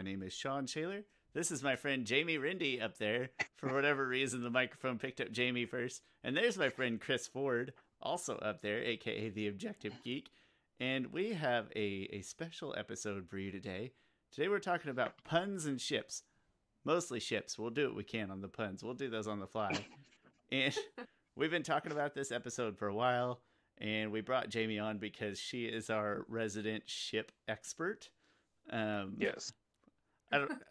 My name is Sean Shaler. This is my friend Jamie Rindy up there. For whatever reason, the microphone picked up Jamie first. And there's my friend Chris Ford, also up there, aka the Objective Geek. And we have a, a special episode for you today. Today we're talking about puns and ships. Mostly ships. We'll do what we can on the puns. We'll do those on the fly. and we've been talking about this episode for a while. And we brought Jamie on because she is our resident ship expert. Um, Yes. I don't.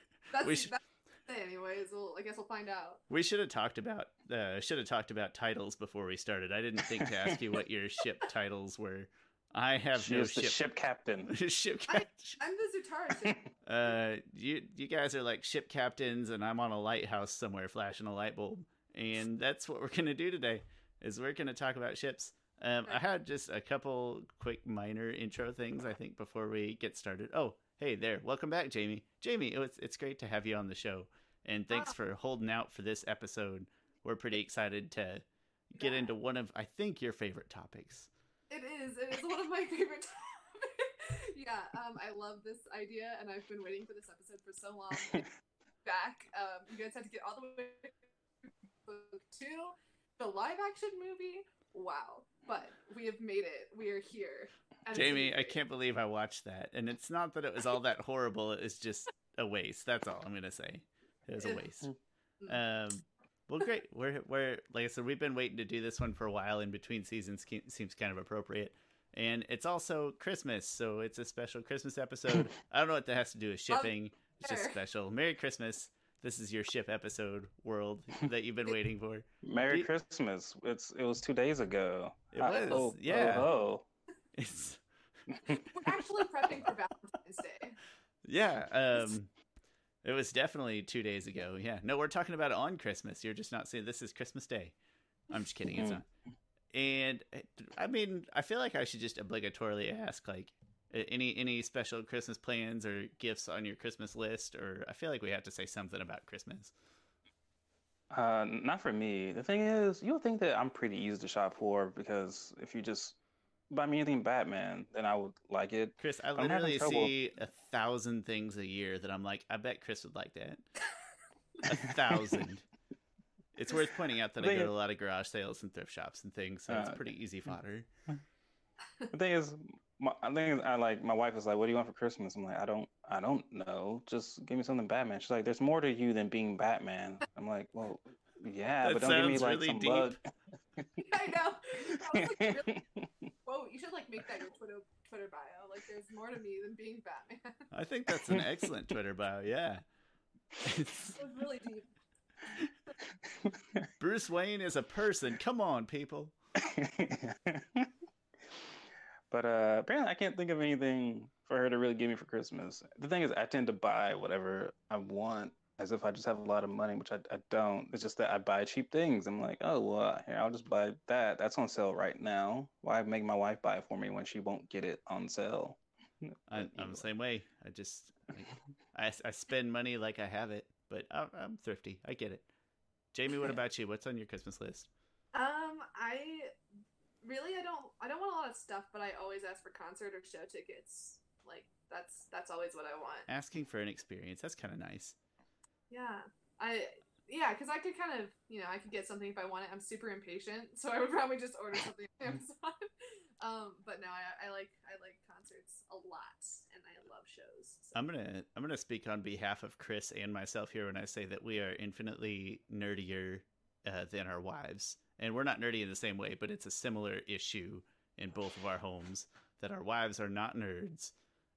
That's, We should- that's it anyways. Well, I guess we'll find out. We should have talked about uh, should have talked about titles before we started. I didn't think to ask you what your ship titles were. I have She no is the ship ship captain. ship. I- cap- I'm the Zutara ship. uh, you you guys are like ship captains, and I'm on a lighthouse somewhere flashing a light bulb, and that's what we're gonna do today. Is we're gonna talk about ships. Um, I had just a couple quick minor intro things I think before we get started. Oh, hey there, welcome back, Jamie. Jamie, it was, it's great to have you on the show, and thanks Ah. for holding out for this episode. We're pretty excited to get Yeah. into one of I think your favorite topics. It is. It is one of my favorite topics. yeah, um, I love this idea, and I've been waiting for this episode for so long. Back, um, you guys had to get all the way to book two, the live action movie. Wow, but we have made it. We are here. And Jamie, I can't believe I watched that. And it's not that it was all that horrible, it's just a waste. That's all I'm gonna say. It was a waste. Um well great. We're we're like I said, we've been waiting to do this one for a while in between seasons seems kind of appropriate. And it's also Christmas, so it's a special Christmas episode. I don't know what that has to do with shipping. It's just special. Merry Christmas. This is your ship episode world that you've been waiting for. Merry Ye- Christmas. It's it was two days ago. It Uh, was, oh, yeah. Oh, It's We're actually prepping for Valentine's Day. Yeah, um it was definitely 2 days ago. Yeah. No, we're talking about it on Christmas. You're just not saying this is Christmas Day. I'm just kidding, it's not. And I mean, I feel like I should just obligatorily ask like any any special Christmas plans or gifts on your Christmas list or I feel like we have to say something about Christmas. uh, not for me. The thing is, you'll think that I'm pretty easy to shop for because if you just buy me anything Batman, then I would like it. Chris, I literally see a thousand things a year that I'm like, I bet Chris would like that. a thousand. It's worth pointing out that I go to a lot of garage sales and thrift shops and things, so it's Uh, pretty easy fodder. The thing is, my, I think I like my wife is like, "What do you want for Christmas?" I'm like, "I don't, I don't know. Just give me something Batman." She's like, "There's more to you than being Batman." I'm like, "Well, yeah, That but don't give me like really some deep. bug." I know. That like, really- Whoa, you should like make that your Twitter Twitter bio. Like, there's more to me than being Batman. I think that's an excellent Twitter bio. Yeah. It's- really deep. Bruce Wayne is a person. Come on, people. But uh, apparently, I can't think of anything for her to really give me for Christmas. The thing is, I tend to buy whatever I want as if I just have a lot of money, which I, I don't. It's just that I buy cheap things. I'm like, oh, well, here, I'll just buy that. That's on sale right now. Why make my wife buy it for me when she won't get it on sale? I, I'm the same way. I just like, I, I spend money like I have it, but I'm, I'm thrifty. I get it. Jamie, what about you? What's on your Christmas list? Um, I really I don't I don't want a lot of stuff, but I always ask for concert or show tickets. Like that's that's always what I want. Asking for an experience. That's kind of nice. Yeah. I yeah, because I could kind of you know I could get something if I want it. I'm super impatient, so I would probably just order something on Amazon. um, but no, I, I like I like concerts a lot, and I love shows. So. I'm gonna I'm gonna speak on behalf of Chris and myself here when I say that we are infinitely nerdier uh, than our wives, and we're not nerdy in the same way, but it's a similar issue in both of our homes that our wives are not nerds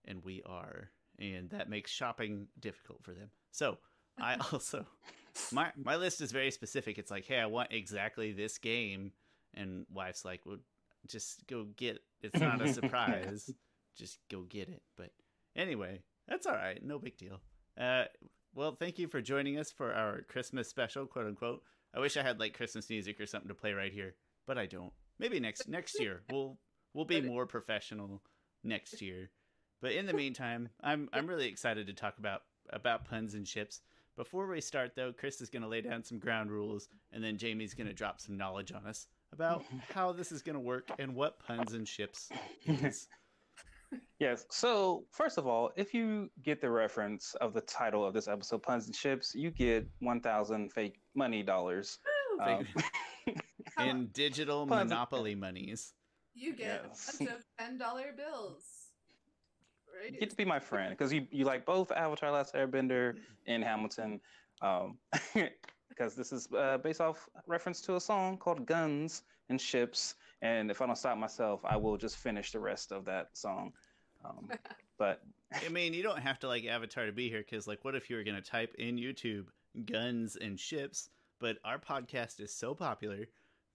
and we are, and that makes shopping difficult for them. So I also my my list is very specific. It's like, hey, I want exactly this game, and wife's like, well, just go get. It's not a surprise. just go get it. But anyway, that's all right. No big deal. Uh, well, thank you for joining us for our Christmas special, quote unquote. I wish I had like Christmas music or something to play right here, but I don't. Maybe next next year we'll we'll be more professional next year. But in the meantime, I'm I'm really excited to talk about about puns and ships. Before we start, though, Chris is going to lay down some ground rules, and then Jamie's going to drop some knowledge on us about how this is going to work and what puns and ships is. Yes. So, first of all, if you get the reference of the title of this episode, Puns and Ships, you get 1,000 fake money dollars. Um, in digital Puns- monopoly monies. you get yes. a bunch of ten dollar bills. Right? you get to be my friend because you, you like both Avatar Last Airbender and Hamilton. Um, because this is uh, based off reference to a song called Guns and Ships. And if I don't stop myself, I will just finish the rest of that song. Um, but I mean, you don't have to like Avatar to be here because, like, what if you were going to type in YouTube guns and ships? But our podcast is so popular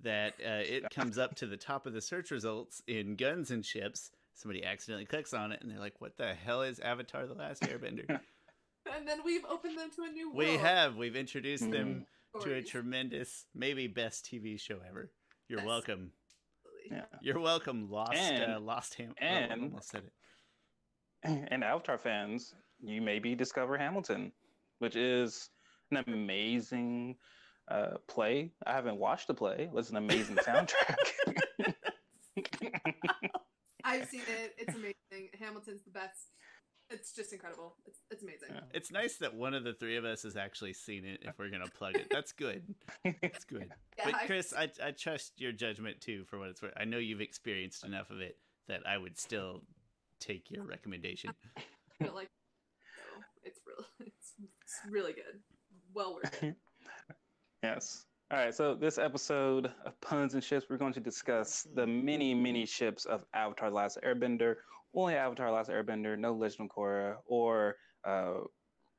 that uh, it comes up to the top of the search results in guns and ships. Somebody accidentally clicks on it and they're like, what the hell is Avatar The Last Airbender? and then we've opened them to a new world. we have. We've introduced them to a tremendous, maybe best TV show ever. You're Yes. welcome. Yeah. You're welcome, Lost, And- uh, Lost Ham. oh, I and- almost said it. and Avatar fans, you maybe discover Hamilton, which is an amazing uh, play. I haven't watched the play. It was an amazing soundtrack. I've seen it. It's amazing. Hamilton's the best. It's just incredible. It's it's amazing. Yeah. It's nice that one of the three of us has actually seen it. If we're gonna plug it, that's good. That's good. Yeah, but Chris, I I trust your judgment too, for what it's worth. I know you've experienced enough of it that I would still take your recommendation. feel like so it's real. It's, it's really good. Well worth it. yes. All right. So this episode of Puns and Ships, we're going to discuss the many, many ships of Avatar: The Last Airbender. Only Avatar: Last Airbender, no Legend of Korra or uh,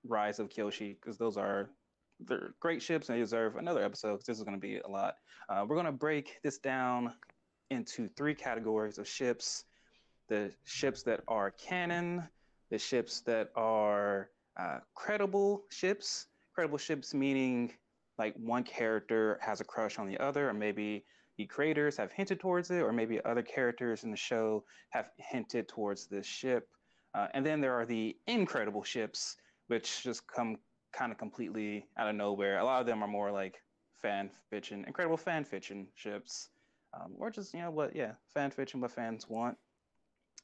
Rise of Kyoshi, because those are they're great ships and they deserve another episode. Because this is going to be a lot. Uh, we're going to break this down into three categories of ships: the ships that are canon, the ships that are uh, credible ships. Credible ships meaning like one character has a crush on the other, or maybe the creators have hinted towards it, or maybe other characters in the show have hinted towards this ship. Uh, and then there are the incredible ships, which just come kind of completely out of nowhere. A lot of them are more like fan fiction, incredible fan fiction ships, um, or just you know what, yeah, fan fiction, what fans want.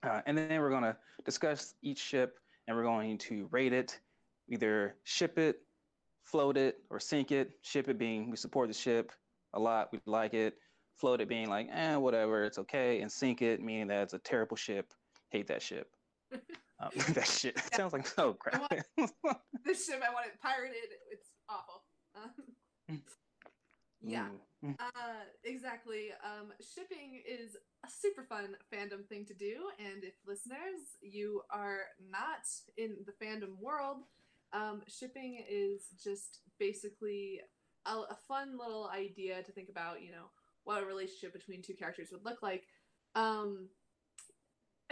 Uh, and then we're to discuss each ship, and we're going to rate it, either ship it, float it or sink it. Ship it being we support the ship a lot, we like it. Float it being like, eh, whatever, it's okay. And sink it meaning that it's a terrible ship. Hate that ship. um, that shit sounds like oh crap. This ship, I want it pirated. It's awful. Um, yeah. Mm. Uh, exactly. Um, shipping is a super fun fandom thing to do, and if listeners you are not in the fandom world, um, shipping is just basically a, a fun little idea to think about. You know what a relationship between two characters would look like, um,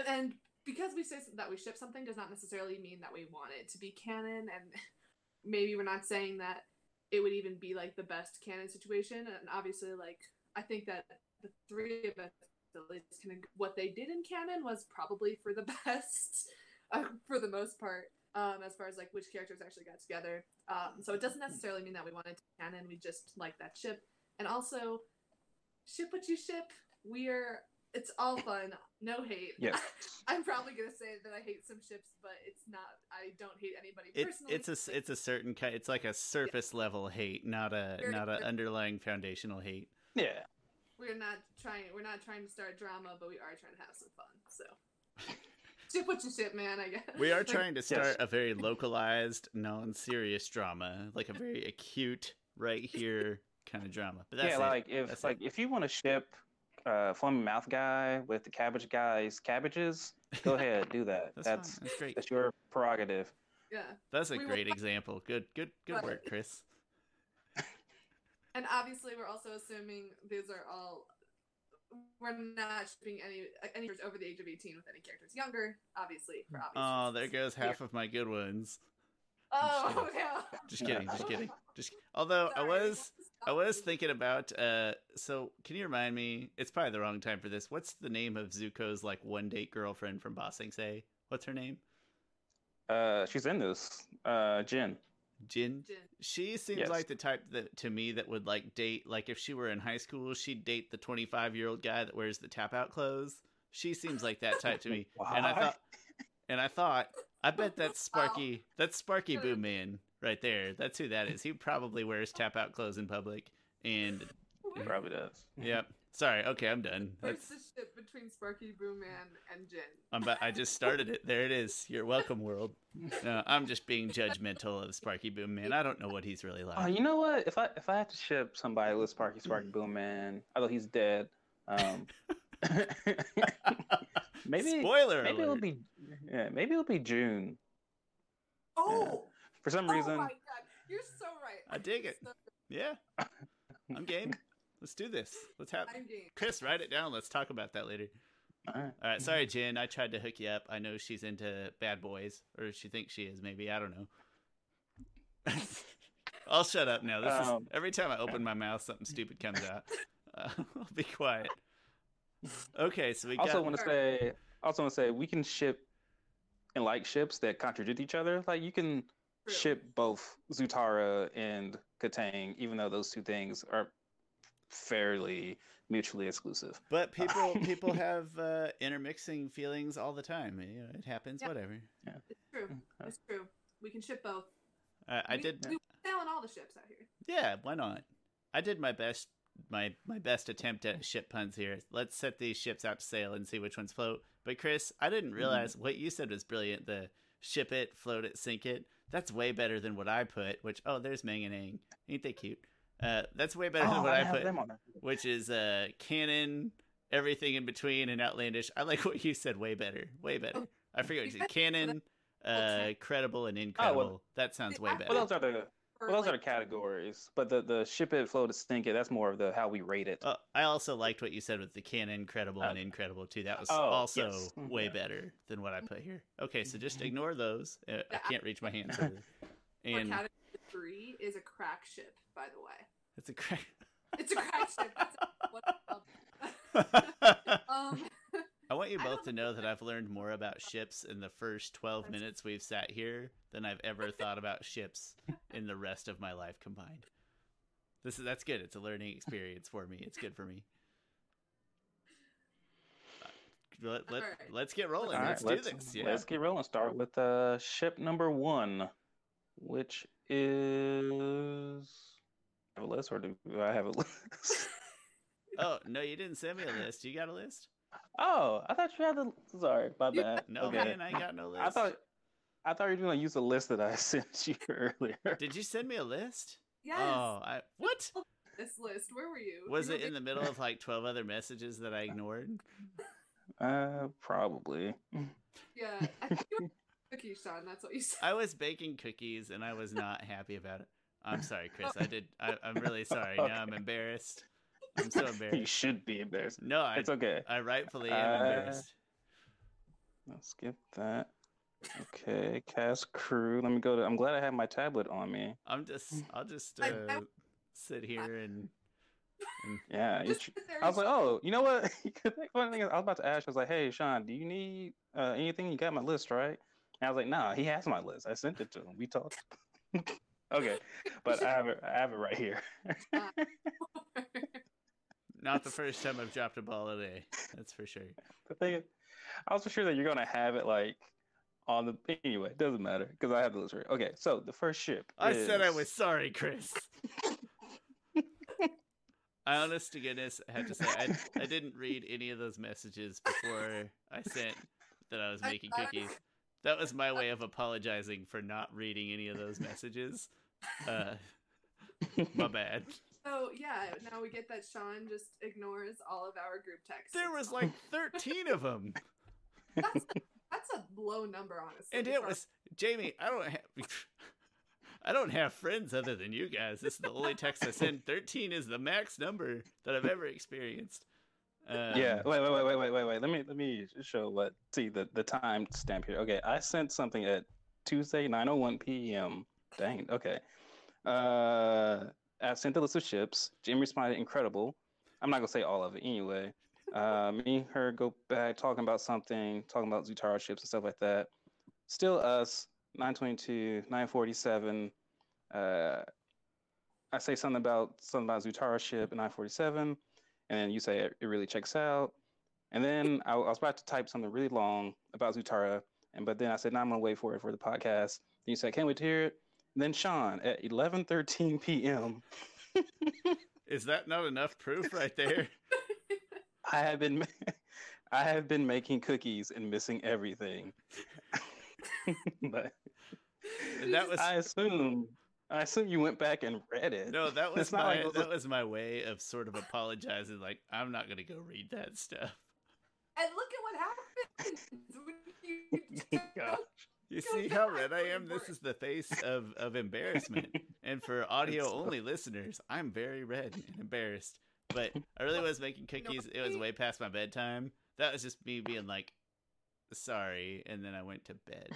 and, because we say that we ship something does not necessarily mean that we want it to be canon, and maybe we're not saying that it would even be like the best canon situation. And obviously, like I think that the three of us, at least, kind of what they did in canon was probably for the best, uh, for the most part. Um, as far as like which characters actually got together, um, so it doesn't necessarily mean that we wanted to canon. We just like that ship, and also ship what you ship. We're it's all fun, no hate. Yes. I'm probably gonna say that I hate some ships, but it's not. I don't hate anybody It's personally. it's a s- it's a certain kind. It's like a surface level hate, not a Very not an underlying foundational hate. Yeah. we're not trying we're not trying to start drama but we are trying to have some fun so ship what you ship man i guess We are trying to start a very localized, non-serious drama, like a very acute, right here kind of drama. But that's yeah, it. like if That's like it. if you want to ship uh foamy mouth guy with the cabbage guy's cabbages, go ahead, do that. That's, that's. That's great. that's your prerogative. yeah That's a we will- great example. Good, good, good But- work, Chris. and obviously we're also assuming these are all we're not shipping any any characters over the age of 18 with any characters younger obviously for obvious Oh, there goes half of my good ones. oh no Just kidding, just kidding. Just although I was I was thinking about uh so can you remind me it's probably the wrong time for this. What's the name of Zuko's like one date girlfriend from Ba Sing Se? What's her name? Uh she's in this. Uh Jin. Jin? Jin. She seems Yes. like the type that to me that would like date like if she were in high school, she'd date the 25 year old guy that wears the tap out clothes She seems like that type to me. And I thought, and I thought, I bet that's Sparky. That's Sparky Boom Man right there. That's who that is. He probably wears tap out clothes in public. And He probably does. yep. Sorry. Okay, I'm done. Where's That's the ship between Sparky, Boom Man, and Jin? I'm. About, I just started it. There it is. You're welcome, world. No, I'm just being judgmental of Sparky Boom Man. I don't know what he's really like. Oh, you know what? If I if I had to ship somebody with Sparky Sparky Boom Man, although he's dead, um, maybe Spoiler maybe alert. it'll be yeah maybe it'll be June. Oh, For some oh reason, my god, you're so right. I dig it. So- Yeah, I'm game. Let's do this. Let's have I'm game. Chris write it down. Let's talk about that later. all right. All right, sorry, Jen. I tried to hook you up. I know she's into bad boys, or she thinks she is. Maybe I don't know. I'll shut up now. This Um, is every time I open my mouth, something stupid comes out. Uh, I'll be quiet. Okay, so we also got. want to say also want to say we can ship and like ships that contradict each other. Like you can True. ship both Zutara and Kataang, even though those two things are fairly mutually exclusive. But people people have uh, intermixing feelings all the time. You know, it happens. Yeah. Whatever. It's true. It's true. We can ship both. Uh, I we, did. We sail on all the ships out here. Yeah, why not? I did my best my my best attempt at ship puns here. Let's set these ships out to sail and see which ones float. But Chris, I didn't realize what you said was brilliant. The ship it, float it, sink it. That's way better than what I put. Which oh, there's Meng and Aang. Ain't they cute? Uh, that's way better than Oh, what I I have put, them on there. which is uh canon, everything in between, and outlandish. I like what you said. Way better. Way better. I forget what you said. Canon, uh, credible, and incredible. That sounds way better. Well, those are the Or, well, those are like, the categories. But the the ship it, float it, stink it. That's more of the how we rate it. Uh, I also liked what you said with the canon, credible, and Uh, incredible too. That was oh, also yes. Mhm. way better than what I put here. Okay, so just Mhm. ignore those. Uh, I can't reach my hands. further. or And category three is a crack ship, by the way. it's a crack. It's a crack ship. That's what it's called. um, I want you I both to know that I've learned more about ships in the first 12 That's- minutes we've sat here than I've ever thought about ships in the rest of my life combined. This is that's good. It's a learning experience for me. It's good for me. Uh, Let, let, Alright. Let's get rolling. All right, let's, do this. Yeah. Let's get rolling. Start with uh, ship number one, which is. Have a list, or do I have a list? Oh no, you didn't send me a list. You got a list? Oh, I thought you had the. Sorry, my You- bad. No, okay. man, I ain't got no list. I thought. I thought you were gonna use the list that I sent you earlier. Did you send me a list? yes. Oh, I what? This list. Where were you? Was You it were in the middle of like twelve other messages that I ignored? Uh, probably. Yeah. I think you were cookie, Sean. That's what you said. I was baking cookies and I was not happy about it. I'm sorry, Chris. I did. I, I'm really sorry. Now I'm embarrassed. I'm so embarrassed. you should be embarrassed. No, I, It's okay. I rightfully am Uh, embarrassed. Let's skip that. Okay, cast crew. Let me go to. I'm glad I have my tablet on me. I'm just. I'll just uh, sit here and. and Yeah, Just tr- I was like, oh, you know what? Funny thing is, I was about to ask. I was like, hey, Sean, do you need uh, anything? You got my list, right? And I was like, nah, he has my list. I sent it to him. We talked. okay, but I have it. I have it right here. Not the first time I've dropped a ball today. That's for sure. the thing is, I was for sure that you're gonna have it like on the. Anyway, it doesn't matter because I have the list right. Okay, so the first ship. I said I was sorry, Chris. I honest to goodness I have to say I, I didn't read any of those messages before I sent that I was making cookies. That was my way of apologizing for not reading any of those messages. Uh, my bad. So yeah, now we get that Sean just ignores all of our group texts. There was like 13 of them. that's that's a low number, honestly. And it was Jamie, I don't have I don't have friends other than you guys. This is the only text I send. 13 is the max number that I've ever experienced. Um, yeah. Wait, wait, wait, wait, wait, wait, wait. Let me let me show what. See the the time stamp here. Okay, I sent something at Tuesday 9:01 p.m. Dang. Okay. Uh, I sent the list of ships. Jim responded, "Incredible." I'm not gonna say all of it anyway. Uh, me and her go back talking about something, talking about Zutara ships and stuff like that. Still us. 922, 947. Uh, I say something about something about Zutara ship and 947, and then you say it, it really checks out. And then I, I was about to type something really long about Zutara, and but then I said, "No, I'm gonna wait for it for the podcast." Then you said, "Can't wait to hear it." And then Sean at 11:13 p.m. Is that not enough proof right there? I have been I have been making cookies and missing everything. but And that was I assume I assume you went back and read it. no, that was my like those- that was my way of sort of apologizing. Like I'm not gonna go read that stuff. and look at what happened when you Gosh. You Go see how red I am? This is the face of, of embarrassment. And for audio only listeners, I'm very red and embarrassed. But I really was making cookies. It was way past my bedtime. That was just me being like, sorry. And then I went to bed.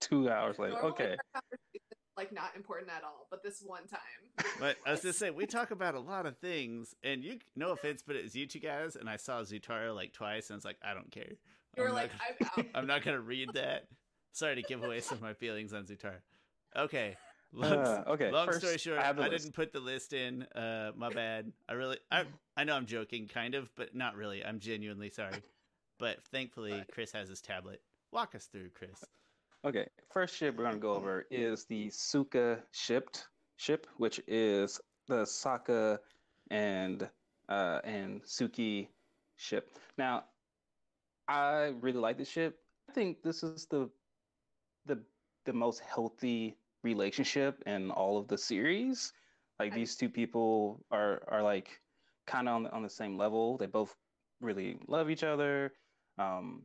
Two hours later. Okay. our conversation is, like not important at all, but this one time. But I was just saying, we talk about a lot of things. And you, no offense, but it was you two guys. And I saw Zutara like twice. And I was like, I don't care. You were I'm like, gonna- I'm out. I'm not going to read that. Sorry to give away some of my feelings on Zutara. Okay. Long, Uh, okay. long first, story short, I, I, didn't put the list in. Uh, my bad. I really, I, I know I'm joking, kind of, but not really. I'm genuinely sorry. But thankfully. Chris has his tablet. Walk us through, Chris. Okay, first ship we're gonna go over is the Sukka shipped ship, which is the Sokka and uh, and Suki ship. Now, I really like this ship. I think this is the the the most healthy relationship in all of the series. Like these two people are are like kind of on the, on the same level. They both really love each other. Um,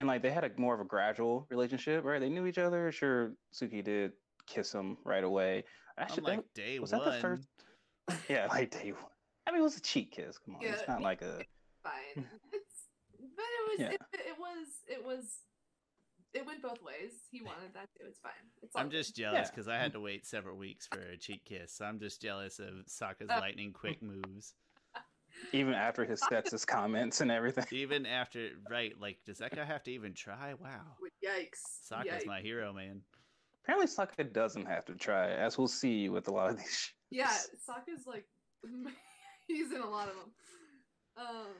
and like they had a more of a gradual relationship, right? They knew each other. Sure, Suki did kiss him right away. Actually, like that- day was one. that the first? yeah, like day one. I mean, it was a cheat kiss. Come on, Yeah, it's not like a. Fine. It's, but it was, Yeah. it, it was, it was, it went both ways. He wanted that too. It's fine. It's I'm good. just jealous Yeah. because I had to wait several weeks for a cheek kiss. So I'm just jealous of Sokka's Uh. lightning quick moves. Even after his sets his comments and everything. Even after, right? Like, does that guy have to even try? Wow. Yikes. Sokka's Yikes. my hero, man. Apparently, Sokka doesn't have to try, as we'll see with a lot of these. ships. Yeah, Sokka's like he's in a lot of them. Um,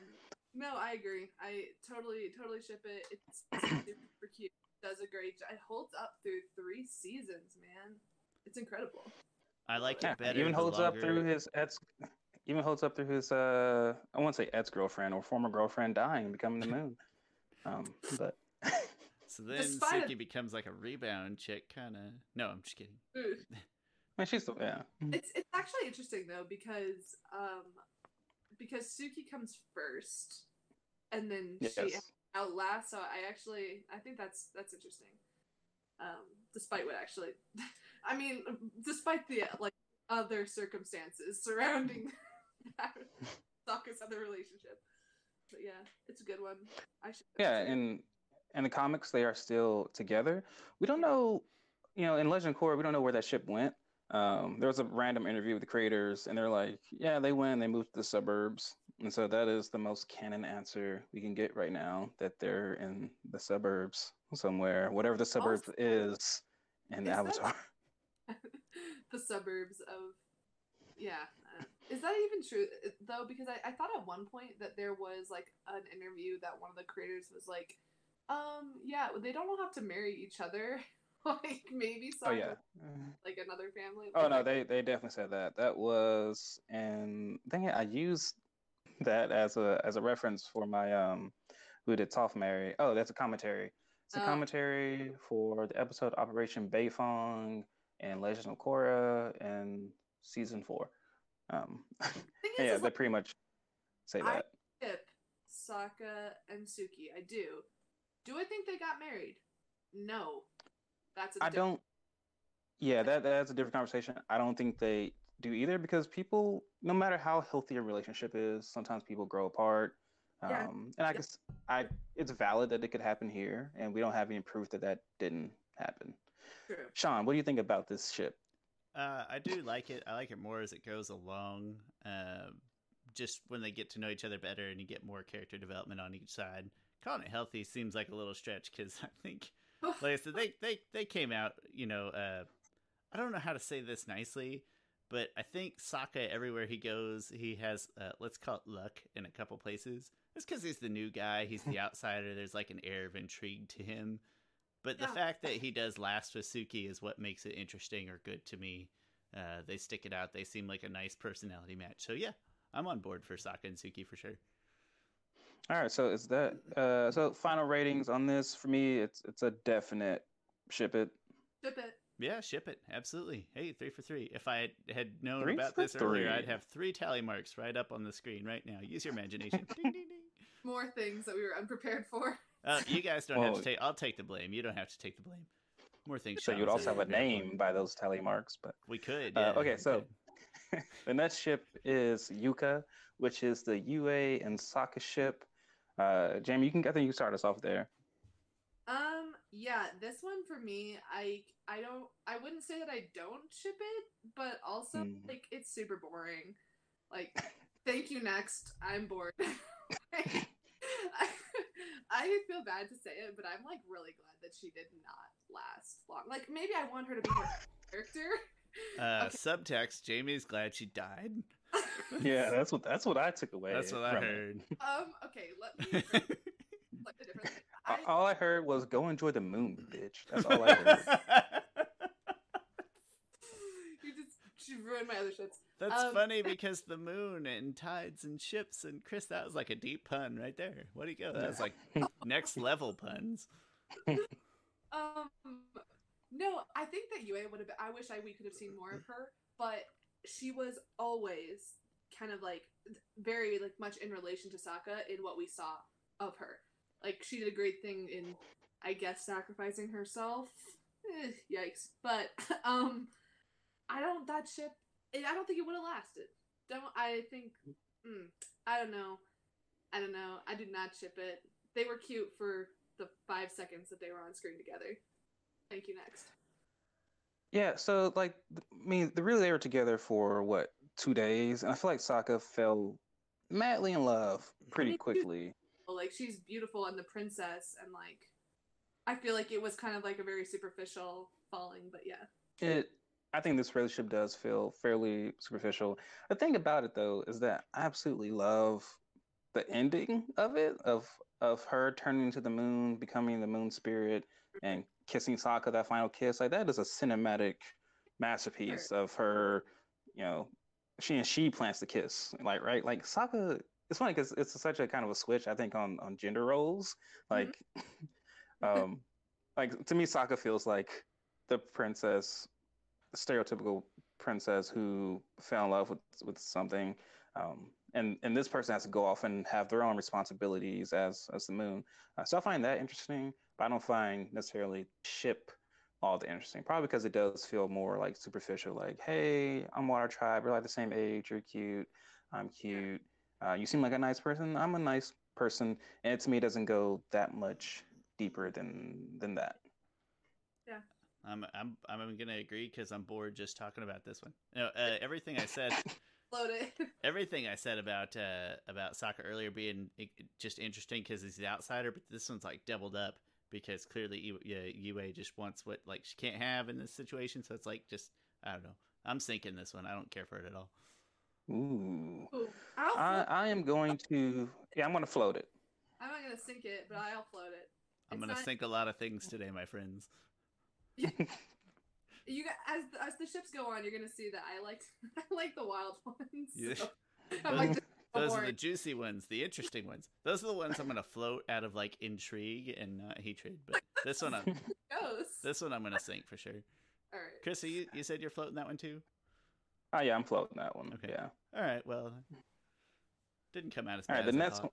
no, I agree. I totally, totally ship it. It's super cute. Does a great job. It holds up through three seasons, man. It's incredible. I like Yeah, it better. even the holds up through his ex. Even holds up through his. uh I won't say ex girlfriend or former girlfriend dying and becoming the moon. Um, but So then Despite Suki it- becomes like a rebound chick, kind of. No, I'm just kidding. Ooh. I mean, she's still yeah. It's it's actually interesting though because um because Suki comes first, and then Yes. she outlast. So I actually I think that's that's interesting. Um, despite what actually, I mean, despite the like other circumstances surrounding that Sokka's other relationship. But yeah, it's a good one. I should. Yeah, and in the comics they are still together. We don't know, you know, in Legend Korra, we don't know where that ship went. Um, there was a random interview with the creators, and they're like, "Yeah, they went. They moved to the suburbs." And so that is the most canon answer we can get right now that they're in the suburbs somewhere, whatever the suburbs is in Is that- Avatar. the suburbs of yeah uh, is that even true uh, though because I, I thought at one point that there was like an interview that one of the creators was like um yeah they don't all have to marry each other like maybe Oh some yeah. like another family Oh no, they they definitely said that. That was and I think I used that as a as a reference for my um who did Toph marry. Oh, that's a commentary. It's a Oh. commentary for the episode Operation Beifong and Legend of Korra and season four. Um, is, yeah, they like, pretty much say I- that. ship Sokka and Suki I do do I think they got married no that's a I different- don't. Yeah, that that's a different conversation. I don't think they do either because people, no matter how healthy a relationship is, sometimes people grow apart. Yeah. Um, and I guess I it's valid that it could happen here, and we don't have any proof that that didn't happen. True. Sean, what do you think about this ship? Uh, I do like it. I like it more as it goes along. Uh, just when they get to know each other better and you get more character development on each side. Calling it healthy seems like a little stretch because I think, like I said, they, they, they came out, you know, uh, I don't know how to say this nicely, But I think Sokka, everywhere he goes, he has uh, let's call it luck in a couple places. It's because he's the new guy, he's the outsider. There's like an air of intrigue to him. But the fact that he does last with Suki is what makes it interesting or good to me. Uh, they stick it out. They seem like a nice personality match. So yeah, I'm on board for Sokka and Suki for sure. All right, so is that uh so final ratings on this for me it's it's a definite ship it. Ship it. Yeah, ship it. Absolutely. Hey, three for three. If I had, had known Three about for this earlier, three. I'd have three tally marks right up on the screen right now. Use your imagination. ding, ding, ding. More things that we were unprepared for. Uh, you guys don't have to take. I'll take the blame. You don't have to take the blame. More things. So Sean you'd also said have a we're prepared for. name by those tally marks, but We could. Uh, okay, we so- could. the next ship is Yukka, which is the Yue and Sokka ship. Uh, Jamie, you can I think you can start us off there. Yeah, this one for me, I I don't I wouldn't say that I don't ship it, but also Mm. like it's super boring. Like, thank you next. I'm bored. I, I feel bad to say it, but I'm like really glad that she did not last long. Like maybe I want her to be more character. Uh, okay. Subtext: Jamie's glad she died. Yeah, that's what that's what I took away. That's what I from it. heard. Um, okay, let me slightly differently. A- I, All I heard was "Go enjoy the moon, bitch." That's all I heard. you just she ruined my other shits. That's Um, funny because the moon and tides and ships and Chris, that was like a deep pun right there. What do you go? That was like next level puns. Um, no, I think that Yue would have. I wish I we could have seen more of her, but she was always kind of like very like much in relation to Sokka in what we saw of her. Like she did a great thing in, I guess, sacrificing herself. Eh, yikes! But um, I don't that ship. I don't think it would have lasted. Don't I think? Mm, I don't know. I don't know. I did not ship it. They were cute for the five seconds that they were on screen together. Thank you. Next. Yeah, so like, th- I mean, they really they were together for what two days, and I feel like Sokka fell madly in love pretty quickly. Like she's beautiful and the princess, and like I feel like it was kind of like a very superficial falling, but yeah. It, I think this relationship does feel fairly superficial. The thing about it though is that I absolutely love the ending of it, of of her turning into the moon, becoming the moon spirit, and kissing Sokka that final kiss. Like that is a cinematic masterpiece of her. You know, she and she plants the kiss. Like right, like Sokka. It's funny because it's such a kind of a switch. I think on on gender roles. Like, um, like to me, Sokka feels like the princess, the stereotypical princess who fell in love with with something, um, and and this person has to go off and have their own responsibilities as as the moon. Uh, so I find that interesting, but I don't find necessarily ship all that interesting. Probably because it does feel more like superficial. Like, hey, I'm Water Tribe. We're like the same age. You're cute. I'm cute. Uh, you seem like a nice person. I'm a nice person, and it, to me, it doesn't go that much deeper than than that. Yeah. I'm I'm I'm gonna agree because I'm bored just talking about this one. No, uh, everything I said, Load it. everything I said about uh, about Sokka earlier being just interesting because he's the outsider, but this one's like doubled up because clearly U- Yue just wants what like she can't have in this situation. So it's like just I don't know. I'm sinking this one. I don't care for it at all. Ooh. Ooh, I'll I, am going to yeah I'm going to float it. I'm not gonna sink it, but I'll float it. I'm gonna not- sink a lot of things today, my friends. You as the, as the ships go on, you're gonna see that I like I like the wild ones. Yeah. so I'm like, Those are the juicy ones, the interesting ones. Those are the ones I'm gonna float out of like intrigue and not hatred. But this one, I'm, this one I'm gonna sink for sure. All right. Chris, you you said you're floating that one too. Oh yeah, I'm floating that one. Okay. Yeah. All right, well, didn't come out as All bad right, the next one.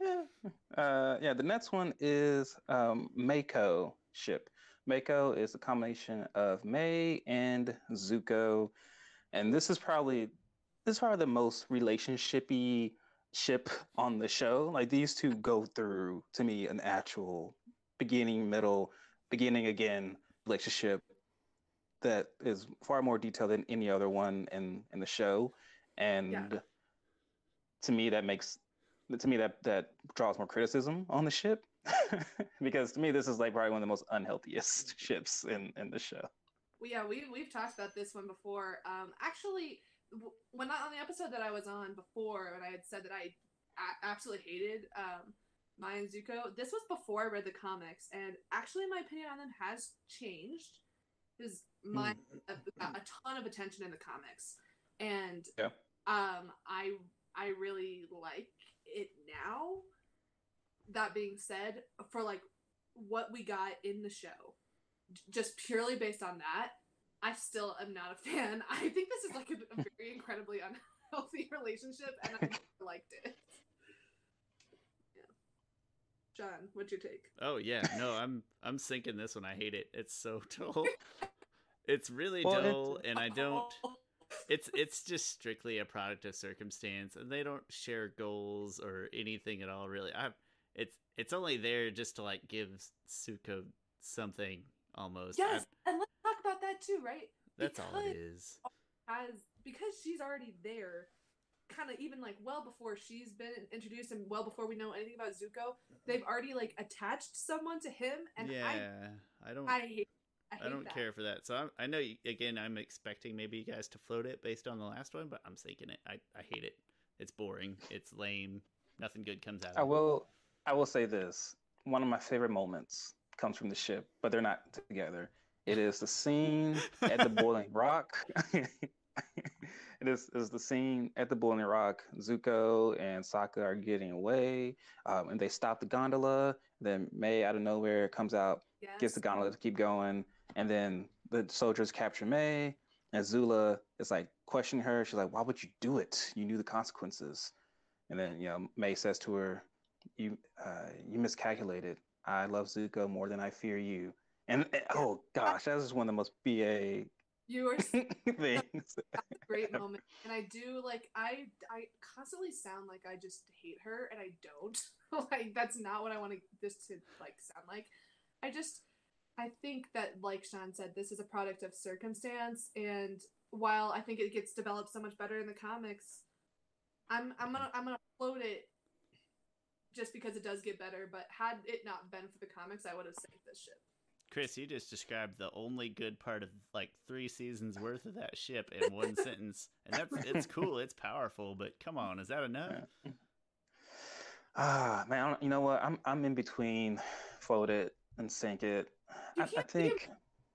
Yeah. Uh, yeah, the next one is um, Maiko ship. Maiko is a combination of Mai and Zuko, and this is probably this is probably the most relationshipy ship on the show. Like these two go through to me an actual beginning, middle, beginning again relationship that is far more detailed than any other one in in the show, and to me that makes to me that that draws more criticism on the ship. Because to me this is like probably one of the most unhealthiest ships in in the show. Well, yeah, we we've talked about this one before. Um, actually, when I, on the episode that I was on before, when I had said that I a- absolutely hated um, Maya and Zuko, this was before I read the comics, and actually, my opinion on them has changed. Because Maya got a ton of attention in the comics, and Yeah. um, I I really like it now. That being said, for like what we got in the show, just purely based on that, I still am not a fan. I think this is like a, a very incredibly unhealthy relationship, and I liked it. Yeah. John, what's your take? Oh yeah, no, I'm I'm sinking this one. I hate it. It's so dull. It's really Well, it's- dull, and I don't. It's it's just strictly a product of circumstance, and they don't share goals or anything at all. Really, I. It's it's only there just to like give Zuko something almost. I- Yes, and let's talk about that too, right? that's all it is. as because she's already there kind of even like well before she's been introduced and well before we know anything about Zuko they've already like attached someone to him and yeah, I, don't. I I I, don't that. care for that. So I'm, I know you, again. I'm expecting maybe you guys to float it based on the last one, but I'm sinking it. I, I hate it. It's boring. It's lame. Nothing good comes out I of it. will. I will say this. One of my favorite moments comes from the ship, but they're not together. It is the scene at the Boiling Rock. it is, is the scene at the Boiling Rock. Zuko and Sokka are getting away, um, and they stop the gondola. Then Mai, out of nowhere, comes out, yes. gets the gondola to keep going, and then the soldiers capture Mai. And Zula is like questioning her. She's like, "Why would you do it? You knew the consequences." And then you know Mai says to her, "You uh, you miscalculated. I love Zuko more than I fear you." And, and- oh gosh, that is one of the most BA you are things. a great moment and I do like I I constantly sound like I just hate her and I don't like that's not what I want to this to like sound like I just I think that like Sean said this is a product of circumstance and while I think it gets developed so much better in the comics I'm I'm gonna I'm gonna float it just because it does get better but had it not been for the comics I would have saved this ship Chris, you just described the only good part of like three seasons worth of that ship in one sentence, and that's it's cool. It's powerful, but come on, is that enough? Ah man, you know what? I'm I'm in between float it and sink it. You I, I can't think.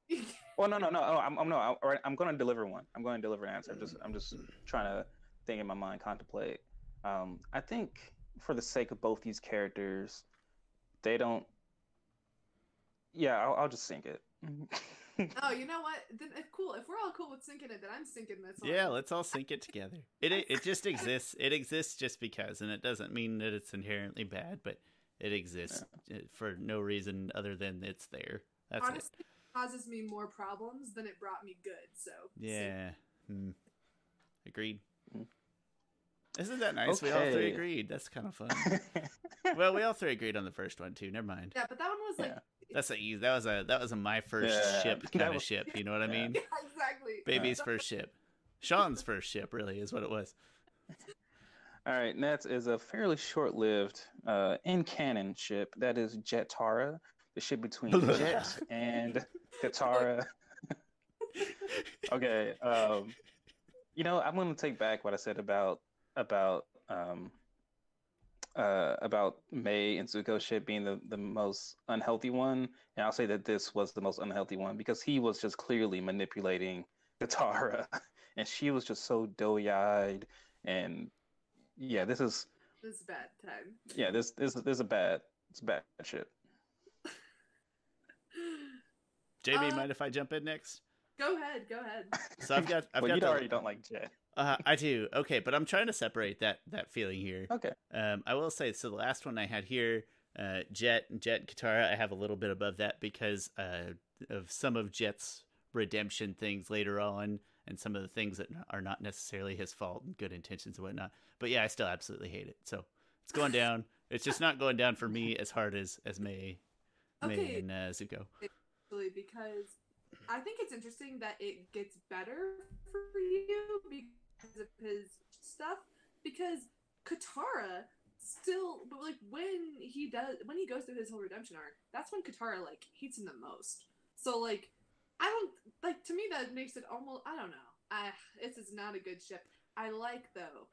Well, no, no, no. Oh, I'm, I'm no. I, all right, I'm going to deliver one. I'm going to deliver an answer. I'm just, I'm just trying to think in my mind, contemplate. Um, I think for the sake of both these characters, they don't. Yeah, I'll, I'll just sink it. oh you know what then if cool if we're all cool with sinking it then I'm sinking this one Yeah, let's all sync it together. It it, it just exists. It exists just because, and it doesn't mean that it's inherently bad, but it exists uh, for no reason other than it's there. That's it. honestly it causes me more problems than it brought me good. So Yeah. Hmm. Agreed. Mm. Isn't that nice? We all three agreed. That's kind of fun. well, we all three agreed on the first one too. Never mind. yeah, but that one was like Yeah. That's a easy. That was a that was a my first Yeah, ship that kind of ship. You know what I mean? yeah, exactly. Baby's first ship. Sean's first ship, really, is what it was. All right, next is a fairly short-lived uh, in canon ship. That is Jetara, the ship between Jet and Katara. okay, um, you know I'm going to take back what I said about about um, uh, about Mai and Zuko ship being the, the most unhealthy one, and I'll say that this was the most unhealthy one because he was just clearly manipulating Katara, and she was just so doughy-eyed and yeah, this is This is a bad time. yeah, this this this is a bad it's a bad shit. JB, Uh, mind if I jump in next? Go ahead, go ahead. So I've got I've well, got you the, already don't like Jet. Uh, I do. Okay, but I'm trying to separate that that feeling here. Okay. Um, I will say so. The last one I had here, uh, Jet, Jet, and Katara, I have a little bit above that because uh, of some of Jet's redemption things later on, and some of the things that are not necessarily his fault and good intentions and whatnot. But yeah, I still absolutely hate it. So it's going down. it's just not going down for me as hard as as Mai, Mai Okay. and uh, Zuko. Because I think it's interesting that it gets better for you because of his stuff. Because Katara still, but like when he does, when he goes through his whole redemption arc, that's when Katara like hates him the most. So like, I don't like to me that makes it almost I don't know. I this is not a good ship. I like though.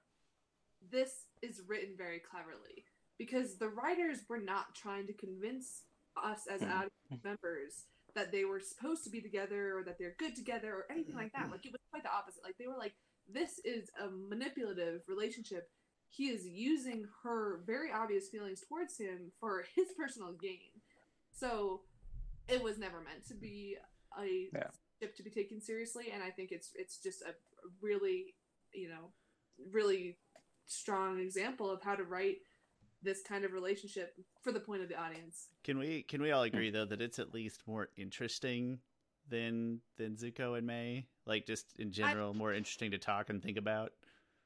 This is written very cleverly because the writers were not trying to convince us as Mhm. audience members that they were supposed to be together or that they're good together or anything like that. Like it was quite the opposite. Like they were like, this is a manipulative relationship. He is using her very obvious feelings towards him for his personal gain. So it was never meant to be a Yeah. ship to be taken seriously, and I think it's it's just a really, you know, really strong example of how to write this kind of relationship for the point of the audience. Can we can we all agree though that it's at least more interesting than than Zuko and Mai? Like just in general, more interesting to talk and think about.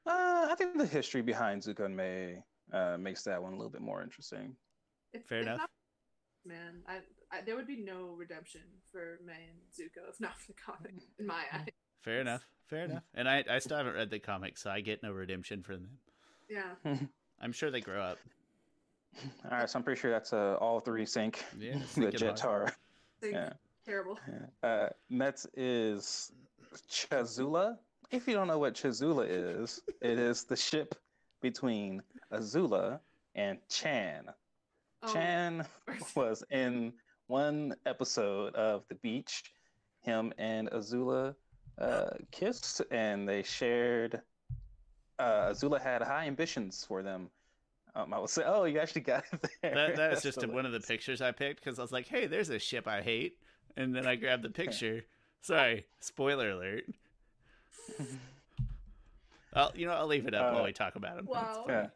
Uh, I think the history behind Zuko and Mai uh, makes that one a little bit more interesting. If, Fair if enough. not- man, I, I there would be no redemption for Mai and Zuko if not for the comic, in my eye. Fair enough. Fair enough. And I I still haven't read the comic, so I get no redemption from them. Yeah. I'm sure they grow up. All right, so I'm pretty sure that's uh, all three sink. Yeah, the sink it. Jetara. Yeah. Terrible. Uh, next is Chazula. If you don't know what Chazula is, it is the ship between Azula and Chan. Oh, Chan was in one episode of The Beach. Him and Azula uh, kissed, and they shared. Uh, Azula had high ambitions for them. Um, I would say, oh, you actually got it there. That that is just So one of the pictures I picked because I was like, hey, there's a ship I hate, and then I grabbed the picture. Sorry, spoiler alert. I'll you know I'll leave it up while Uh, we talk about it. Wow. Yeah.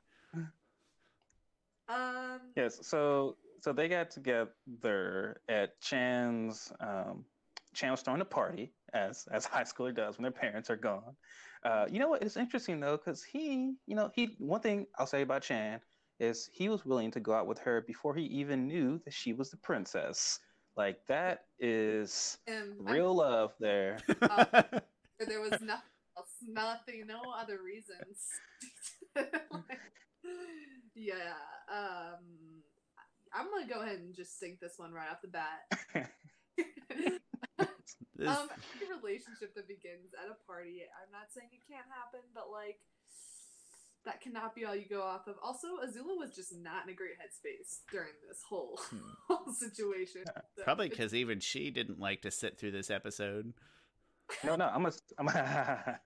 Um. Yes, so so they got together at Chan's. Um, Chan was throwing a party, as as high schooler does when their parents are gone. Uh, you know what? It's interesting though, because he, you know, he one thing I'll say about Chan is he was willing to go out with her before he even knew that she was the princess. Like that is I'm real love there. sure there was nothing else, nothing, no other reasons. Like, yeah. Um. I'm gonna go ahead and just sink this one right off the bat. This- um, any relationship that begins at a party, I'm not saying it can't happen, but like that cannot be all you go off of. Also, Azula was just not in a great headspace during this whole, Hmm. whole situation. So Probably because even she didn't like to sit through this episode. No, no, I'm gonna, I'm gonna,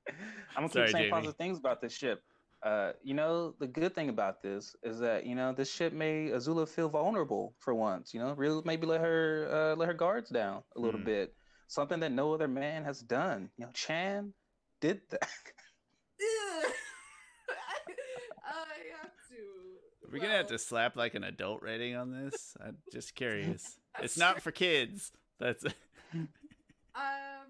I'm gonna Sorry, keep saying Jamie. positive things about this ship. Uh, you know, the good thing about this is that you know this shit made Azula feel vulnerable for once. You know, really maybe let her uh, let her guards down a little Hmm. bit. Something that no other man has done. You know, Chan did that. Ugh. I have to. We're gonna have to slap like an adult rating on this. I'm just curious. it's that's not for kids. That's Um,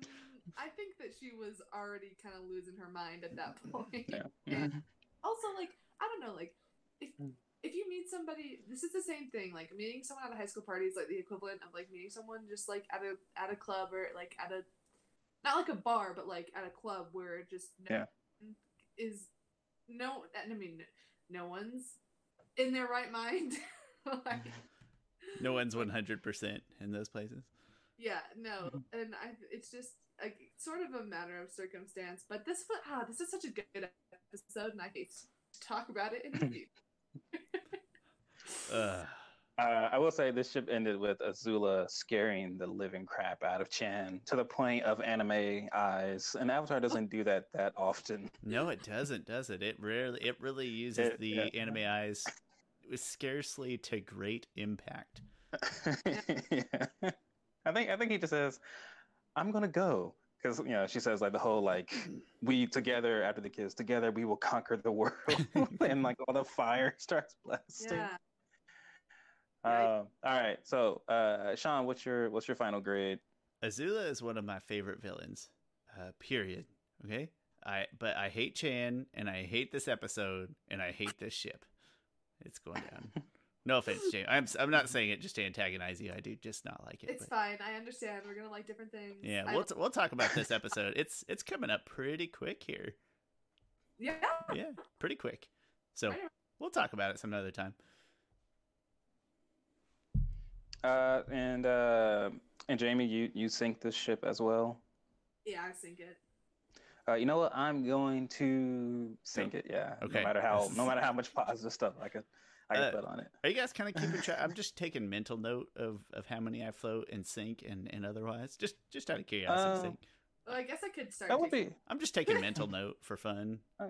I think that she was already kind of losing her mind at that point. Yeah. And also, like, I don't know, like, if Mm. if you meet somebody, this is the same thing. Like meeting someone at a high school party is like the equivalent of like meeting someone just like at a at a club or like at a not like a bar, but like at a club where just no Yeah. is no. I mean, no one's in their right mind. like, no one's 100% in those places. Yeah, no, and I it's just like sort of a matter of circumstance. But this ah, this is such a good episode, and I hate to talk about it in review. Ugh. Uh, I will say this ship ended with Azula scaring the living crap out of Chan to the point of anime eyes, and Avatar doesn't do that that often. No, it doesn't, does it? It rarely it really uses It- the yeah. anime eyes with scarcely to great impact. yeah. I think I think he just says, "I'm gonna go," because you know she says like the whole like we together after the kids together we will conquer the world, and like all the fire starts blasting. yeah, Um, all right, so uh, Sean, what's your what's your final grade? Azula is one of my favorite villains. Uh, period. Okay? I but I hate Chan and I hate this episode and I hate this ship. It's going down. No offense, Chan. I'm I'm not saying it just to antagonize you. I do just not like it. it's but- fine. I understand. We're gonna like different things. Yeah, I we'll t- we'll talk about this episode. It's it's coming up pretty quick here. yeah. Yeah, pretty quick. So we'll talk about it some other time. Uh, and uh, and Jamie, you you sink this ship as well. Yeah, I sink it. Uh, you know what? I'm going to sink it. Yeah. Okay. No matter how, no matter how much positive stuff I could, I could Uh, put on it. Are you guys kind of keeping track? I'm just taking mental note of, of how many I float and sink and, and otherwise. Just just out of curiosity. Uh. Well, I guess I could start. That would taking- be. I'm just taking mental note for fun. uh,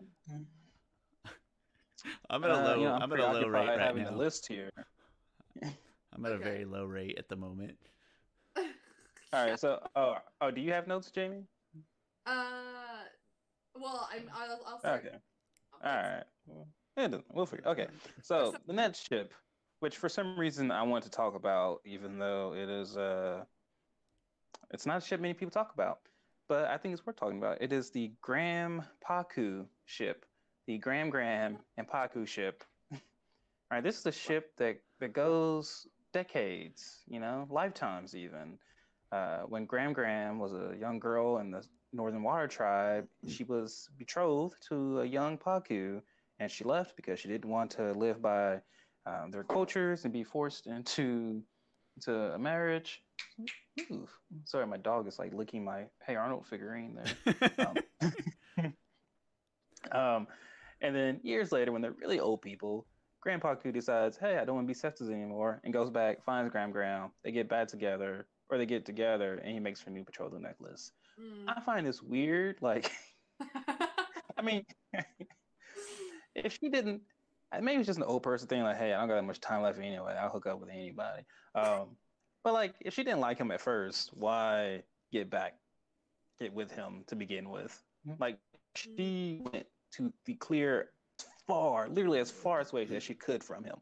I'm at a uh, low you know, I'm, at a low rate preoccupied right having now. a list here. I'm at a very low rate at the moment. All right. So, oh, oh, do you have notes, Jamie? Uh, well, I'm. I'll, I'll start. Okay. All right. Well, it doesn't- we'll figure. Okay. So the next ship, which for some reason I want to talk about, even though it is uh, it's not a ship many people talk about, but I think it's worth talking about. It is the Gran Pakku ship, the Gran Gran and Pakku ship. All right. This is a ship that that goes decades, you know, lifetimes even. Uh, when Gran Gran was a young girl in the Northern Water Tribe, she was betrothed to a young Pakku, and she left because she didn't want to live by um, their cultures and be forced into into a marriage. Ooh, sorry, my dog is like licking my Hey Arnold figurine there. Um, um, and then years later, when they're really old people, Grandpa Ku decides, hey, I don't want to be sexist anymore, and goes back, finds Gran Gran. They get back together, or they get together, and he makes her a new betrothal necklace. Mm. I find this weird. Like, I mean, if she didn't, uh, maybe it's just an old person thing. Like, hey, I don't got that much time left anyway. I'll hook up with anybody. Um, but like, if she didn't like him at first, why get back, get with him to begin with? Like, she went to the clear, far, literally as far as away as she could from him.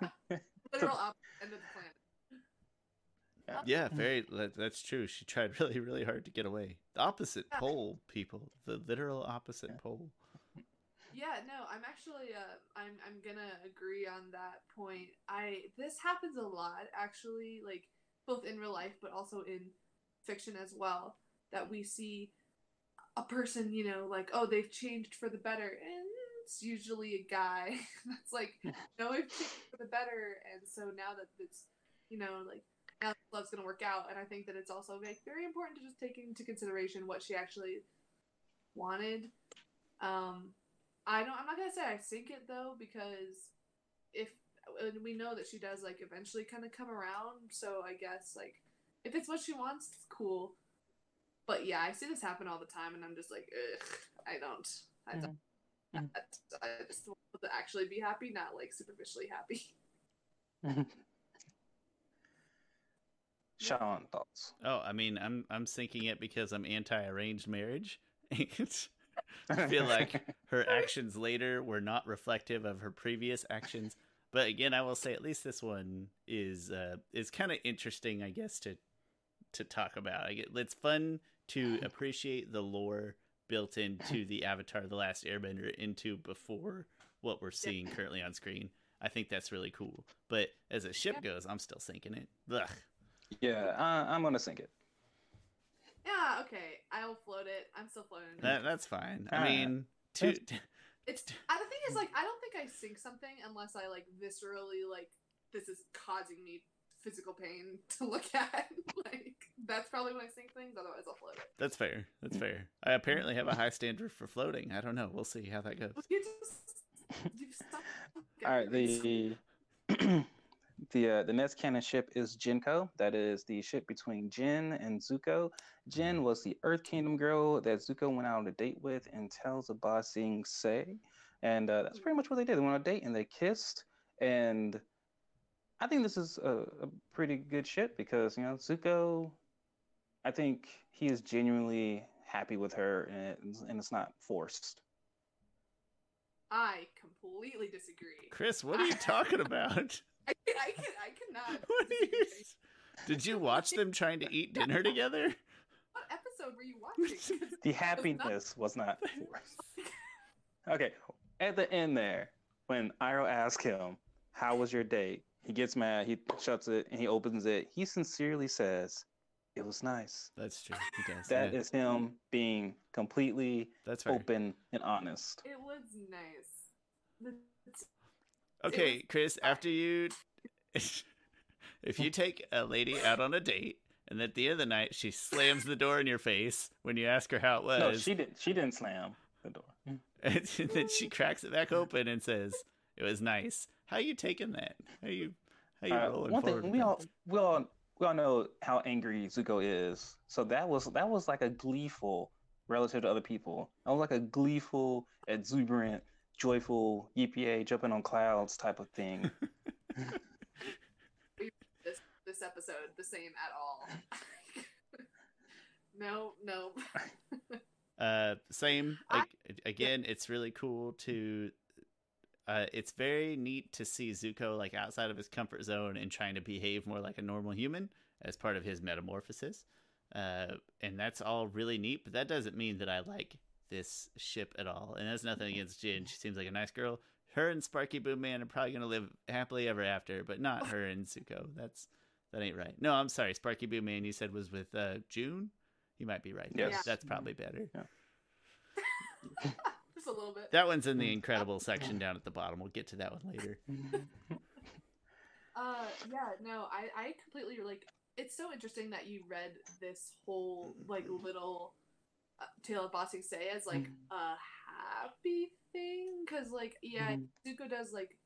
Literal opposite end of the planet. yeah, very that, that's true. She tried really, really hard to get away. The opposite pole, people. The literal opposite pole. Yeah, no, I'm actually uh I'm I'm gonna agree on that point. I this happens a lot actually, like both in real life but also in fiction as well, that we see a person, you know, like, oh, they've changed for the better and it's usually a guy that's like, no, we've changed for the better and so now that it's you know, like now love's gonna work out and I think that it's also like very important to just take into consideration what she actually wanted. Um I don't. I'm not gonna say I sink it though because if and we know that she does like eventually kind of come around. So I guess like if it's what she wants, it's cool. But yeah, I see this happen all the time, and I'm just like, ugh, I don't. I don't. Mhm. I just want to actually be happy, not like superficially happy. Sean, thoughts? Oh, I mean, I'm I'm sinking it because I'm anti-arranged marriage. I feel like her actions later were not reflective of her previous actions. But again, I will say at least this one is uh, is kind of interesting, I guess to to talk about. It's fun to appreciate the lore built into the Avatar: The Last Airbender into before what we're seeing currently on screen. I think that's really cool. But as a ship goes, I'm still sinking it. Ugh. Yeah, uh, I'm gonna sink it. Yeah, okay, I'll float it. I'm still floating. That, that's fine. I mean, to, It's I, the thing is like I don't think I sink something unless I like viscerally like this is causing me physical pain to look at. like that's probably when I sink things. Otherwise, I'll float it. That's fair. That's fair. I apparently have a high standard for floating. I don't know. We'll see how that goes. You just you stop. All right, the the uh, the next canon ship is Jinko. That is the ship between Jin and Zuko. Jin was the Earth Kingdom girl that Zuko went out on a date with and tells of Ba Sing Se, and uh, that's pretty much what they did. They went on a date and they kissed, and I think this is a, a pretty good ship because you know Zuko, I think he is genuinely happy with her and it's, and it's not forced. I completely disagree. Chris, what are you talking about? I can, I can, I cannot. What are you... Did you watch them trying to eat dinner together? What episode were you watching? The happiness was not forced. Okay, at the end there, when Iroh asks him, "How was your date?" He gets mad. He shuts it and he opens it. He sincerely says, "It was nice." That's true. He does. That yeah. is him being completely That's fair. open and honest. it was nice. The- Okay, Chris, after you if you take a lady out on a date And at the end of the night, she slams the door in your face when you ask her how it was. No, she didn't. She didn't slam the door. And then she cracks it back open and says, "It was nice." How you taking that? How you how you Uh, rolling one thing we that? all we all we all know how angry Zuko is. So that was that was like a gleeful relative to other people. I was like a gleeful, exuberant, joyful EPA jumping on clouds type of thing. This this episode the same at all. no, no. Uh, same. I- Like, again, it's really cool to. Uh, it's very neat to see Zuko like outside of his comfort zone and trying to behave more like a normal human as part of his metamorphosis. Uh, and that's all really neat. But that doesn't mean that I like this ship at all. And that's nothing against Jin. She seems like a nice girl. Her and Sparky Boom Man are probably gonna live happily ever after, but not her and Zuko. That's that ain't right. No, I'm sorry. Sparky Boom Man, you said was with uh, June. You might be right. Yes. Yeah. That's probably better. Just a little bit. That one's in the incredible section down at the bottom. We'll get to that one later. Uh, yeah, no, I, I completely like. It's so interesting that you read this whole like little tale of Ba Sing Se as like mm. a happy thing, because like yeah. Mm-hmm. Zuko does like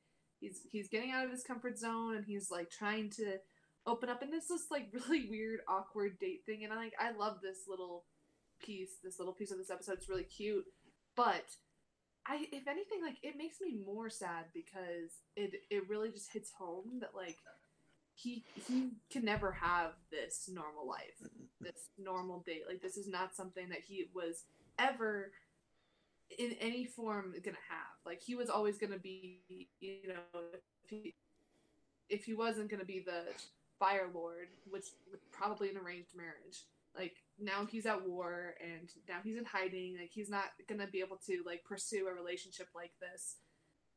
he's he's getting out of his comfort zone and he's like trying to open up, and it's this like really weird awkward date thing, and I like I love this little piece, this little piece of this episode. It's really cute, but I, if anything, like it makes me more sad because it it really just hits home that like he he can never have this normal life, this normal date. Like this is not something that he was ever in any form gonna have. Like he was always gonna be, you know, if he if he wasn't gonna be the Fire Lord, which probably an arranged marriage. Like now he's at war and now he's in hiding. Like he's not gonna be able to like pursue a relationship like this.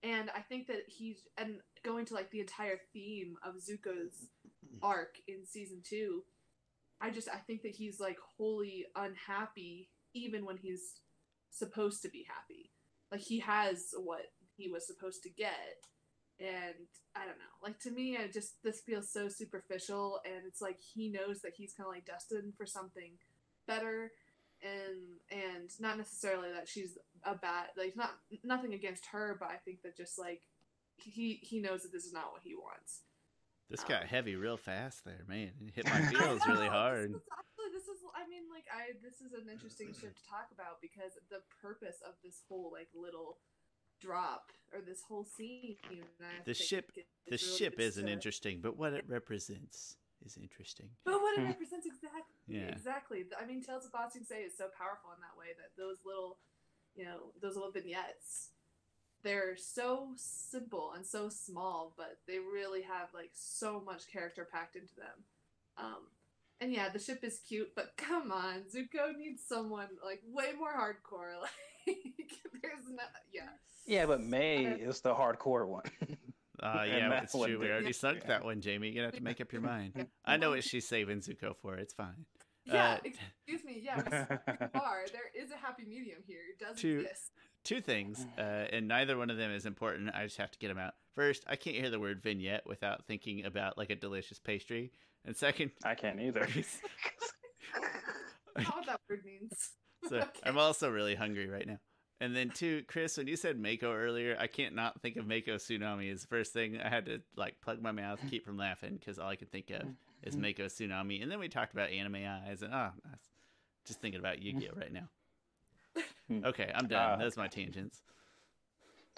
And I think that he's and going to like the entire theme of Zuko's arc in season two, I just I think that he's like wholly unhappy even when he's supposed to be happy. Like he has what he was supposed to get. And I don't know. Like to me, I just this feels so superficial, and it's like he knows that he's kind of like destined for something better, and and not necessarily that she's a bad like not nothing against her, but I think that just like he he knows that this is not what he wants. This Um, got heavy real fast there, man. It hit my feels really hard. This is, actually, this is I mean like I this is an interesting ship to talk about because the purpose of this whole like little drop or this whole scene. I The think ship- The really ship isn't to- interesting, but what it represents is interesting. But what it Hmm. represents exactly. Yeah. Exactly. I mean, Tales of Ba Sing Se is so powerful in that way that those little, you know, those little vignettes, they're so simple and so small, but they really have like so much character packed into them. Um, and yeah, the ship is cute, but come on, Zuko needs someone like way more hardcore. Like, there's not, yeah. yeah, but Mai Okay. is the hardcore one. Uh, yeah, that's true. We did- already sunk yeah. that one, Jamie. You're gonna have to make up your mind. I know what she's saving Zuko for. It's fine. Yeah, Uh, excuse me. Yeah, we are. There is a happy medium here. It does To- exist. Two things, uh, and neither one of them is important. I just have to get them out. First, I can't hear the word vignette without thinking about like a delicious pastry. And second, I can't either. I don't know what that word means. so Okay. I'm also really hungry right now. And then two, Chris, when you said Mako earlier, I can't not think of Mako Tsunami as the first thing. I had to like plug my mouth, keep from laughing, because all I could think of is Mako Tsunami. And then we talked about anime eyes, and ah, oh, just thinking about Yu-Gi-Oh right now. Hmm. Okay, I'm done. Uh, Those are my tangents.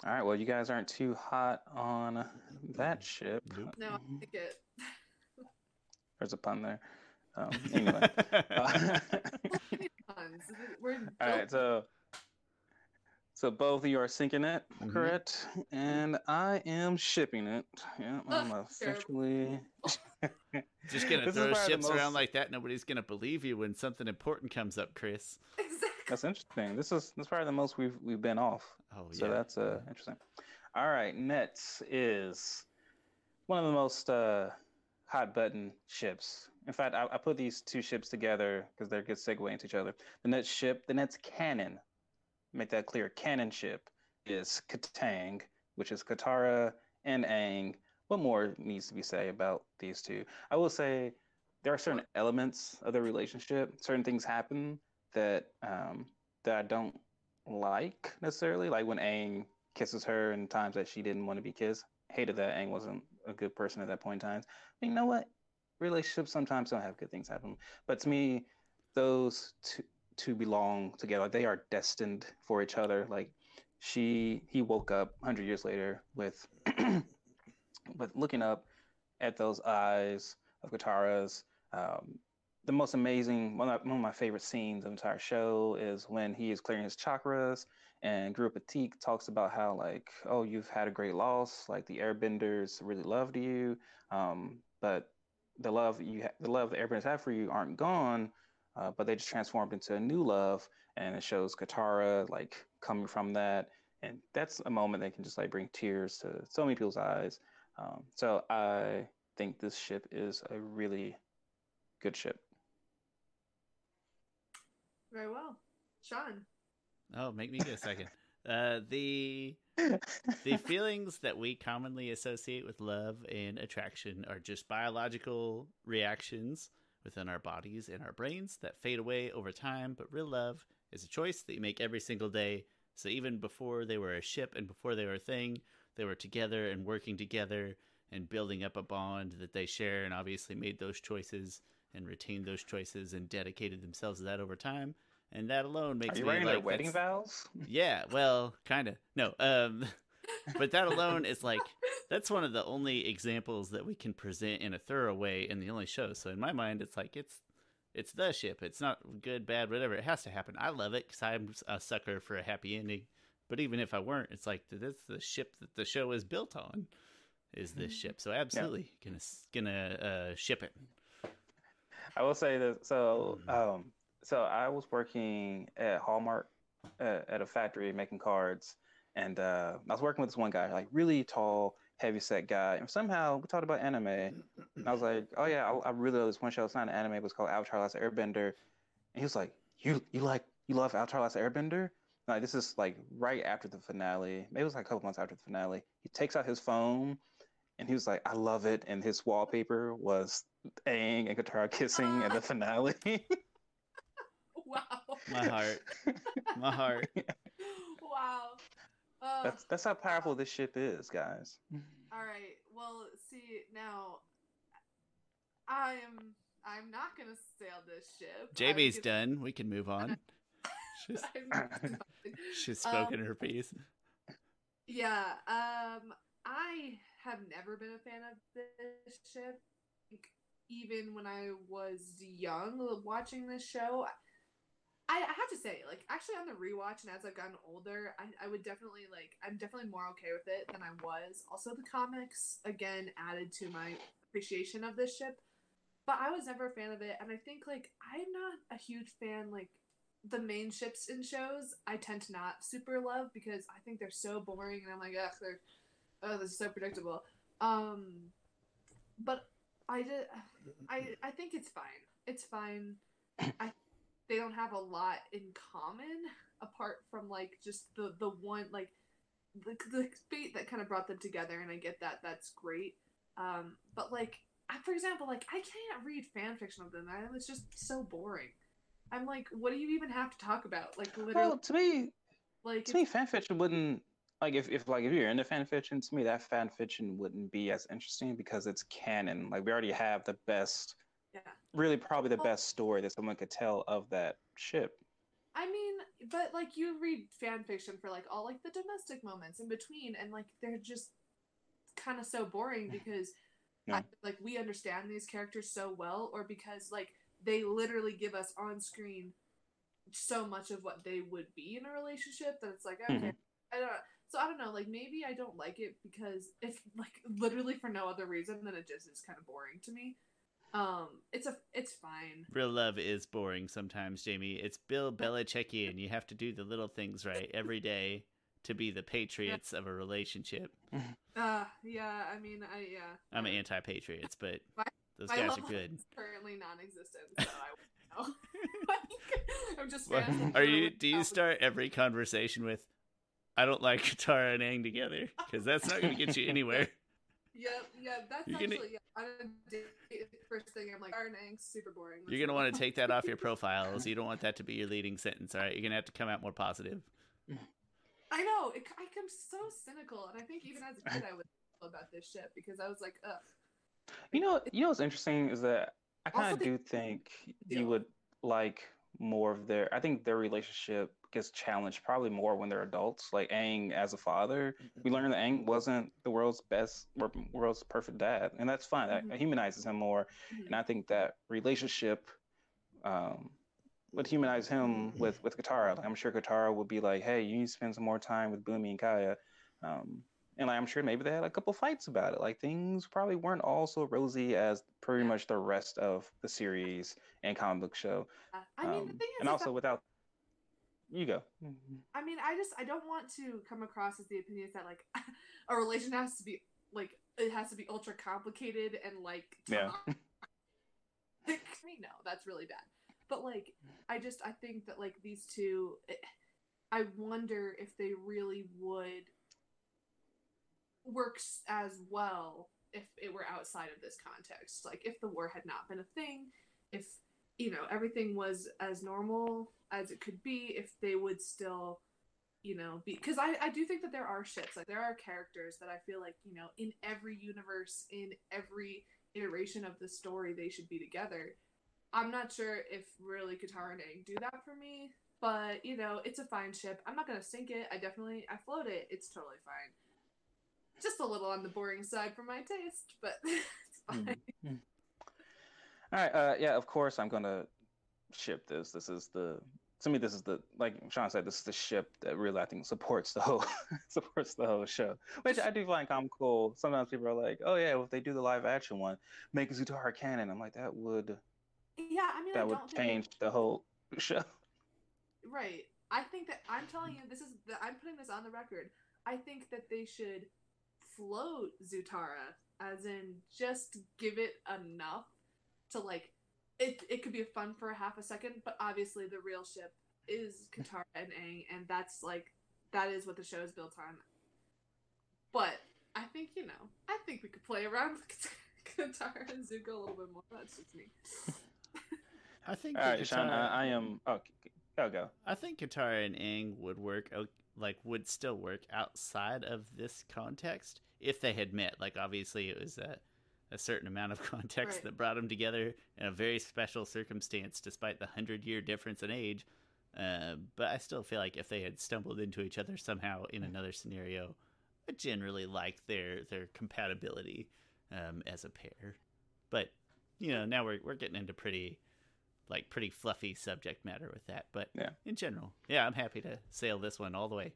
All right, well, you guys aren't too hot on that ship. Nope. No, I think it. There's a pun there. Um, anyway. Uh, Puns. We're All right, so so both of you are sinking it, Mhm. correct? And I am shipping it. Yeah, I'm Ugh, officially. Just gonna throw probably the ships around like that. Nobody's gonna believe you when something important comes up, Chris. exactly. That's interesting. This is this is probably the most we've we've been off. Oh yeah. So that's uh interesting. All right, Nets is one of the most uh, hot button ships. In fact, I, I put these two ships together because they're good segue into each other. The Nets ship, the Nets canon, make that clear. Canon ship is Kataang, which is Katara and Aang. What more needs to be said about these two? I will say there are certain elements of the relationship, certain things happen that um, that I don't like necessarily. Like when Aang kisses her in times that she didn't want to be kissed. Hated that Aang wasn't a good person at that point in time. But you know what? Relationships sometimes don't have good things happen. But to me, those two two belong together. Like they are destined for each other. Like she he woke up 100 years later with with looking up at those eyes of Katara's um, the most amazing one of, one of my favorite scenes of the entire show is when he is clearing his chakras and Guru Pathik talks about how like oh you've had a great loss. Like the airbenders really loved you um, but the love you ha- the love the airbenders have for you aren't gone uh, but they just transformed into a new love and it shows Katara like coming from that and that's a moment that can just like bring tears to so many people's eyes um, so I think this ship is a really good ship Very well. Sean. Oh, make me get a second. Uh, the the feelings that we commonly associate with love and attraction are just biological reactions within our bodies and our brains that fade away over time. But real love is a choice that you make every single day. So even before they were a ship and before they were a thing, they were together and working together and building up a bond that they share and obviously made those choices and retained those choices and dedicated themselves to that over time. And that alone makes Are you me writing like their wedding vows? yeah, well, kind of. No, um, but that alone is like that's one of the only examples that we can present in a thorough way in the only show. So in my mind, it's like it's it's the ship. It's not good, bad, whatever. It has to happen. I love it because I'm a sucker for a happy ending. But even if I weren't, it's like this the ship that the show is built on. Is this ship? So absolutely gonna gonna uh, ship it. I will say this. So, Mm. um, so I was working at Hallmark uh, at a factory making cards, and uh, I was working with this one guy, like really tall, heavy set guy. And somehow we talked about anime, and I was like, "Oh yeah, I, I really love this one show. It's not an anime, but it's called Avatar: Last Airbender." And he was like, "You you like you love Avatar: Last Airbender?" Like this is like right after the finale. Maybe it was like a couple months after the finale. He takes out his phone, and he was like, "I love it." And his wallpaper was Aang and Katara kissing in the finale. Wow. My heart, my heart. wow. Uh, that's that's how powerful this ship is, guys. all right. Well, see now, I'm I'm not gonna sail this ship. JB's I'm done. We can move on. She's, she's spoken her piece. Yeah, um, I have never been a fan of this ship. Like, Even when I was young, watching this show, I, I have to say, like, actually on the rewatch and as I've gotten older, I, I would definitely like, I'm definitely more okay with it than I was. Also, the comics again added to my appreciation of this ship, but I was never a fan of it, and I think like I'm not a huge fan like the main ships in shows I tend to not super love because I think they're so boring and I'm like, ugh, they're oh, this is so predictable. Um, but I did, I I think it's fine. It's fine. I they don't have a lot in common apart from like just the the one like the the fate that kind of brought them together, and I get that that's great. Um, but like I, for example, like I can't read fan fiction of them. I, it's just so boring. I'm like, what do you even have to talk about? Like literally, Well, to me, like to me, fan fiction wouldn't like if, if like if you're into fan fiction. To me, that fan fiction wouldn't be as interesting because it's canon. Like we already have the best, yeah. really probably the Well- best story that someone could tell of that ship. I mean, but like you read fan fiction for like all like the domestic moments in between, and like they're just kind of so boring because Yeah. I, like we understand these characters so well, or because like they literally give us on screen so much of what they would be in a relationship that it's like okay, Mhm. I don't. So I don't know. Like maybe I don't like it because if like literally for no other reason than it just is kind of boring to me. Um, it's a it's fine. Real love is boring sometimes, Jamie. It's Bill Belichickian. You have to do the little things right every day to be the patriots of a relationship. Uh, yeah. I mean, I yeah. I'm I- anti-patriots, but My- those My guys love are good. is currently non-existent, so I wouldn't know. Like, I'm just. What- fans of Are you? Do you start every conversation with, "I don't like Katara and Aang together," because that's not going to get you anywhere. Yeah, yeah, that's You're gonna- actually yeah, on a date first thing I'm like, darn, super boring. You're gonna want to take that off your profiles. You don't want that to be your leading sentence. All right, you're gonna have to come out more positive. I know. It, I am so cynical, and I think even as a kid, I was about this shit because I was like, ugh. You know, you know what's interesting is that I kind of do think you would like more of their. I think their relationship gets challenged probably more when they're adults. Like Aang as a father, we mm-hmm. learned that Aang wasn't the world's best, world's perfect dad, and that's fine. That mm-hmm. humanizes him more, mm-hmm. and I think that relationship um, would humanize him with with Katara. Like, I'm sure Katara would be like, "Hey, you need to spend some more time with Bumi and Kya." Um, and like, I'm sure maybe they had a couple fights about it. Like things probably weren't all so rosy as pretty much the rest of the series and comic book show. Uh, I mean, um, the thing is, and also that, without you go. Mm-hmm. I mean, I just I don't want to come across as the opinions that like a relation has to be like it has to be ultra complicated and like yeah. me no, that's really bad. But like, I just I think that like these two, it, I wonder if they really would works as well if it were outside of this context. Like if the war had not been a thing, if you know everything was as normal as it could be, if they would still you know be because I, I do think that there are ships like there are characters that i feel like you know in every universe in every iteration of the story they should be together. I'm not sure if really katara and Aang do that for me but you know it's a fine ship. I'm not gonna sink it. I definitely i float it. It's totally fine. Just a little on the boring side for my taste, but it's fine. Mm-hmm. All right, uh, yeah, of course I'm gonna ship this. This is the to me this is the like Sean said this is the ship that really I think supports the whole supports the whole show, which I do find kind of cool. Sometimes people are like, oh yeah, well, if they do the live action one, make Zutara canon. I'm like that would yeah, I mean that I would change the whole show. Right. I think that I'm telling you this is the, I'm putting this on the record. I think that they should float Zutara, as in just give it enough to like it. It could be fun for a half a second, but obviously the real ship is Katara and Aang, and that's like that is what the show is built on. But I think you know, I think we could play around with Katara and Zuko a little bit more. That's just me. I think. All right, Katara, Sean, I, I am. Oh, go go. I think Katara and Aang would work like would still work outside of this context if they had met. Like obviously it was a, a certain amount of context right. that brought them together in a very special circumstance, despite the hundred year difference in age. Uh, but I still feel like if they had stumbled into each other somehow in another scenario, I generally like their their compatibility um, as a pair. But you know, now we're we're getting into pretty like pretty fluffy subject matter with that. But yeah. in general, yeah, I'm happy to sail this one all the way.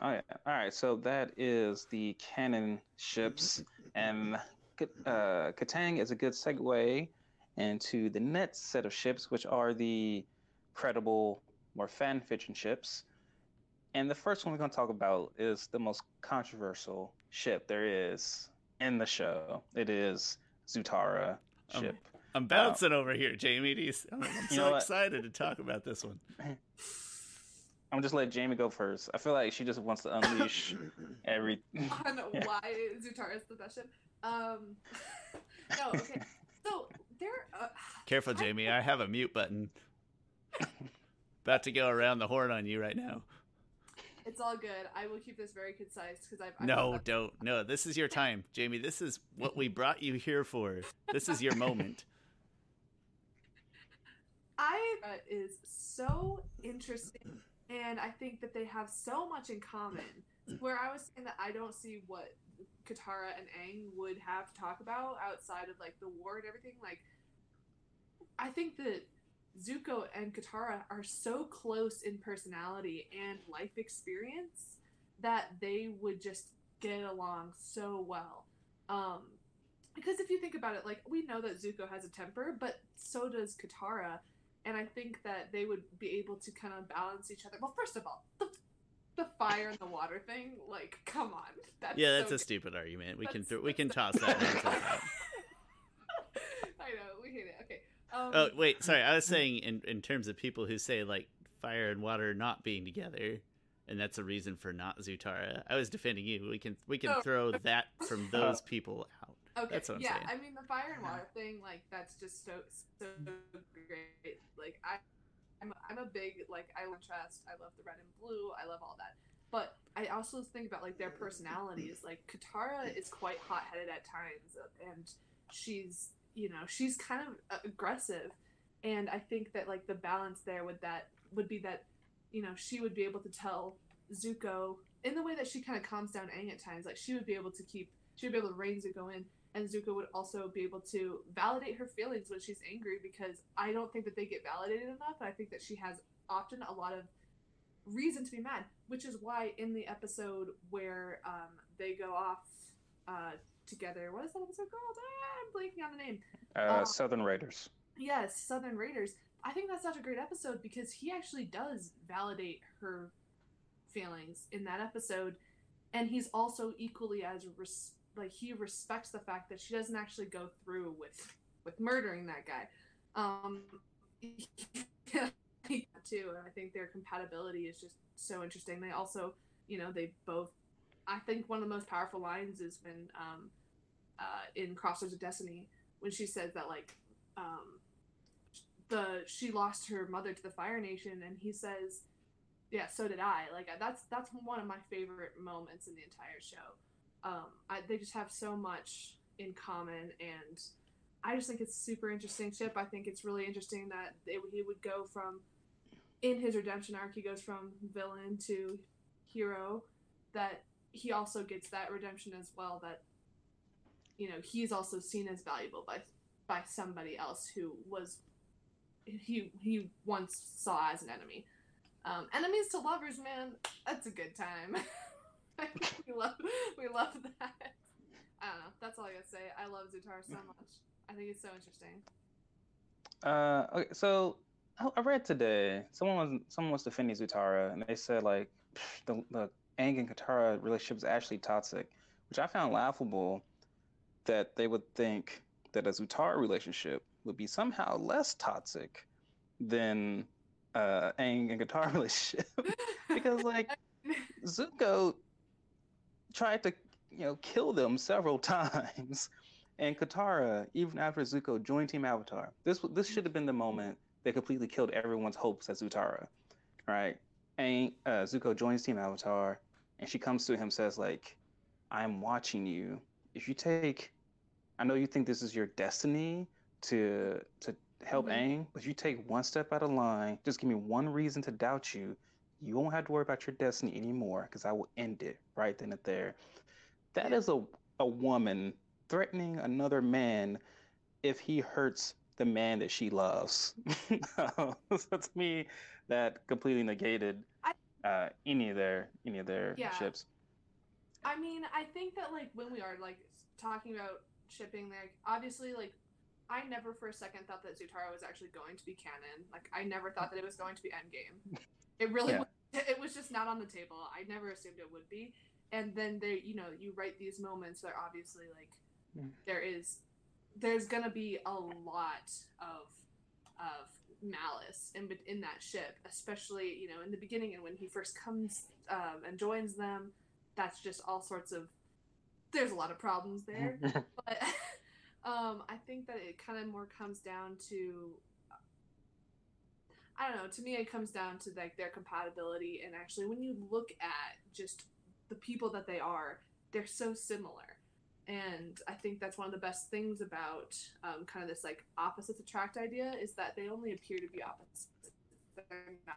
Oh yeah. All right. So that is the canon ships, and uh, Kataang is a good segue into the next set of ships, which are the credible, more fan fiction ships. And the first one we're going to talk about is the most controversial ship there is in the show. It is Zutara um, ship. Um, I'm bouncing over here, Jamie. I'm, I'm so excited to talk about this one. I'm just let Jamie go first. I feel like she just wants to unleash every. On yeah. why Zutara is the best ship. Um, no, okay. So there. Uh, Careful, Jamie. I... I have a mute button. About to go around the horn on you right now. It's all good. I will keep this very concise because I've. I no, don't. No, this is your time, Jamie. This is what we brought you here for. This is your moment. I uh, is so interesting, and I think that they have so much in common. Where I was saying that I don't see what Katara and Aang would have to talk about outside of like the war and everything. Like, I think that Zuko and Katara are so close in personality and life experience that they would just get along so well. Um, because if you think about it, like we know that Zuko has a temper, but so does Katara, and I think that they would be able to kind of balance each other. Well, first of all, the, fire and the water thing, like, come on. That's yeah, that's so a stupid argument. We that's, can th- we can toss that. I know we hate it. Okay. Um, oh wait, sorry. I was saying in in terms of people who say like fire and water not being together, and that's a reason for not Zutara. I was defending you. We can we can oh. throw that from those people out. Okay. That's what I'm yeah, saying. I mean the fire and water thing, like that's just so so great. Like I, I'm I'm a big like I love trust. I love the red and blue. I love all that. But I also think about like their personalities. Like Katara is quite hot headed at times, and she's you know she's kind of aggressive, and I think that like the balance there would that would be that you know she would be able to tell Zuko in the way that she kind of calms down Aang at times. Like she would be able to keep she would be able to rein Zuko in, and Zuko would also be able to validate her feelings when she's angry because I don't think that they get validated enough. I think that she has often a lot of reason to be mad, which is why in the episode where um, they go off uh, together, what is that episode called? Ah, I'm blanking on the name. Uh, Oh. Southern Raiders. Yes, Southern Raiders. I think that's such a great episode because he actually does validate her feelings in that episode, and he's also equally as res- like he respects the fact that she doesn't actually go through with with murdering that guy. Um, too, and I think their compatibility is just so interesting. They also, you know, they both. I think one of the most powerful lines is when um, uh, in Crossroads of Destiny when she says that like um, the she lost her mother to the Fire Nation, and he says, "Yeah, so did I." Like that's that's one of my favorite moments in the entire show. Um, I, they just have so much in common, and I just think it's super interesting ship. I think it's really interesting that they, he would go from in his redemption arc, he goes from villain to hero. That he also gets that redemption as well. That you know he's also seen as valuable by by somebody else who was he he once saw as an enemy. Um, enemies to lovers, man, that's a good time. we love we love that. I don't know. That's all I gotta say. I love Zutara so much. I think it's so interesting. Uh, okay, so I, I read today someone was someone was defending Zutara, and they said like the the Aang and Katara relationship is actually toxic, which I found laughable. That they would think that a Zutara relationship would be somehow less toxic than uh, Aang and Katara relationship, because like Zuko tried to, you know, kill them several times, and Katara, even after Zuko joined Team Avatar, this this should have been the moment that completely killed everyone's hopes at Zutara, right? And uh, Zuko joins Team Avatar, and she comes to him says like, "I'm watching you. If you take, I know you think this is your destiny to to help Mhm. Aang, but if you take one step out of line, just give me one reason to doubt you, you won't have to worry about your destiny anymore because I will end it right then and there. That is a, a woman threatening another man if he hurts the man that she loves. so to me, that completely negated uh, any of their any of their Yeah. ships. I mean, I think that like when we are like talking about shipping, like obviously like I never for a second thought that Zutara was actually going to be canon. Like I never thought that it was going to be Endgame. It really Yeah. was, it was just not on the table. I never assumed it would be. And then they, you know, you write these moments that obviously like Mm. there is there's gonna be a lot of of malice in in that ship, especially you know in the beginning and when he first comes um, and joins them. That's just all sorts of. There's a lot of problems there, but um, I think that it kind of more comes down to. I don't know. To me, it comes down to like their compatibility, and actually, when you look at just the people that they are, they're so similar. And i think that's one of the best things about um, kind of this like opposites attract idea is that they only appear to be opposites. They're not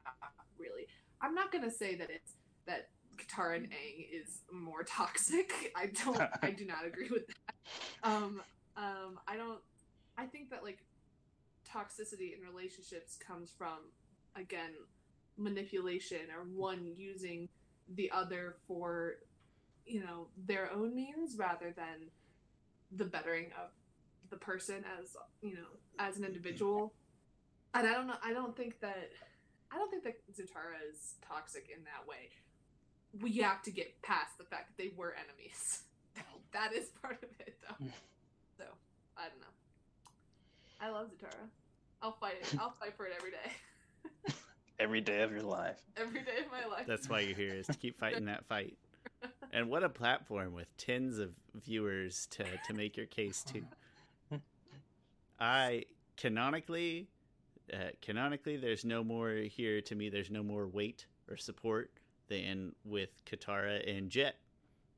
really. I'm not going to say that it's that Katara and Aang is more toxic. I don't i do not agree with that. Um um i don't i think that like toxicity in relationships comes from again manipulation or one using the other for you know their own means rather than the bettering of the person as you know as an individual. And i don't know i don't think that i don't think that zutara is toxic in that way. We have to get past the fact that they were enemies. That is part of it though. Hmm. So i don't know i love zutara i'll fight it i'll fight for it every day Every day of your life. every day of my life That's why you're here is to keep fighting that fight and what a platform with tens of viewers to to make your case to. I canonically, uh, canonically, there's no more here to me. There's no more weight or support than with Katara and Jet.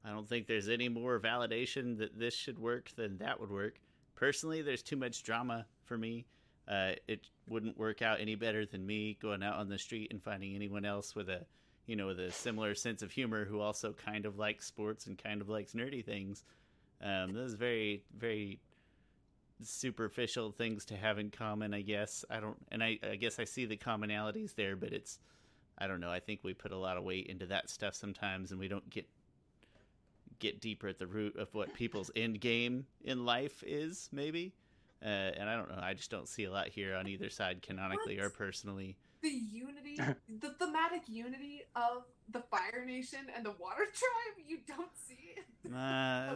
I don't think there's any more validation that this should work than that would work. Personally, there's too much drama for me. Uh, it wouldn't work out any better than me going out on the street and finding anyone else with a, you know, with a similar sense of humor who also kind of likes sports and kind of likes nerdy things. Um, those very, very superficial things to have in common, I guess. I don't, and I, I guess I see the commonalities there, but it's, I don't know. I think we put a lot of weight into that stuff sometimes, and we don't get get deeper at the root of what people's end game in life is, maybe. Uh, and I don't know. I just don't see a lot here on either side, canonically What? or personally. The unity, the thematic unity of the Fire Nation and the Water Tribe, you don't see it. Uh,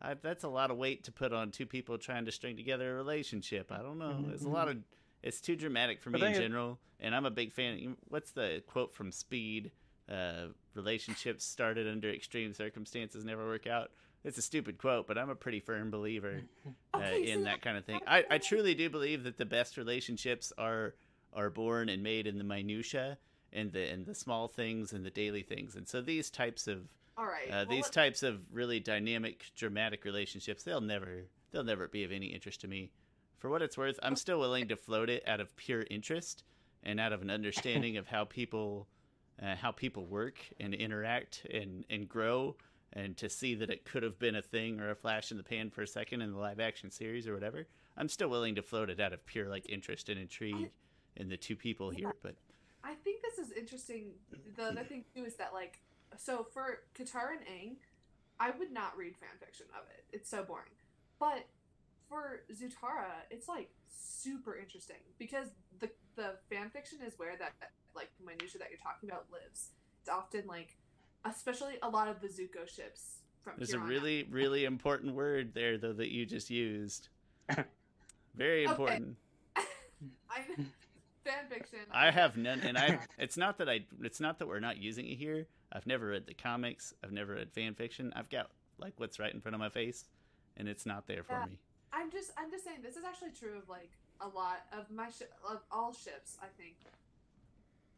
I, that's a lot of weight to put on two people trying to string together a relationship. I don't know. It's a lot of. It's too dramatic for me in then- general, and I'm a big fan. What's the quote from Speed? Uh, relationships started under extreme circumstances never work out. It's a stupid quote, but I'm a pretty firm believer uh, Okay, in so that kind of thing. I, I truly do believe that the best relationships are are born and made in the minutia and the and the small things and the daily things. And so these types of All right. uh, well, these let- types of really dynamic, dramatic relationships, they'll never they'll never be of any interest to me. For what it's worth, I'm still willing to float it out of pure interest and out of an understanding of how people uh, how people work and interact and and grow and to see that it could have been a thing or a flash in the pan for a second in the live action series or whatever. I'm still willing to float it out of pure like interest and intrigue in the two people Yeah. here, but I think this is interesting. The other thing too is that like, so for Katara and Aang, I would not read fan fiction of it. It's so boring. But for Zutara, it's like super interesting because the the fan fiction is where that like the minutia that you're talking about lives. It's often like, especially a lot of the Zuko ships from. There's here a on out. really, really important word there, though, that you just used. Very Okay. important. I fan fiction. I have none, and I. It's not that I. It's not that we're not using it here. I've never read the comics. I've never read fan fiction. I've got like what's right in front of my face, and it's not there for Yeah. me. I'm just I'm just saying this is actually true of like a lot of my shi of all ships. I think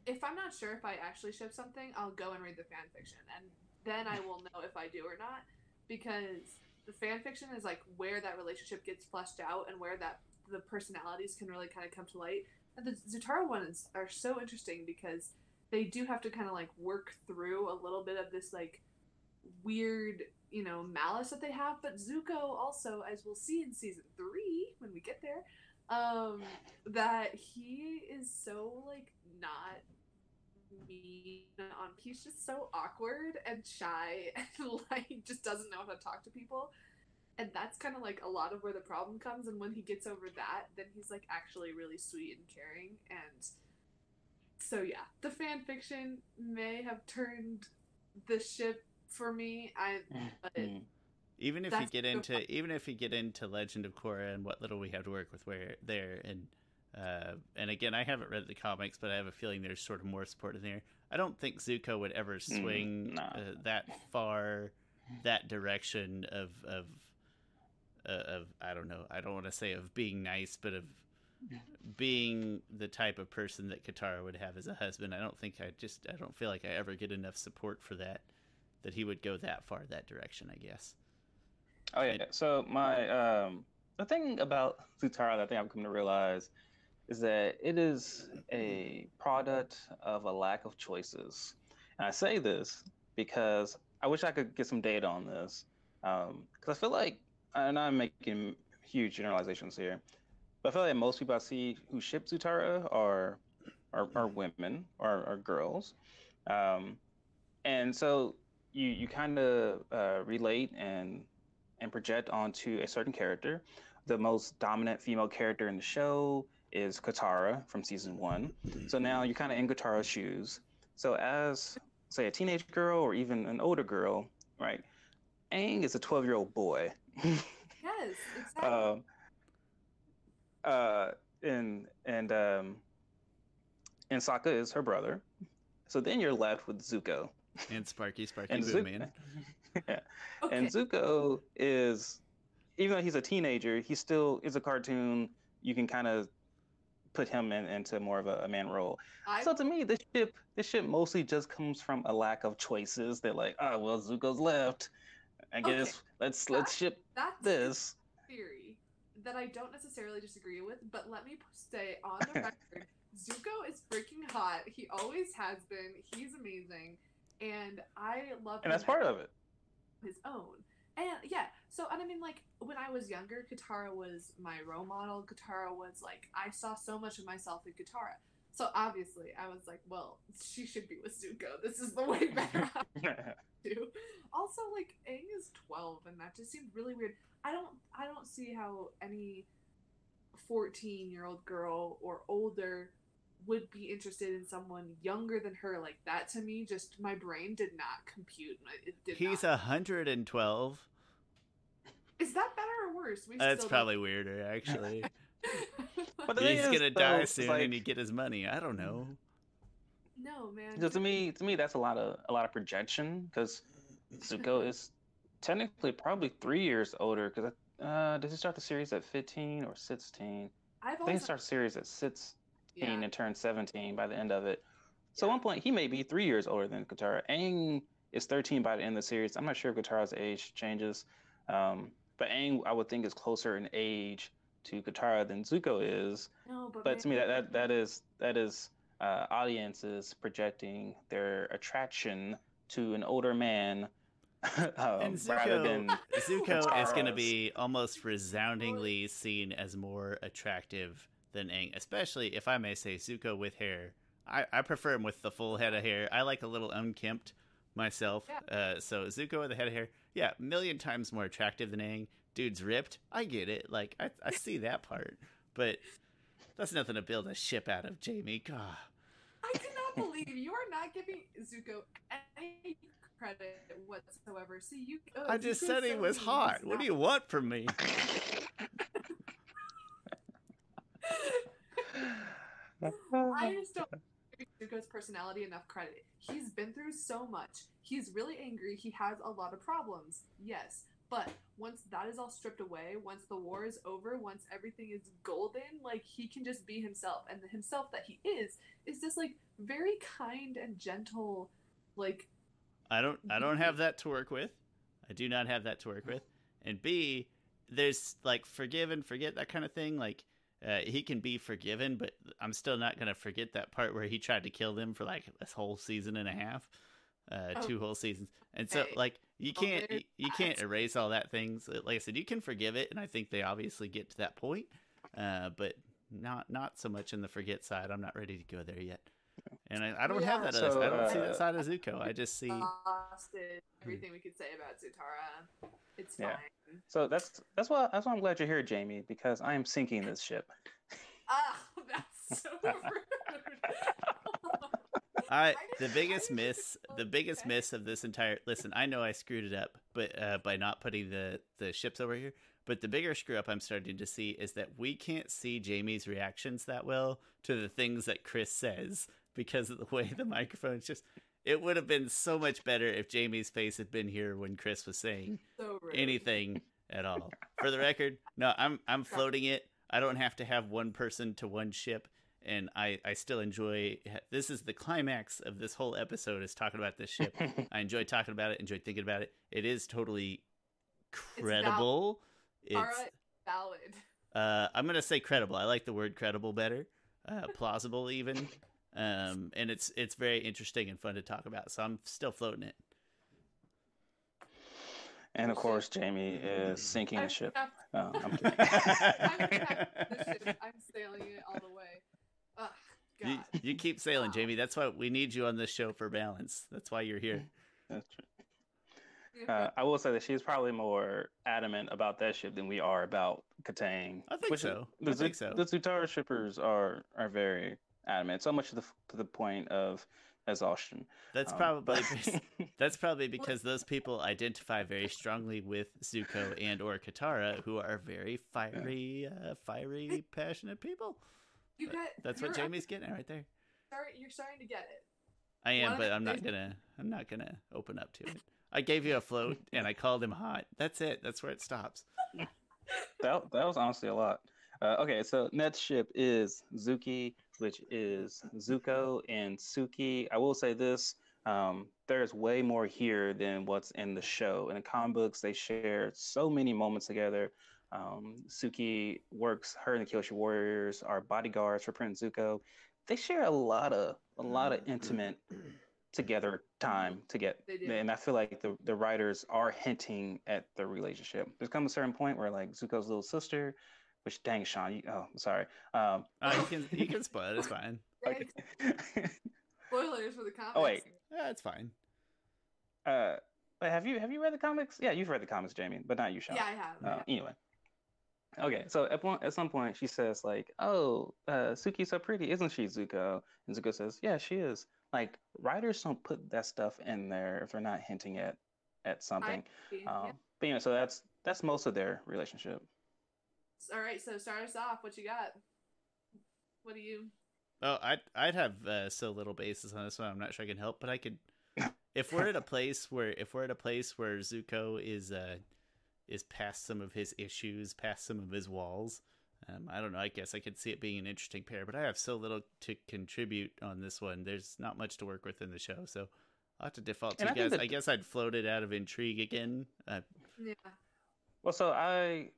if I'm not sure if I actually ship something, I'll go and read the fan fiction, and then I will know if I do or not, because the fan fiction is like where that relationship gets fleshed out and where that the personalities can really kind of come to light. And the Zutara ones are so interesting because they do have to kind of like work through a little bit of this like weird, you know, malice that they have. But Zuko also, as we'll see in season three when we get there, um, that he is so like not mean on he's just so awkward and shy and like just doesn't know how to talk to people. And that's kind of like a lot of where the problem comes. And when he gets over that then he's like actually really sweet and caring. And so yeah the fan fiction may have turned the ship for me. I but Mm. Even if you get into, even if you get into Legend of Korra and what little we have to work with where there, and uh, and again, I haven't read the comics, but I have a feeling there's sort of more support in there. I don't think Zuko would ever swing nah. uh, that far, that direction of of uh, of I don't know. I don't want to say of being nice, but of being the type of person that Katara would have as a husband. I don't think I just I don't feel like I ever get enough support for that that he would go that far that direction. I guess. Oh yeah. So my um the thing about Zutara that I think I'm coming to realize is that it is a product of a lack of choices. And I say this because I wish I could get some data on this. Because I feel like, and I'm making huge generalizations here, but I feel like most people I see who ship Zutara are are, are women or are girls. Um, and so you, you kind of uh, relate and and project onto a certain character. The most dominant female character in the show is Katara from season one. So now you're kind of in Katara's shoes. So as say a teenage girl or even an older girl, right? Aang is a 12 year old boy. yes exactly um, uh, and and um, and Sokka is her brother. So then you're left with Zuko, And Sparky, Sparky and Boom Man. yeah. Okay. And Zuko is, even though he's a teenager, he still is a cartoon. You can kind of put him in, into more of a, a man role. I, So to me, this ship, this ship mostly just comes from a lack of choices. They're like, oh well, Zuko's left. I Okay. guess let's let's ship that's this. theory that I don't necessarily disagree with, but let me say on the record, Zuko is freaking hot. He always has been. He's amazing, and I love. And that's part of it. his own. And uh, yeah, so and I mean like when I was younger, Katara was my role model. Katara was like I saw so much of myself in Katara. So obviously I was like, well, she should be with Zuko. This is the way better do. Also, like Aang is twelve, and that just seemed really weird. I don't, I don't see how any fourteen-year-old girl or older would be interested in someone younger than her like that. To me, just my brain did not compute. It did He's not. a hundred and twelve. Is that better or worse? We That's still probably weirder, actually. But He's is, gonna though, die soon, like- and you get his money. I don't know. no man. Because to me, to me, that's a lot of a lot of projection. Because Zuko is technically probably three years older. Because uh, does he start the series at fifteen or sixteen? I've I think always he starts series at sixteen yeah. and turns seventeen by the end of it. So Yeah. at one point, he may be three years older than Katara. Aang is thirteen by the end of the series. I'm not sure if Katara's age changes, um, but Aang, I would think, is closer in age to Katara than Zuko is. no, but, But to me, that that, that is that is uh, audiences projecting their attraction to an older man um, And rather Zuko, than Zuko is going to be almost resoundingly seen as more attractive than Aang, especially if I may say Zuko with hair. I, I prefer him with the full head of hair. I like a little unkempt myself. Uh, so Zuko with a head of hair, yeah, million times more attractive than Aang. Dude's ripped. I get it. Like I, I see that part, but that's nothing to build a ship out of, Jamie. God. I cannot believe you are not giving Zuko any credit whatsoever. See, you. Uh, I just Zuko's said he so was hot. What do you want from me? I just don't give Zuko's personality enough credit. He's been through so much. He's really angry. He has a lot of problems. Yes. But once that is all stripped away, once the war is over, once everything is golden, like he can just be himself. And the himself that he is is this like very kind and gentle, like I don't I don't have that to work with. I do not have that to work with. And B, there's like forgive and forget that kind of thing. Like uh, he can be forgiven, but I'm still not gonna forget that part where he tried to kill them for like this whole season and a half, uh, Oh. two whole seasons. And so Okay. like you can't you, you can't erase all that things. Like I said, you can forgive it, and I think they obviously get to that point. Uh, but not not so much in the forget side. I'm not ready to go there yet. And I, I don't have that. So, I don't see uh, that side of Zuko. I just see. exhausted everything we could say about Zutara. It's fine. Yeah. So that's that's why that's why I'm glad you're here, Jamie, because I am sinking this ship. Ah, that's so rude. I I the biggest I miss know the biggest that. miss of this entire listen I know I screwed it up but uh, by not putting the the ships over here but the bigger screw up I'm starting to see is that we can't see Jamie's reactions that well to the things that Chris says because of the way the microphone's just it would have been so much better if Jamie's face had been here when Chris was saying so anything at all. For the record, no, I'm I'm floating it. I don't have to have one person to one ship, and I I still enjoy. This is the climax of this whole episode is talking about this ship. I enjoy talking about it. Enjoy thinking about it. It is totally credible. It's, Alright, valid. uh, I'm gonna say credible. I like the word credible better. Uh, plausible even. Um, and it's it's very interesting and fun to talk about. So I'm still floating it. And of course, Jamie is sinking the I'm ship. trapped- Oh, I'm kidding. I'm the ship. I'm sailing it all the way. Ugh, You, God. you keep sailing, Jamie. That's why we need you on this show for balance. That's why you're here. That's true. Uh, I will say that she's probably more adamant about that ship than we are about Kataang. I think so. The, I think so. The Zutara shippers are are very adamant, so much to the to the point of exhaustion. That's Um, probably but- that's probably because those people identify very strongly with Zuko and or Katara, who are very fiery, uh, fiery, passionate people. you got. That's what Jamie's getting at right there. Start, you're starting to get it. I am, What but I'm not gonna. I'm not gonna open up to it. I gave you a float, and I called him hot. That's it. That's where it stops. That that was honestly a lot. Uh, okay, so next ship is Zuki, which is Zuko and Suki. I will say this: um, there's way more here than what's in the show. In the comic books, they share so many moments together. Um, Suki works. Her and the Kyoshi Warriors are bodyguards for Prince Zuko. They share a lot of a lot of intimate together time to get and i feel like the, the writers are hinting at the relationship there's come a certain point where like zuko's little sister which dang sean you, oh sorry um Uh, you can you can spoil it. It's fine. okay. Spoilers for the comics. Oh, wait. Yeah, it's fine. uh but have you have you read the comics yeah you've read the comics jamie but not you sean Yeah, I have. Uh, anyway. Okay, so at one at some point she says like, "Oh, uh, Suki's so pretty, isn't she, Zuko?" And Zuko says, "Yeah, she is." Like writers don't put that stuff in there if they're not hinting at at something. Yeah. Um, but anyway, so that's that's most of their relationship. All right, so start us off. What you got? What do you? Oh, I'd I'd have uh, so little basis on this one. I'm not sure I can help, but I could. If we're at a place where if we're at a place where Zuko is uh is past some of his issues, past some of his walls, um, I don't know. I guess I could see it being an interesting pair, but I have so little to contribute on this one. There's not much to work with in the show, so I'll have to default to And you I guys. that- I guess I'd float it out of intrigue again. Uh, Yeah. Well, so I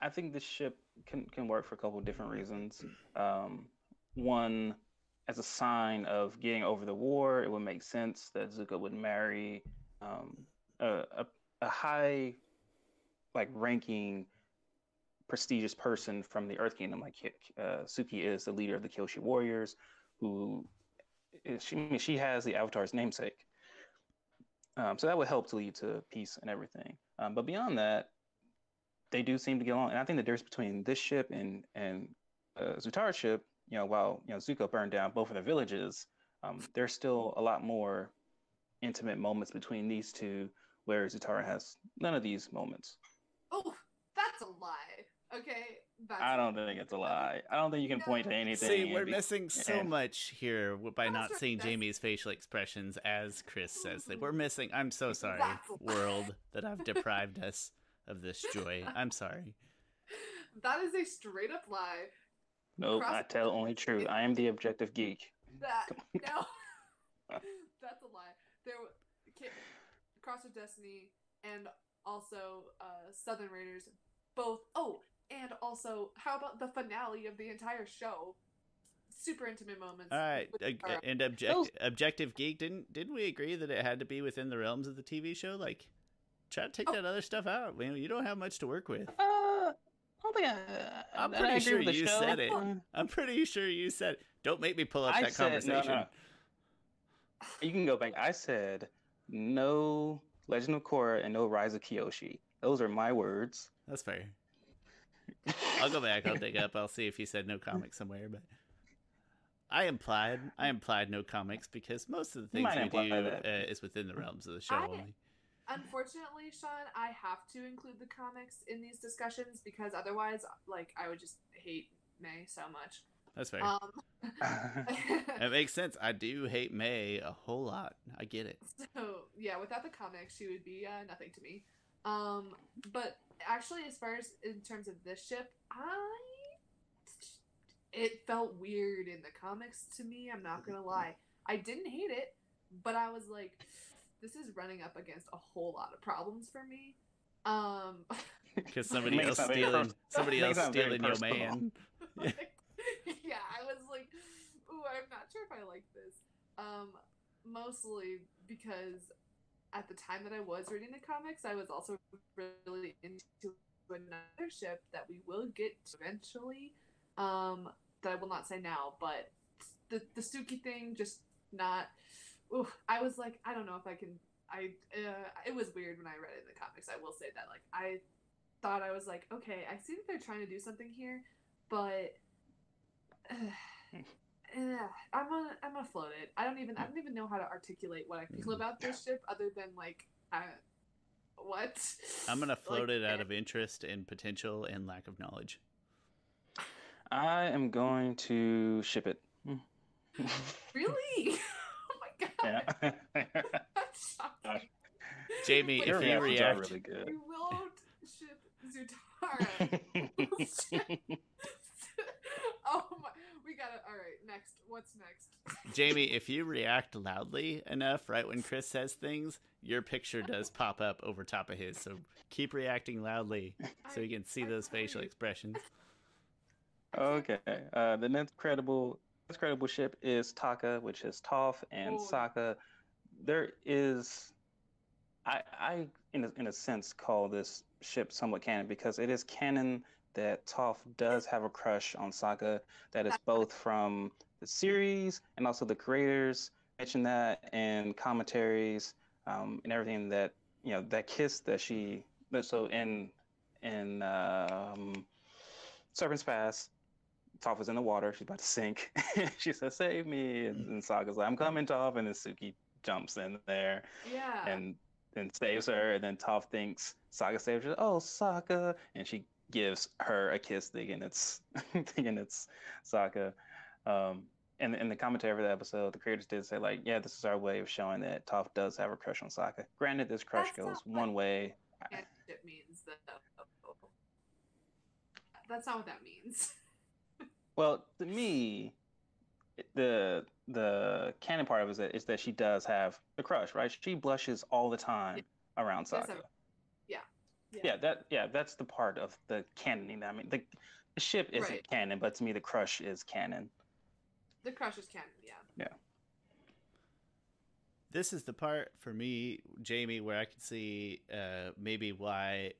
I think this ship can can work for a couple of different reasons. Um, one, as a sign of getting over the war, it would make sense that Zuko would marry um, a, a a high, like ranking, prestigious person from the Earth Kingdom, like uh, Suki is the leader of the Kyoshi warriors, who is, she she has the Avatar's namesake. Um, so that would help to lead to peace and everything. Um, but beyond that, they do seem to get along. And I think the difference between this ship and and uh, Zutara's ship, you know, while you know Zuko burned down both of the villages, um, there's still a lot more intimate moments between these two, where Zutara has none of these moments. Oh, that's a lie. Okay. That's I don't think it's a lie. I don't think you can point to anything. See, we're be- missing so and- much here by not right, seeing that's- Jamie's facial expressions as Chris says that we're missing. I'm so sorry, That's world, that I've deprived us of this joy. I'm sorry. That is a straight up lie. Nope, I tell only truth. I am the objective geek. That no, that's a lie. There, w- Cross of Destiny and also uh, Southern Raiders, both. Oh, and also, how about the finale of the entire show? Super intimate moments. All right, with and object, objective geek didn't didn't we agree that it had to be within the realms of the TV show? Like, try to take Oh. that other stuff out. Man, you don't have much to work with. Uh, I don't think I. I'm I pretty agree sure you show. said it. I'm pretty sure you said. Don't make me pull up I that said conversation. no. You can go back. I said no Legend of Korra and no Rise of Kyoshi. Those are my words. That's fair. I'll go back. I'll dig up. I'll see if you said no comics somewhere. But I implied. I implied no comics because most of the things might we do uh, is within the realms of the show I- only. Unfortunately, Sean, I have to include the comics in these discussions because otherwise, like, I would just hate Mai so much. That's fair. Um, it makes sense. I do hate Mai a whole lot. I get it. So yeah, without the comics, she would be uh, nothing to me. Um, but actually, as far as in terms of this ship, I it felt weird in the comics to me. I'm not gonna lie. I didn't hate it, but I was like, this is running up against a whole lot of problems for me. Um, Because somebody else stealing, pers- somebody else stealing your man. like, yeah, I was like, ooh, I'm not sure if I like this. Um, mostly because at the time that I was reading the comics, I was also really into another ship that we will get to eventually. Um, that I will not say now, but the the Suki thing just not. Ooh, I was like, I don't know if I can. I uh, it was weird when I read it in the comics. I will say that, like, I thought I was like, okay, I see that they're trying to do something here, but uh, I'm gonna I'm gonna float it. I don't even I don't even know how to articulate what I feel about this ship other than like, I, what? I'm gonna float Like, it out of interest and potential and lack of knowledge. I am going to ship it. Really? yeah. Jamie, if you react, really good. we won't ship Zutara. oh my, we got it. All right, next. What's next? Jamie, if you react loudly enough, right when Chris says things, your picture does pop up over top of his. So keep reacting loudly, so you can see I, those I, facial expressions. Okay. Uh, the next credible credible ship is Tokka, which is Toph and Oh. Sokka. There is, I I in a, in a sense call this ship somewhat canon because it is canon that Toph does have a crush on Sokka. That is both from the series and also the creators mention that in commentaries um, and everything that you know that kiss that she that- so in in um, Serpent's Pass, Toph is in the water. She's about to sink. she says, "Save me!" And, and Sokka's like, "I'm coming, Toph." And then Suki jumps in there Yeah. and and saves her. And then Toph thinks Sokka saves her. Oh, Sokka! And she gives her a kiss, thinking it's thinking it's Sokka. Um, and in the commentary for the episode, the creators did say like, "Yeah, this is our way of showing that Toph does have a crush on Sokka." Granted, this crush That's goes not one way. It means that. That's not what that means. Well, to me, the the canon part of it is that, is that she does have a crush, right? She blushes all the time around Yes, Sokka. I- yeah. Yeah, that yeah, that's the part of the canoning. I mean, the, the ship isn't Right. canon, but to me, the crush is canon. The crush is canon. Yeah. Yeah. This is the part for me, Jamie, where I can see uh, maybe why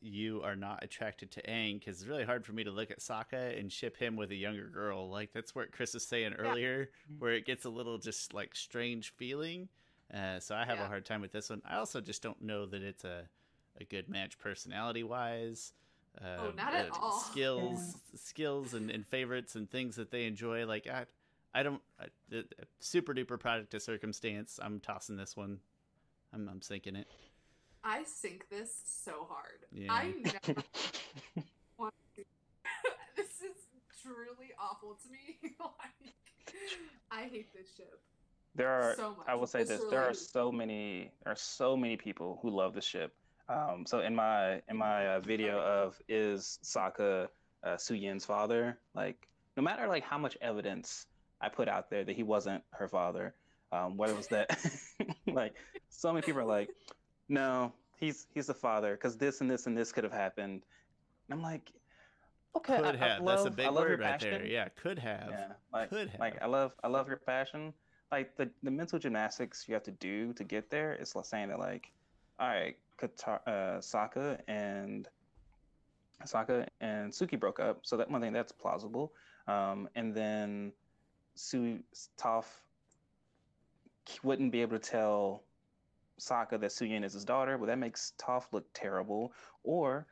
you are not attracted to Aang because it's really hard for me to look at Sokka and ship him with a younger girl. Like that's what Chris was saying earlier, where it gets a little just like strange feeling. Uh, so I have a hard time with this one. I also just don't know that it's a a good match personality wise. Uh, Oh, not at uh, all. Skills, skills, and, and favorites and things that they enjoy. Like I, I don't I, super duper product of circumstance. I'm tossing this one. I'm I'm sinking it. I sink this so hard. Yeah. I never want to. this is truly awful to me. like, I hate this ship there are, so much. I will say this: there are so many, there are so many people who love the ship. Um, so in my in my uh, video of is Sokka uh, Suyin's father, like no matter like how much evidence I put out there that he wasn't her father, um, whether it was that like so many people are like, no, he's he's the father because this and this and this could have happened. And I'm like, okay, Could I, I have. love, That's a big I love word right passion. there. Yeah, could have. Yeah, like Could have. like I love I love your passion. Like the the mental gymnastics you have to do to get there. It's like saying that like, all right, Qatar, uh, Sokka and Sokka and Suki broke up, so that one thing that's plausible. Um, and then Su Toph wouldn't be able to tell Sokka that Suyin is his daughter, but that makes Toph look terrible. Or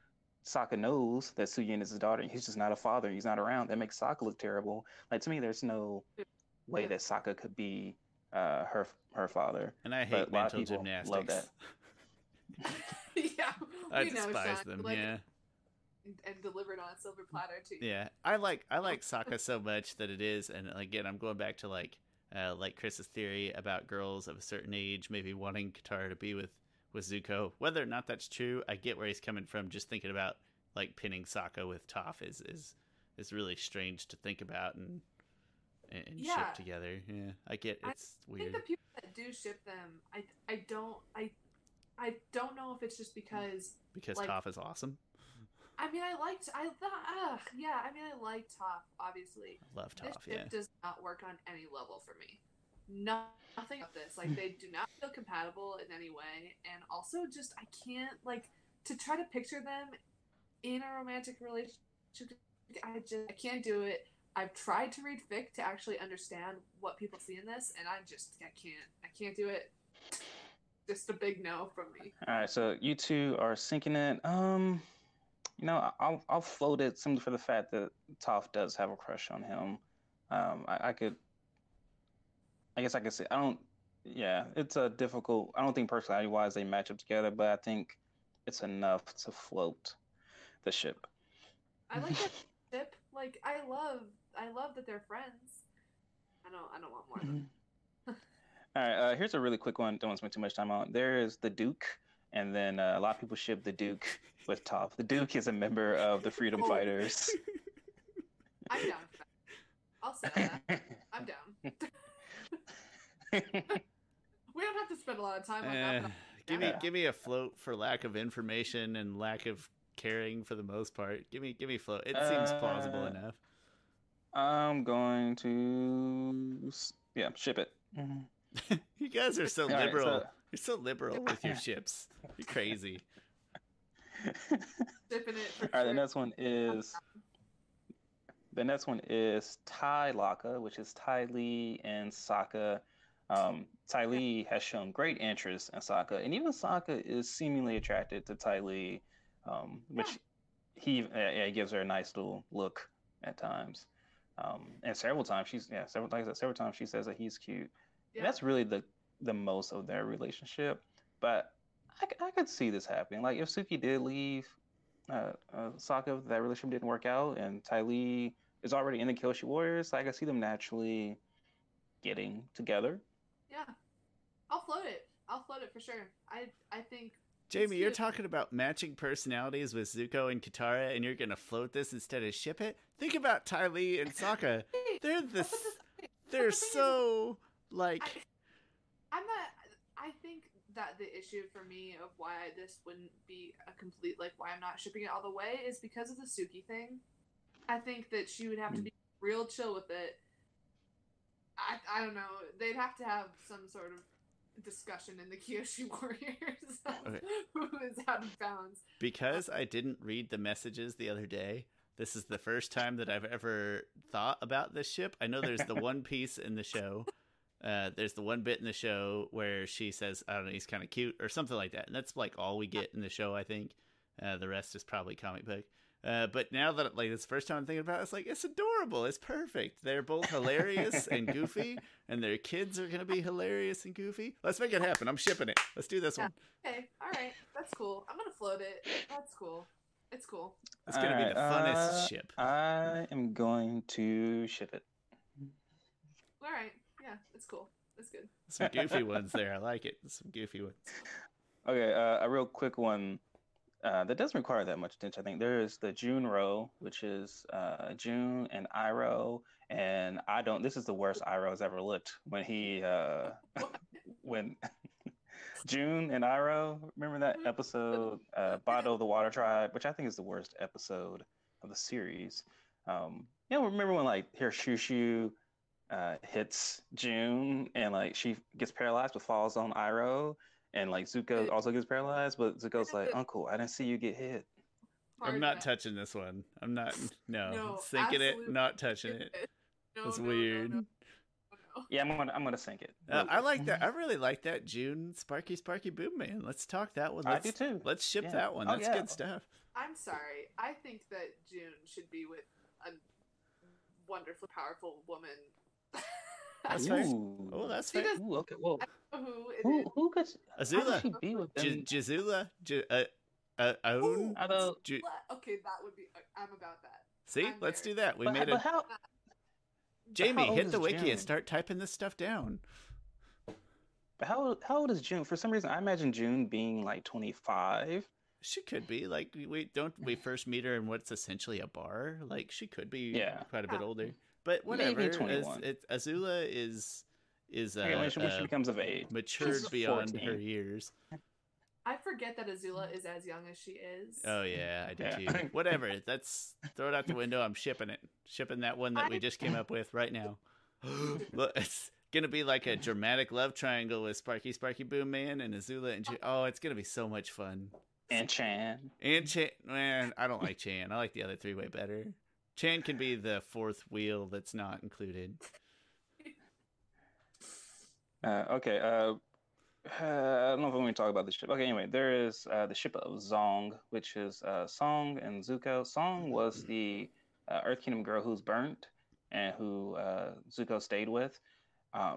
Sokka knows that Suyin is his daughter, and he's just not a father. He's not around. That makes Sokka look terrible. Like to me, there's no way that Sokka could be uh, her her father. And I But hate a lot of mental people love gymnastics. yeah. I we know, despise Sean. them. Like, Yeah. And, and delivered on a silver platter too. Yeah, I like I like Sokka so much that it is, and again, I'm going back to like uh, like Chris's theory about girls of a certain age maybe wanting Katara to be with with Zuko. Whether or not that's true, I get where he's coming from. Just thinking about like pinning Sokka with Toph is is is really strange to think about and and, Yeah. ship together. Yeah, I get I it's weird. I think the people that do ship them, I I don't I I don't know if it's just because because like- Toph is awesome. I mean I liked I thought uh, yeah I mean I like Toph obviously. I love This Toph. ship Yeah, does not work on any level for me. No, nothing of this. Like they do not feel compatible in any way, and also just I can't like to try to picture them in a romantic relationship. I just I can't do it. I've tried to read fic to actually understand what people see in this, and I just I can't I can't do it. Just a big no from me. All right, so you two are sinking it. Um, you know, I'll I'll float it simply for the fact that Toph does have a crush on him. Um, I, I could, I guess I could say I don't. Yeah, it's a difficult. I don't think personality wise they match up together, but I think it's enough to float the ship. I like that ship. Like I love I love that they're friends. I don't I don't want more. All right, uh, here's a really quick one. Don't want to spend too much time on. There is the Duke, and then uh, a lot of people ship the Duke with Toph. The Duke is a member of the Freedom Oh. Fighters. I'm down for that. I'll say that. I'm down. we don't have to spend a lot of time on Eh, that. but give me give me a float for lack of information and lack of caring for the most part. Give me give me float. It seems plausible Uh, enough. I'm going to yeah ship it. you guys are so All right, liberal. so- You're so liberal with your ships. You're crazy. Shipping it All right, the next one is the next one is Ty Laka, which is Ty Lee and Sokka. Um, Ty Lee has shown great interest in Sokka, and even Sokka is seemingly attracted to Ty Lee, um, which he uh, yeah, gives her a nice little look at times. Um, and several times she's yeah several like I said, several times she says that he's cute. Yeah. And that's really the the most of their relationship. But I, c- I could see this happening. Like if Suki did leave uh, uh, Sokka, that relationship didn't work out, and Ty Lee is already in the Kyoshi Warriors. I can see them naturally getting together. Yeah, I'll float it. I'll float it for sure. I I think Jamie, you're talking about matching personalities with Zuko and Katara, and you're gonna float this instead of ship it. Think about Ty Lee and Sokka. They're the the they're the thing is, so like I, I'm not. I think that the issue for me of why this wouldn't be a complete like why I'm not shipping it all the way is because of the Suki thing. I think that she would have to be real chill with it. I I don't know. They'd have to have some sort of discussion in the Kyoshi Warriors Okay. who is out of bounds. because I didn't read the messages the other day. This is the first time that I've ever thought about this ship. I know there's the one piece in the show. Uh, there's the one bit in the show where she says, "I don't know, he's kind of cute" or something like that, and that's like all we get in the show. I think uh, the rest is probably comic book. Uh, but now that like it's the first time I'm thinking about it, it's like it's adorable. It's perfect. They're both hilarious and goofy, and their kids are gonna be hilarious and goofy. Let's make it happen. I'm shipping it. Let's do this Yeah. one. Okay, all right, that's cool. I'm gonna float it. That's cool. It's cool. It's gonna be the Alright, funnest uh, ship. I am going to ship it. All right, yeah, it's cool. It's good. Some goofy ones there. I like it. Some goofy ones. Okay, uh, a real quick one uh, that doesn't require that much attention. I think there is the June row, which is uh, June and Iroh, and I don't. This is the worst Iroh has ever looked when he uh, when June and Iroh. Remember that episode, uh, Bato the Water Tribe, which I think is the worst episode of the series. Um, you know, remember when like her Shirshu uh, hits June and like she gets paralyzed but falls on Iroh, and like Zuko also gets paralyzed, but Zuko's like, Uncle, I didn't see you get hit. I'm not touching this one. I'm not. No, No, sinking it, not touching it. No, That's no, no, weird. no, no. Yeah, I'm gonna I'm gonna sink it. Uh, I like that. I really like that June Sparky Sparky Boom Man. Let's talk that one. I Let's, do too. Let's ship Yeah. that one. Oh, That's yeah. good stuff. I'm sorry. I think that June should be with a wonderfully powerful woman. That's I fair. Oh, that's She fair. does- Ooh, okay. Whoa. don't who it Who is. who could how could Azula, she be with J- them? Jazula, J- uh, uh, Aun. Ooh, Although- Okay, that would be. I'm about that. See, I'm let's there. do that. We but, made it. how? Jamie, how hit the wiki June? and start typing this stuff down. But how how old is June? For some reason, I imagine June being like 25. She could be like we- we don't we first meet her in what's essentially a bar. Like she could be Yeah. quite a bit Yeah. older. But Maybe whatever. As, it, Azula is is uh, Okay, when she, when she becomes of age. matured She's beyond 14. her years. I forget that Azula is as young as she is. Oh yeah, I do Yeah. too. Whatever. That's throw it out the window. I'm shipping it. Shipping that one that we just came up with right now. Look, it's gonna be like a dramatic love triangle with Sparky Sparky Boom Man and Azula and Ju- oh, it's gonna be so much fun. And Chan. And Chan, man, I don't like Chan. I like the other three way better. Chan can be the fourth wheel that's not included. Uh, okay. Uh, uh, I don't know if I'm going to talk about the ship. Okay. Anyway, there is uh, the ship of Zong, which is uh, Song and Zuko. Song was the uh, Earth Kingdom girl who's burnt and who Zuko stayed with.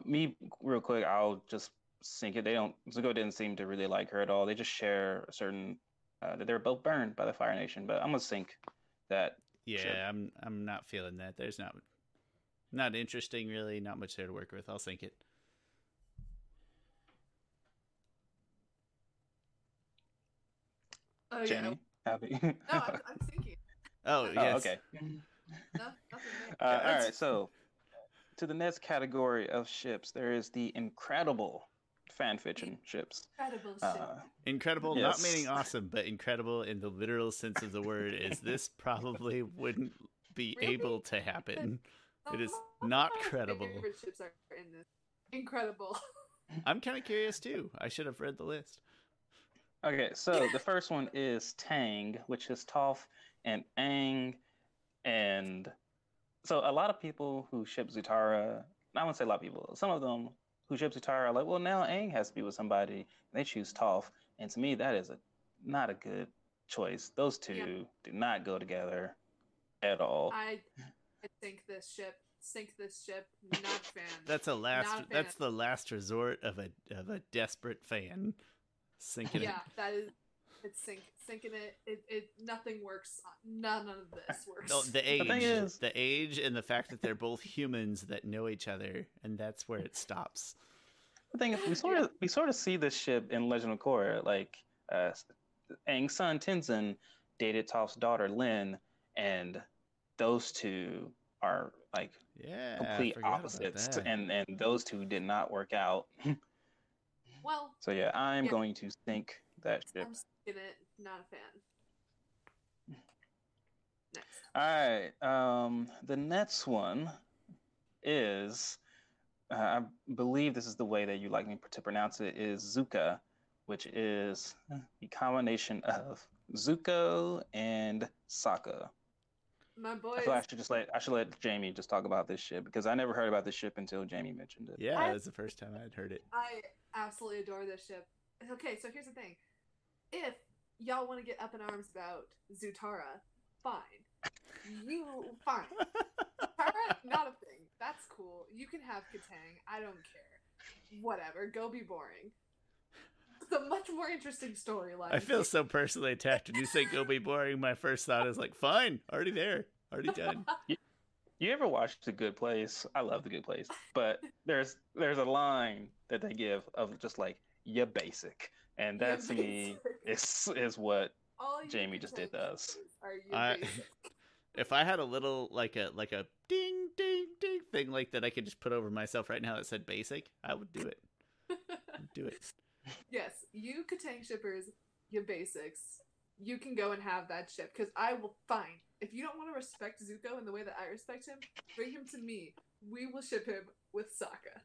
Me, real quick, I'll just sink it. They don't. Zuko didn't seem to really like her at all. They just share a certain uh, that they're both burned by the Fire Nation. But I'm gonna sink that. Yeah, Sure. I'm I'm not feeling that. There's not not interesting really, not much there to work with. I'll sink it. Oh yeah. Jamie, happy. No, I'm, I'm thinking. Oh, Oh, okay. No. Uh, all that's- so to the next category of ships, there is the incredible fan fiction ships. Incredible shit. Uh, Incredible, not meaning awesome, but incredible in the literal sense of the word, is this probably wouldn't be Really? able to happen. It is not credible. Favorite ships are in this. Incredible. I'm kind of curious too. I should have read the list. okay, so the first one is Taang, which is Toph and Aang, and so a lot of people who ship Zutara, I wouldn't say a lot of people, some of them who ship Zutara are like, well, now Aang has to be with somebody. They choose Toph, and to me, that is a not a good choice. Those two Yeah. do not go together at all. I, I sink this ship. Sink this ship. Not fan. That's a last. A. That's the last resort of a of a desperate fan. Sinking yeah, that is. It's sink, sinking it. It, it. Nothing works. None of this works. No, the age, thing is- the age, and the fact that they're both humans that know each other, and that's where it stops. The thing is, we sort of we sort of see this ship in Legend of Korra. Like, uh, Aang's son Tenzin dated Toph's daughter Lin, and those two are like Yeah, complete opposites, and and those two did not work out. well, so yeah, I'm Yeah. going to sink that ship. I'm sinking it. Not a fan. Next. All right. Um, the next one is, uh, I believe this is the way that you like me to pronounce it, is Zukka, which is the combination of Zuko and Sokka. My I I should just let I should let Jamie just talk about this ship because I never heard about this ship until Jamie mentioned it. yeah, I- that's the first time I'd heard it. I absolutely adore this ship. Okay, so here's the thing. If y'all want to get up in arms about Zutara, fine. You fine. Zutara, not a thing. That's cool. You can have Kataang. I don't care. Whatever. Go be boring. It's a much more interesting storyline. I feel so personally attacked when you say "go be boring." My first thought is like, "Fine, already there, already done." You ever watched The Good Place? I love The Good Place, but there's there's a line that they give of just like you're basic," and that to me is is what Jamie just did to us. shippers Are you I- if I had a little like a like a ding ding ding thing like that, I could just put over myself right now that said "basic." I would do it. Do it. Yes, you Kataang shippers, your basics. You can go and have that ship because I will find. If you don't want to respect Zuko in the way that I respect him, bring him to me. We will ship him with Sokka,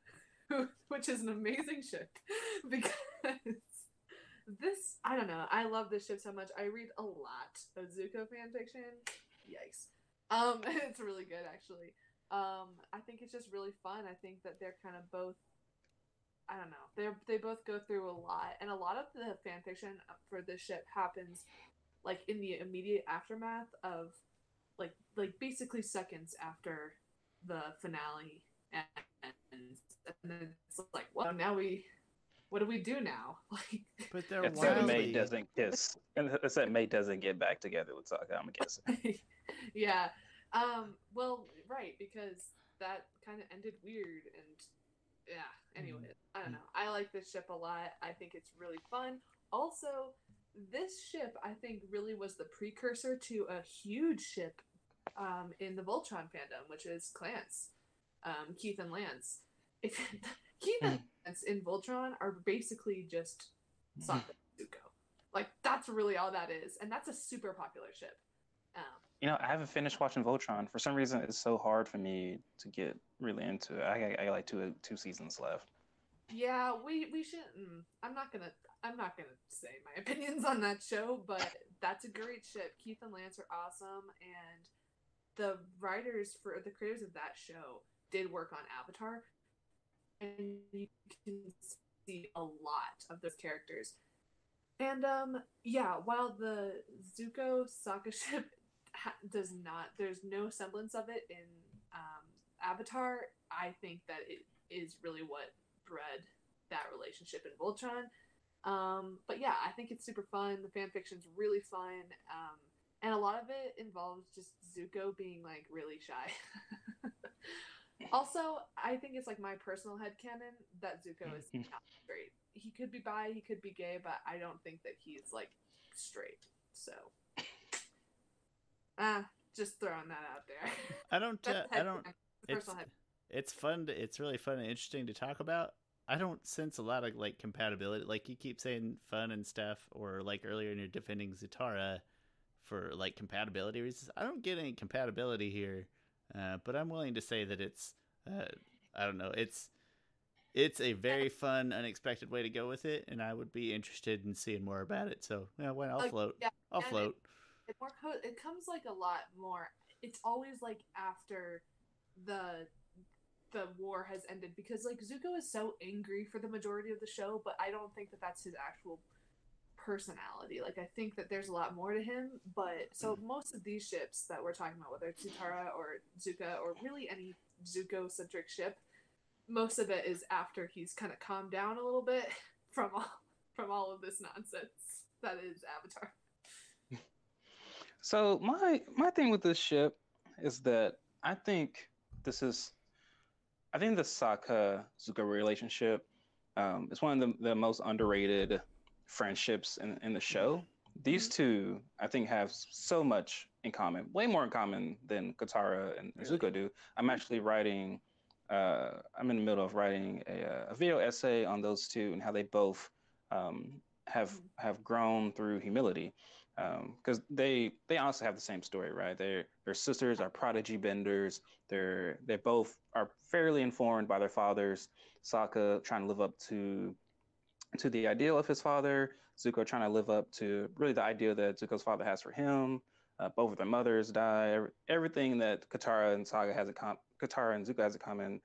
who- which is an amazing ship because this I don't know. I love this ship so much. I read a lot of Zuko fan fiction. Yikes. Um, it's really good actually. Um, I think it's just really fun. I think that they're kind of both I don't know. They they both go through a lot, and a lot of the fan fiction for this ship happens like in the immediate aftermath of like like basically seconds after the finale ends, and then it's like, well, now we, what do we do now? Like, But they're It's that Mai doesn't kiss, and it's that Mai doesn't get back together with Sokka. I'm guessing. yeah. Um. Well, right, because that kind of ended weird, and yeah. Anyway, I don't know. I like this ship a lot. I think it's really fun. Also, this ship I think really was the precursor to a huge ship um, in the Voltron fandom, which is Klance, um, Keith and Lance. If Keith and Lance in Voltron are basically just Sokka and Zuko. Like that's really all that is, and that's a super popular ship. Um, You know, I haven't finished watching Voltron. For some reason, it's so hard for me to get really into it. I got, I got like two two seasons left. Yeah, we we shouldn't. I'm not gonna. I'm not gonna say my opinions on that show, but that's a great ship. Keith and Lance are awesome, and the writers for the creators of that show did work on Avatar, and you can see a lot of those characters. And um, yeah, while the Zuko Sokka ship ha- does not, there's no semblance of it in um, Avatar. I think that it is really what bred that relationship in Voltron. Um, but yeah, I think it's super fun. The fan fiction's really fun. Um, and a lot of it involves just Zuko being like really shy. also, I think it's like my personal head headcanon that Zuko is not straight. He could be bi, he could be gay, but I don't think that he's like straight. So, ah, just throwing that out there. I don't. Uh, I don't. It's it's fun. To, it's really fun and interesting to talk about. I don't sense a lot of like compatibility. Like you keep saying fun and stuff, or like earlier in your defending Zutara for like compatibility reasons. I don't get any compatibility here, uh, but I'm willing to say that it's. Uh, I don't know. It's it's a very fun, unexpected way to go with it, and I would be interested in seeing more about it. So yeah, well, I'll Like, float. yeah, I'll and it- float. it more co- it comes like a lot more it's always like after the the war has ended because like zuko is so angry for the majority of the show but i don't think that that's his actual personality. Like i think that there's a lot more to him but so most of these ships that we're talking about whether it's or Zukka or really any zuko centric ship most of it is after he's kind of calmed down a little bit from all from all of this nonsense that is avatar. So my my thing with this ship is that I think this is, I think the Sokka Zuko relationship um, is one of the, the most underrated friendships in, in the show. These two, I think, have so much in common, way more in common than Katara and? Zuko do. I'm actually writing, uh, I'm in the middle of writing a, uh, a video essay on those two and how they both um, have have grown through humility because they they honestly have the same story, right? They're their sisters are prodigy benders. They're they both are fairly informed by their fathers. Sokka trying to live up to to the ideal of his father. Zuko trying to live up to really the ideal that Zuko's father has for him. Uh, both of their mothers die. Every- Everything that Katara and Sokka has a com- Katara and Zuko has in common,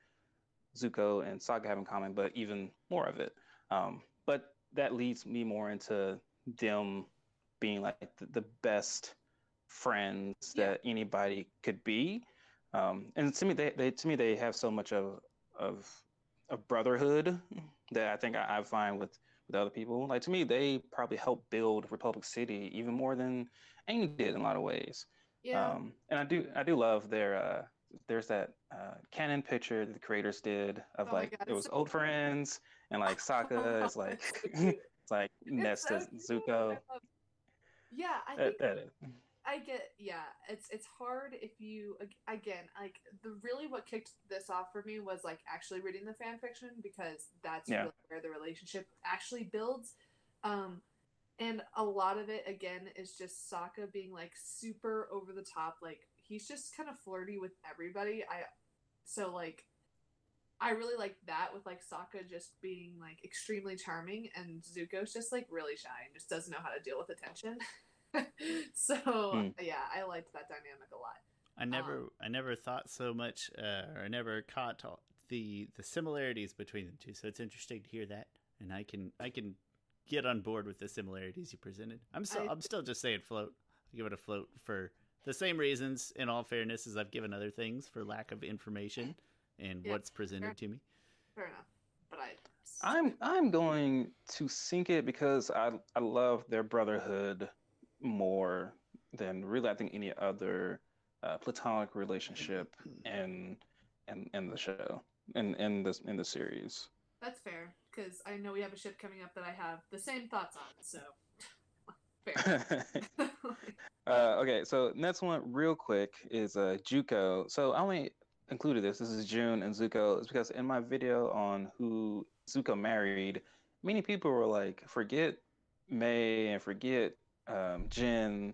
Zuko and Sokka have in common, but even more of it. Um, but that leads me more into them being like the, the best friends Yeah. that anybody could be. Um, and to me, they, they to me they have so much of of of brotherhood that I think I, I find with with other people. Like to me, they probably helped build Republic City even more than Aang did in a lot of ways. yeah Um, and I do I do love their uh, there's that uh, canon picture that the creators did of Oh like God, it was so old cute. friends and like Sokka is like It's so cute. it's like It's Nesta so. Zuko. Yeah, I That- think that- I get. Yeah, it's it's hard if you again like the really what kicked this off for me was like actually reading the fan fiction because that's Yeah. really where the relationship actually builds. Um, and a lot of it again is just Sokka being like super over the top. Like he's just kind of flirty with everybody. I so like I really like that with like Sokka just being like extremely charming and Zuko's just like really shy and just doesn't know how to deal with attention. so Hmm. yeah, I liked that dynamic a lot. I never, I never thought so much, uh, or I never caught all the the similarities between the two. So it's interesting to hear that, and I can, I can get on board with the similarities you presented. I'm still, I- I'm still just saying float. I'll give it a float for the same reasons. In all fairness, as I've given other things for lack of information and Yeah, what's presented fair. to me. Fair enough, but I I'm I'm going to sink it because I I love their brotherhood more than really I think any other uh, platonic relationship in in in the show in in this in the series. that's fair because I know we have a ship coming up that I have the same thoughts on. So fair. uh, okay, so next one, real quick, is uh, Juko. So I only included this. This is June and Zuko. It's because in my video on who Zuko married, many people were like, "Forget Mai and forget um, Jin.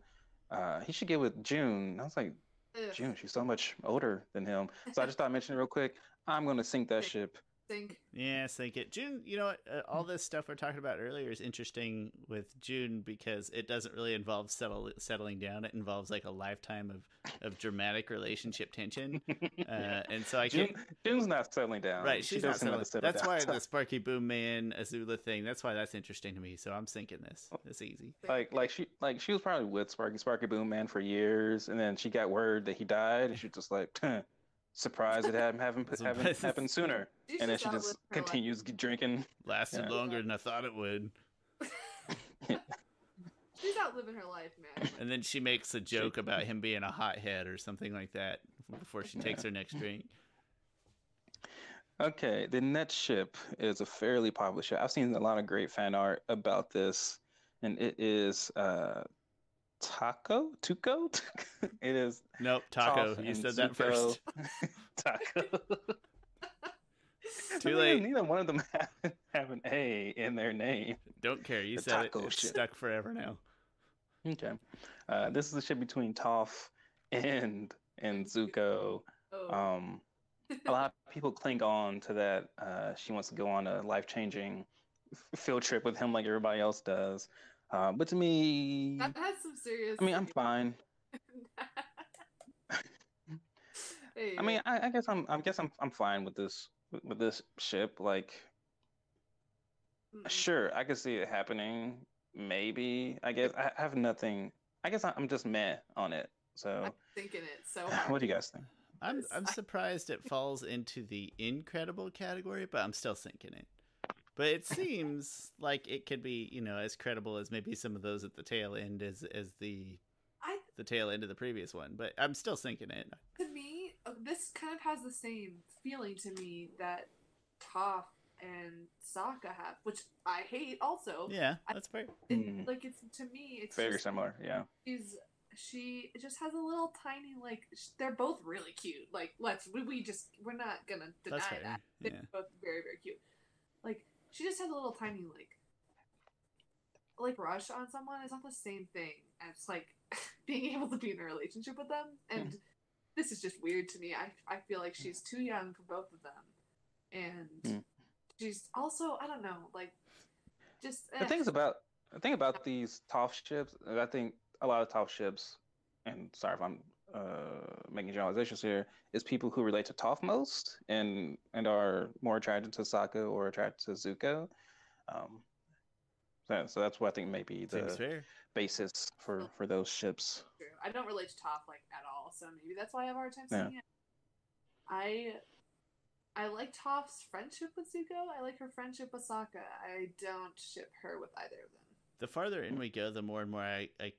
Uh, he should get with June." And I was like, Ugh, "June, she's so much older than him." So I just thought I'd mention it real quick. I'm gonna sink that ship. Think Yeah, think it. June, you know what? Uh, all this stuff we're talking about earlier is interesting with June because it doesn't really involve settle, settling down. It involves like a lifetime of, of dramatic relationship tension. Uh, and so I June. June's not settling down. Right, She she's not doesn't know settling. to settle That's down. why the Sparky Boom Man Azula thing. That's why that's interesting to me. So I'm sinking this. It's easy. like like she like she was probably with Sparky Sparky Boom Man for years, and then she got word that he died, and she was just like surprised it hadn't haven't So haven't happened sooner, She's and then she just living life. continues drinking. Lasted Yeah. longer than I thought it would. She's out living her life, man. And then she makes a joke about him being a hothead or something like that before she takes her next drink. Okay, the next ship is a fairly popular ship. I've seen a lot of great fan art about this, and it is uh, Taco? Tuco? it is Nope, Taco. You said that Zuko. first. Taco. Too I mean, late. Neither one of them have, have an A in their name. Don't care. You The said it. taco It's ship. stuck forever now. Okay. Uh, this is a ship between Toph and and Zuko. Oh. Um, a lot of people cling on to that. Uh, she wants to go on a life changing field trip with him like everybody else does. Uh, but to me, that has some serious. I mean, I'm fine. Hey, I mean, I, I guess I'm. I guess I'm. I'm fine with this. With this ship, like, mm-mm. sure, I could see it happening. Maybe. I guess I have nothing. I guess I'm just meh on it. So, I'm thinking it so hard. what do you guys think? I'm I'm surprised it falls into the incredible category, but I'm still thinking it. But it seems like it could be, you know, as credible as maybe some of those at the tail end as as the I the tail end of the previous one. But I'm still thinking it. to me, uh, this kind of has the same feeling to me that Toph and Sokka have, which I hate also. Yeah, that's fair. It, Mm. Like it's to me, it's Very just, similar. Yeah. She's she just has a little tiny like sh- they're both really cute. Like let's we, we just we're not gonna deny That's fair. that they're Yeah. both very very cute. Like she just has a little tiny like like rush on someone. Is not the same thing as like being able to be in a relationship with them. And this is just weird to me. I i feel like she's too young for both of them. And Hmm. she's also i don't know like just The eh. things about the thing about these Toph ships, I think a lot of Toph ships, and sorry if I'm uh, making generalizations here, is people who relate to Toph most and and are more attracted to Sokka or attracted to Zuko. Um, so, so that's what I think may be the basis for for those ships. true. I don't relate to Toph like at all, so maybe that's why I have a hard time Yeah. seeing it. I I like Toph's friendship with Zuko. I like her friendship with Sokka. I don't ship her with either of them. The farther in we go, the more and more I, I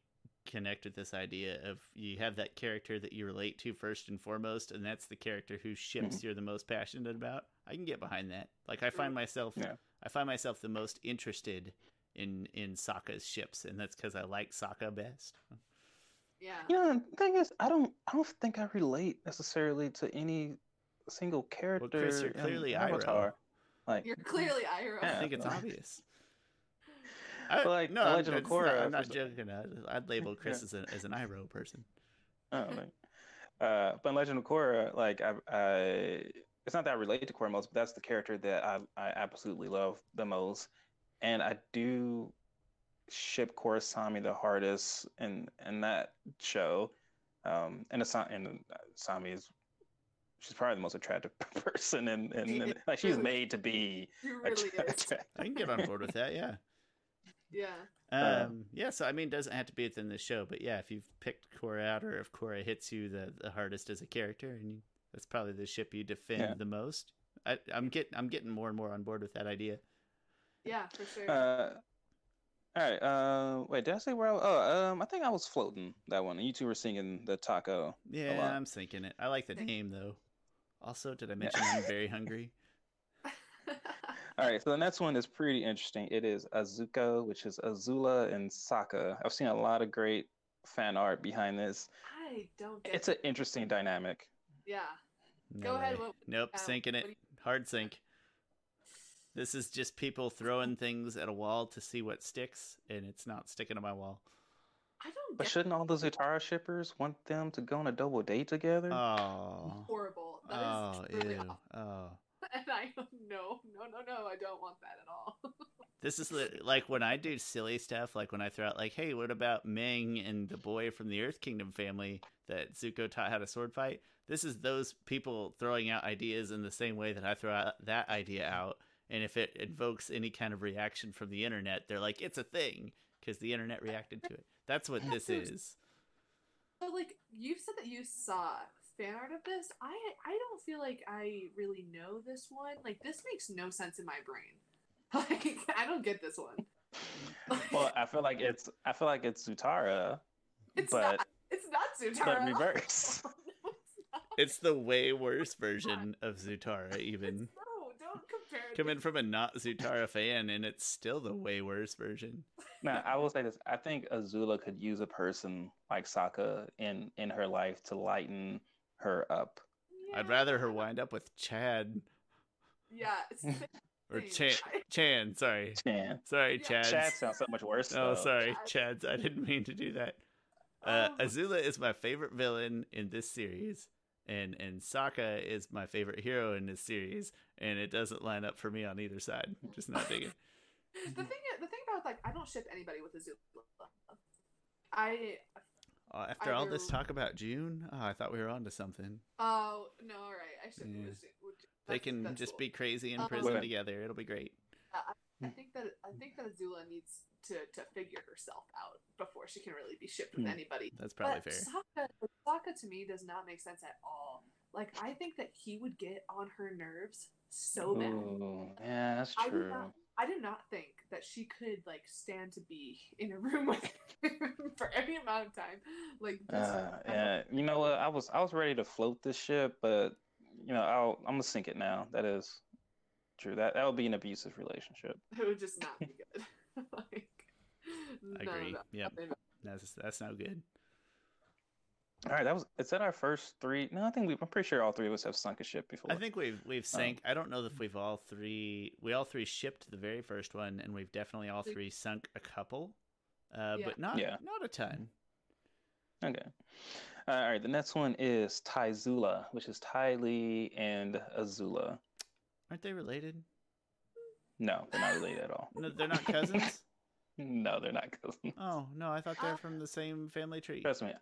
connect with this idea of you have that character that you relate to first and foremost, and that's the character whose ships mm-hmm. you're the most passionate about. I can get behind that. Like I find myself, Yeah. I find myself the most interested in in Sokka's ships, and that's because I like Sokka best. Yeah. You know, the thing is, I don't I don't think I relate necessarily to any single character. Chris, you're in clearly Iroh. Avatar. Like, You're clearly Iroh. I think it's obvious. I, But, like, no, The I'm, Legend of it's not- Korra, I'm not joking. I, I'd label Chris as, a, as an Iroh person. Oh, like, uh, but in Legend of Korra, like I, I, it's not that I relate to Korra most, but that's the character that I, I absolutely love the most, and I do ship Korra Sami the hardest in in that show, um, and it's not, and uh, Sami is. She's probably the most attractive person, and and, and like she's made to be She really is. attractive. I can get on board with that. Yeah. Yeah. Uh, Um, yeah, so I mean, it doesn't have to be within the show, but yeah, if you've picked Korra out, or if Korra hits you the, the hardest as a character, and you, that's probably the ship you defend Yeah. the most. I, I'm getting I'm getting more and more on board with that idea. Yeah, for sure. Uh, all right. Uh, wait, did I say where? I, oh, um, I think I was floating that one. You two were singing the taco. Yeah, lot. I'm thinking it. I like the name though. Also, did I mention I'm very hungry? All right, so the next one is pretty interesting. It is Azuko, which is Azula and Sokka. I've seen a lot of great fan art behind this. I don't get It's an interesting dynamic. Yeah. No Go ahead, what- nope, uh, sinking it. you- Hard sink. This is just people throwing things at a wall to see what sticks, and it's not sticking to my wall. I don't But shouldn't all the Zutara shippers want them to go on a double date together? Oh. horrible. That is Oh, truly ew. awful. Oh. And I no, no, no, no. I don't want that at all. This is li- like when I do silly stuff, like when I throw out, like, hey, what about Ming and the boy from the Earth Kingdom family that Zuko taught how to sword fight? This is those people throwing out ideas in the same way that I throw out that idea out. And if it invokes any kind of reaction from the internet, they're like, it's a thing because the internet reacted to it. That's what this is. So like you said that you saw fan art of this. I I don't feel like I really know this one. Like this makes no sense in my brain. Like I don't get this one. well, I feel like it's I feel like it's Zutara, it's but not. It's not Zutara. but Zutara. reverse. no, it's not. It's the way worse version of Zutara, even. No, don't compare. Coming from a not Zutara fan, and it's still the way worse version. Now, I will say this: I think Azula could use a person like Sokka in in her life to lighten her up. I'd rather her wind up with Chad Yeah. It's the or. Chan. Chan, sorry, Chan. sorry, Yeah. Chad. Chad sounds so much worse. Oh, though. sorry, Chad. Chads. I didn't mean to do that. Uh, Oh. Azula is my favorite villain in this series, and and Sokka is my favorite hero in this series, and it doesn't line up for me on either side. Just not digging. the thing the thing about like I don't ship anybody with Azula. I Oh, after all this talk about June, oh, I thought we were on to something. oh no, all right. I should. Yeah. would- would- They can just cool. be crazy in Um, prison Wait. together. It'll be great. I think that I think that Azula needs to to figure herself out before she can really be shipped with Hmm. anybody. That's probably but fair. Sokka, Sokka to me does not make sense at all. Like I think that he would get on her nerves so bad. Ooh, yeah, that's I do true. not- I did not think that she could like stand to be in a room with him for any amount of time. Like just, Uh, yeah, you know what? I was I was ready to float this ship, but you know I'll I'm gonna sink it now. That is true. That that would be an abusive relationship. it would just not be good. like, I no, agree. no, Yep. no, no. That's that's no good. All right, that was is that our first three? No, I think we. I'm pretty sure all three of us have sunk a ship before. I think we've we've Um, sank. I don't know if we've all three. We all three shipped the very first one, and we've definitely all three sunk a couple, uh, Yeah. but not Yeah. not a ton. Okay. All right. The next one is Tyzula, which is Ty Lee and Azula. Aren't they related? No, they're not related at all. No, they're not cousins. No, they're not cousins. oh no, I thought they're Uh, from the same family tree. Trust me,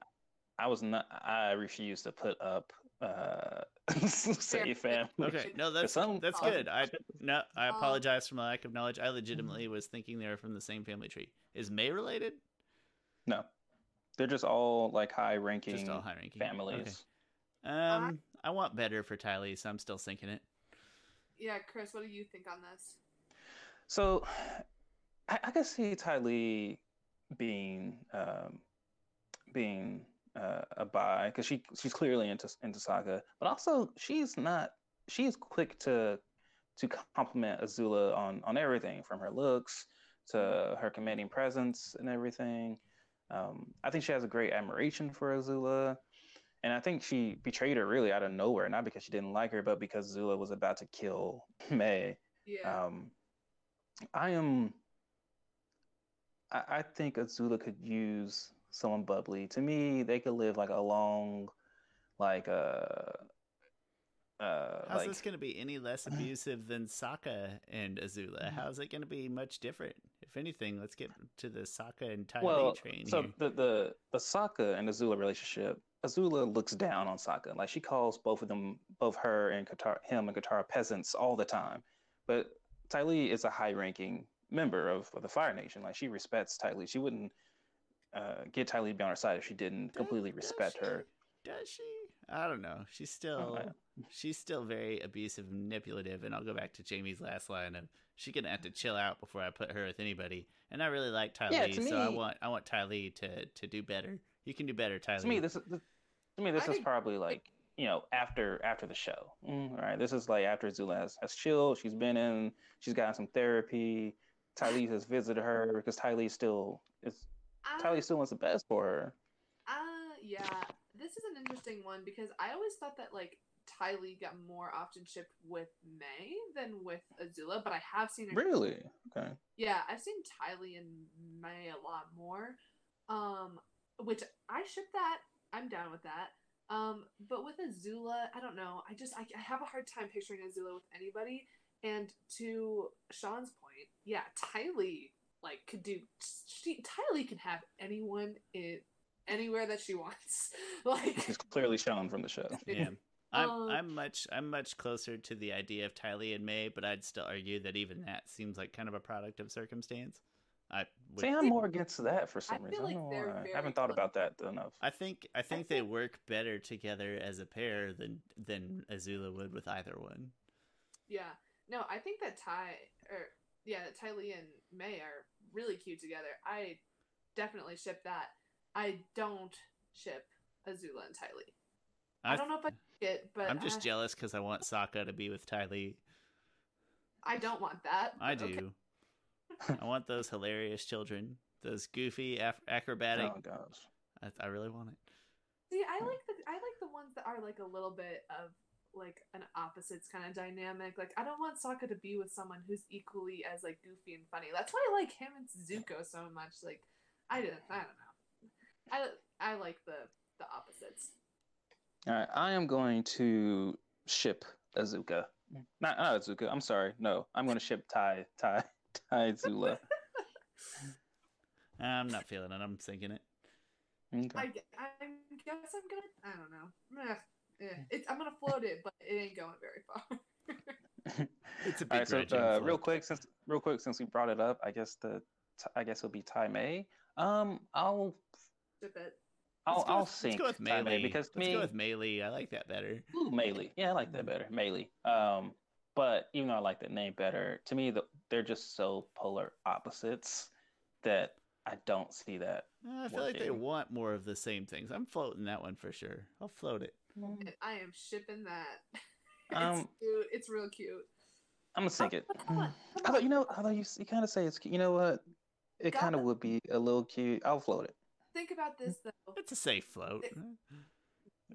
I was not. I refuse to put up uh say family. Okay, no, that's some- that's good. I no, I um, apologize for my lack of knowledge. I legitimately was thinking they were from the same family tree. Is Mai related? No, they're just all like high-ranking Just all high ranking families. Um, I want better for Tylee, so I'm still sinking it. Yeah, Chris, what do you think on this? So, I, I could see Ty Lee being um, being uh, a buy because she she's clearly into into Sokka, but also she's not. She's quick to to compliment Azula on on everything from her looks to her commanding presence and everything. Um, I think she has a great admiration for Azula. And I think she betrayed her really out of nowhere, not because she didn't like her, but because Azula was about to kill Mai. Yeah. Um, I am. I, I think Azula could use someone bubbly. To me, they could live like a long, like uh, uh, How's like this going to be any less abusive than Sokka and Azula? How's it going to be much different? If anything, let's get to the Sokka and Tylee well, train so here. the the the Sokka and Azula relationship. Azula looks down on Sokka. Like she calls both of them, both her and Katara, him and Katara peasants all the time. But Ty Lee is a high-ranking member of, of the Fire Nation. Like she respects Ty Lee. She wouldn't uh, get Ty Lee to be on her side if she didn't Does- completely does respect she? her. Does she? I don't know. She's still yeah. she's still very abusive, and manipulative, and I'll go back to Jamie's last line of she's gonna have to chill out before I put her with anybody. And I really like Tylee, Yeah, to so I want I want Tylee to to do better. You can do better, Tylee. To me, this is this, to me this I is think- probably like you know after after the show. Mm, right, this is like after Zula has, has chilled. She's been in. She's gotten some therapy. Ty Lee has visited her because Ty Lee still is. Uh, still wants the best for her. uh, yeah. This is an interesting one because I always thought that like Ty Lee got more often shipped with Mai than with Azula, but I have seen her. Really? Okay. Yeah, I've seen Tylee and Mai a lot more. Um, which I ship that. I'm down with that. Um, but with Azula, I don't know. I just I, I have a hard time picturing Azula with anybody. And to Sean's point, yeah, Tylee like could do. She, Tylee can have anyone in anywhere that she wants. like It's clearly shown from the show. Yeah. I'm Um, I'm much I'm much closer to the idea of Tylee and Mai, but I'd still argue that even that seems like kind of a product of circumstance. I would, See, I'm more against that for some I reason. feel I don't know why. I haven't thought close. about that enough. I think I think they think- work better together as a pair than than Azula would with either one. Yeah. No, I think that Ty or yeah, that Ty Lee and Mai are really cute together. I definitely ship that. I don't ship Azula and Ty Lee. I, don't know if I it, but I'm just uh, jealous because I want Sokka to be with Tylee. I don't want that. I do. okay. I want those hilarious children, those goofy af- acrobatic. Oh gosh. I, I really want it. See, I like the I like the ones that are like a little bit of like an opposites kind of dynamic. Like I don't want Sokka to be with someone who's equally as like goofy and funny. That's why I like him and Zuko so much. Like I didn't I don't know. I I like the the opposites. All right, I am going to ship Azuka. Mm. Not, not Azuka. I'm sorry. No, I'm going to ship Ty Ty Ty Zula. I'm not feeling it. I'm thinking it. Okay. I, gue- I guess I'm gonna I don't know. I'm gonna, eh, it's, I'm gonna float it, but it ain't going very far. It's a big All right, so uh, real quick, since real quick, since we brought it up, I guess the I guess it'll be Ty May. Um, I'll Ship it. I'll Let's go I'll with, sync Let's go with Ty May melee because to let's me, go with melee. I like that better. Ooh, Melee. Yeah, I like that better. Melee. Um, but even though I like that name better, to me, the, they're just so polar opposites that I don't see that. Uh, I feel like they want more of the same things. I'm floating that one for sure. I'll float it. Mm. I am shipping that. it's Um, cute. It's real cute. I'm gonna sink it. Come on, Although mm. you know, although you you kind of say it's. You know what? It kind of would be a little cute. I'll float it. Think about this mm. though. It's a safe float.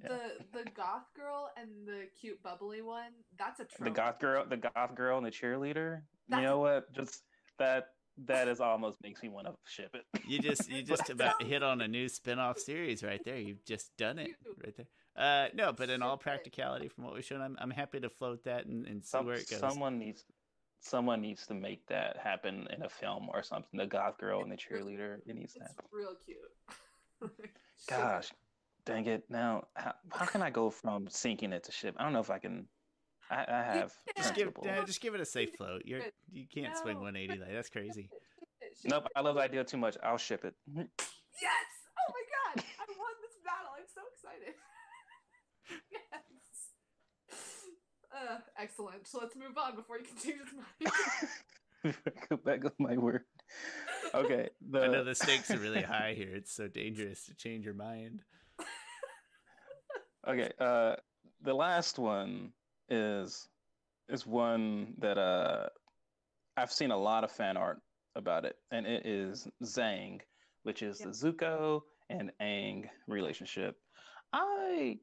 Yeah. The the goth girl and the cute bubbly one. That's a trope. The goth girl, the goth girl, and the cheerleader. You know what? Just that that is almost makes me want to ship it. You just you just about hit on a new spin-off series right there. You've just done it right there. Uh no, but in all practicality from what we've shown, I'm I'm happy to float that and, and see Some, where it goes. someone needs someone needs to make that happen in a film or something. The goth girl and the cheerleader. It needs that. It's real cute. Gosh, dang it! Now, how, how can I go from sinking it to ship? I don't know if I can. I, I have. Just give principle. nah, just give it a safe float. You're you can't swing 180 like that's crazy. Ship Nope, it. I love the idea too much. I'll ship it. Yes! Oh my god! I won this battle. I'm so excited. yes. Uh, excellent. So let's move on before he can change his mind. Go back on my word. Okay. The, I know the stakes are really high here. It's so dangerous to change your mind. Okay. Uh, the last one is is one that uh I've seen a lot of fan art about it, and it is Zhang, which is the Zuko and Aang relationship. I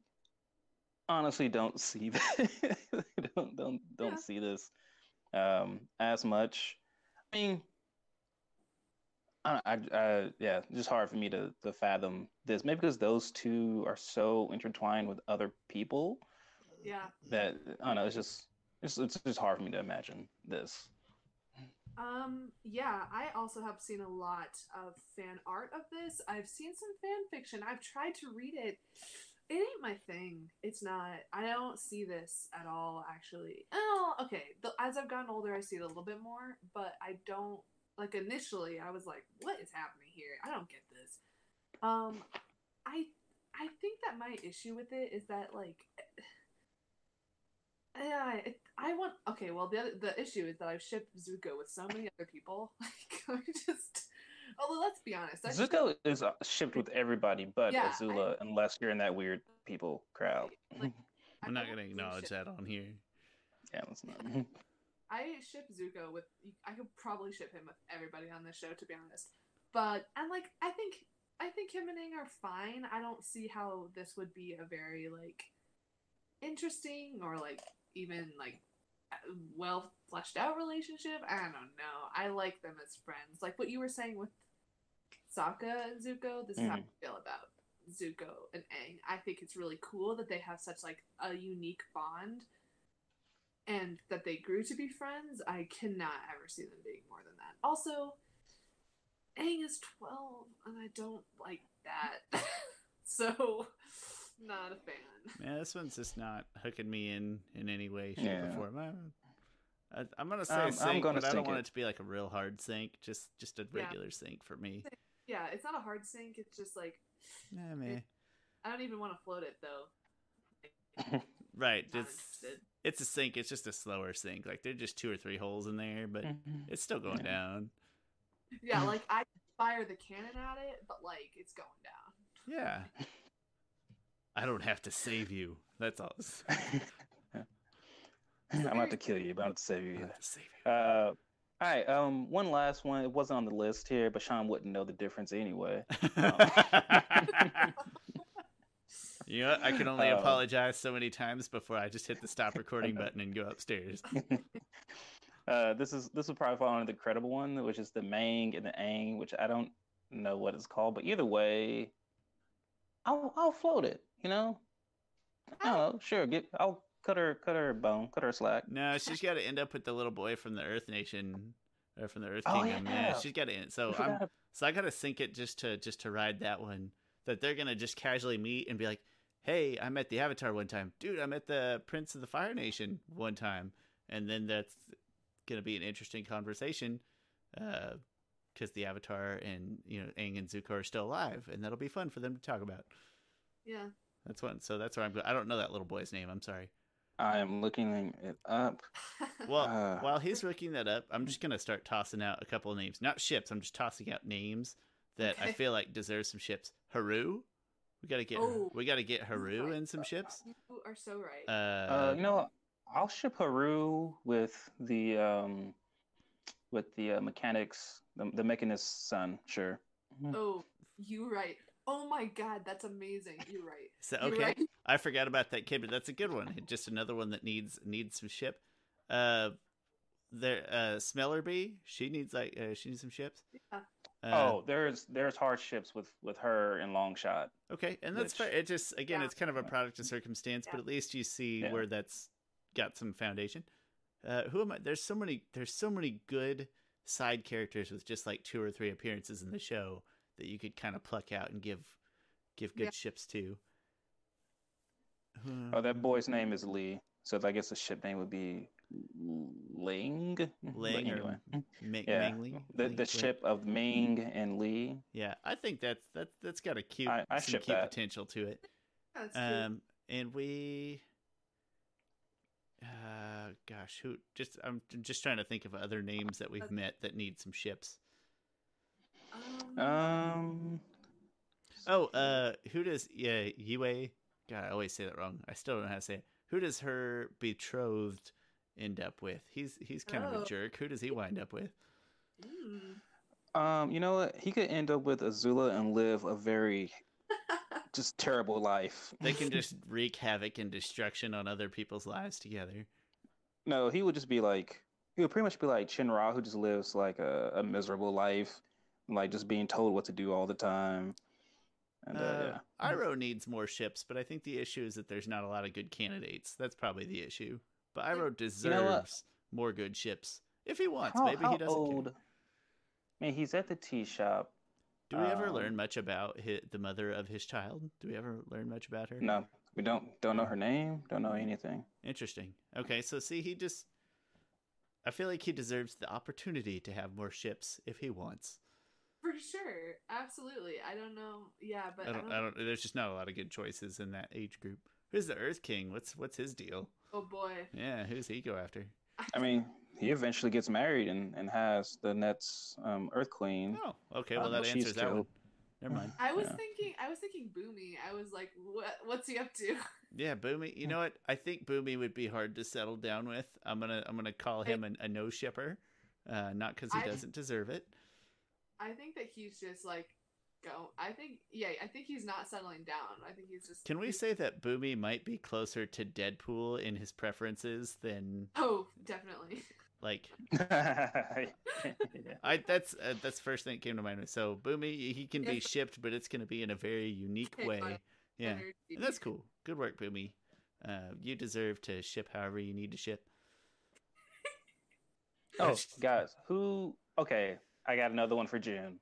honestly don't see don't don't don't Yeah. see this um as much. I mean. I, I, I, yeah, it's just hard for me to, to fathom this. Maybe because those two are so intertwined with other people yeah. that I don't know. It's just it's it's just hard for me to imagine this. Um, yeah, I also have seen a lot of fan art of this. I've seen some fan fiction. I've tried to read it. It ain't my thing. It's not. I don't see this at all, actually. Oh, okay. The, as I've gotten older, I see it a little bit more, but I don't. Like initially, I was like, "What is happening here? I don't get this." Um, I I think that my issue with it is that like yeah, it, I want. Okay, well, the other, the issue is that I've shipped Zuko with so many other people. Like, I just. Although, let's be honest, I just- Zuko is uh, shipped with everybody but Yeah, Azula, unless you're in that weird people crowd. Like, I I'm not gonna acknowledge that on here. yeah, it's not. I ship Zuko with. I could probably ship him with everybody on this show, to be honest. But and like, I think I think him and Aang are fine. I don't see how this would be a very like interesting or like even like well fleshed out relationship. I don't know. I like them as friends. Like what you were saying with Sokka and Zuko. This is how I feel about Zuko and Aang. I think it's really cool that they have such like a unique bond and that they grew to be friends. I cannot ever see them being more than that. Also, Aang is 12 and I don't like that. so, not a fan. Yeah, this one's just not hooking me in in any way, shape, Yeah. or form. I'm, I, I'm gonna say Um, I'm gonna but I don't want it. it to be like a real hard sink. Just just a Yeah. regular sync for me. Yeah, it's not a hard sink. It's just like, Nah, man. I don't even want to float it though. Right, Not it's interested. it's a sink. It's just a slower sink. Like there're just two or three holes in there, but it's still going Yeah. down. Yeah, like I fire the cannon at it, but like it's going down. Yeah. I don't have to save you. That's all. I'm about to kill you, but I'm about to save you. don't have to save you. Uh, All right, um, one last one. It wasn't on the list here, but Sean wouldn't know the difference anyway. you know? I can only Um, apologize so many times before I just hit the stop recording button and go upstairs. uh, this is this would probably fall under the credible one, which is the Mang and the Aang, which I don't know what it's called, but either way, I'll I'll float it. You know, I don't know. Sure, get I'll cut her cut her bone, cut her slack. No, she's got to end up with the little boy from the Earth Nation, or from the Earth Oh, Kingdom. yeah. she's got to end. So I'm about- so I got to sink it just to just to ride that one. That they're gonna just casually meet and be like, "Hey, I met the Avatar one time, dude. I met the Prince of the Fire Nation one time," and then that's gonna be an interesting conversation, uh, because the Avatar and you know Aang and Zuko are still alive, and that'll be fun for them to talk about. Yeah. That's one. So that's where I'm. go- I don't know that little boy's name. I'm sorry. I am looking it up. Well, Uh. while he's looking that up, I'm just gonna start tossing out a couple of names. Not ships. I'm just tossing out names that I feel like deserve some ships. Haru, we gotta get. Oh, we gotta get Haru right. in some ships. you are so right. Uh, Uh, you know. I'll ship Haru with the um, with the uh, mechanics, the the mechanist son. Sure. oh, you right. Oh my god, that's amazing. You're right. so You're okay, right. I forgot about that kid, but that's a good one. Just another one that needs needs some ship. Uh, there, uh, Smellerbee, she needs like uh, she needs some ships. Yeah. Uh, oh, there's there's hardships with with her and Longshot. Okay, and that's Which- fair. It just again, Yeah. it's kind of a product of circumstance, but at least you see Yeah. where that's got some foundation. Uh, who am I? There's so many. There's so many good side characters with just like two or three appearances in the show that you could kind of pluck out and give give good Yeah. ships to. Oh, that boy's name is Lee, so I guess the ship name would be Ling. But Ling or anyway, Ma- yeah, Mangly? the Ling- the Ling- ship of Ming and Lee. Yeah, I think that's that's that's got a cute I- I some ship cute that. potential to it. That's cute. Um, and we, uh, gosh, who? Just I'm just trying to think of other names that we've met that need some ships. Um, Um, Oh, uh, who does yeah Yue? God, I always say that wrong. I still don't know how to say it. Who does her betrothed end up with? He's he's kind of Oh. a jerk. Who does he wind up with? mm. um, you know what? He could end up with Azula and live a very just terrible life. They can just wreak havoc and destruction on other people's lives together. No, he would just be like he would pretty much be like Chinra, who just lives like a, a miserable life, like just being told what to do all the time. And uh, Uh, yeah, Iroh needs more ships, but I think the issue is that there's not a lot of good candidates. That's probably the issue. But Iroh deserves know more good ships if he wants. how, Maybe how he doesn't old? care. Man, he's at the tea shop. Do we ever um, learn much about hi the mother of his child? Do we ever learn much about her? No, we don't don't know her name. Don't know anything. Interesting. Okay, so see, he just. I feel like he deserves the opportunity to have more ships if he wants. For sure. Absolutely. I don't know. Yeah, but I don't. I don't. There's just not a lot of good choices in that age group. Who's the Earth King? What's what's his deal? Oh boy. Yeah, who's he go after? I mean, he eventually gets married and, and has the Nets um, Earth Queen. Oh, okay. Well, Um, that she's answers that one. Never mind. I was Yeah. thinking I was thinking Bumi. I was like, what what's he up to? Yeah, Bumi. You know what? I think Bumi would be hard to settle down with. I'm gonna I'm gonna call him a, a no shipper, uh, not because he I- doesn't deserve it. I think that he's just like go I think yeah, I think he's not settling down. I think he's just Can we say that Bumi might be closer to Deadpool in his preferences than Oh, definitely. like yeah. I? That's uh, that's the first thing that came to mind. So Bumi, he can be shipped, but it's gonna be in a very unique way. Yeah, and that's cool. Good work, Bumi. Uh, you deserve to ship however you need to ship. Oh, guys, who? Okay, I got another one for June,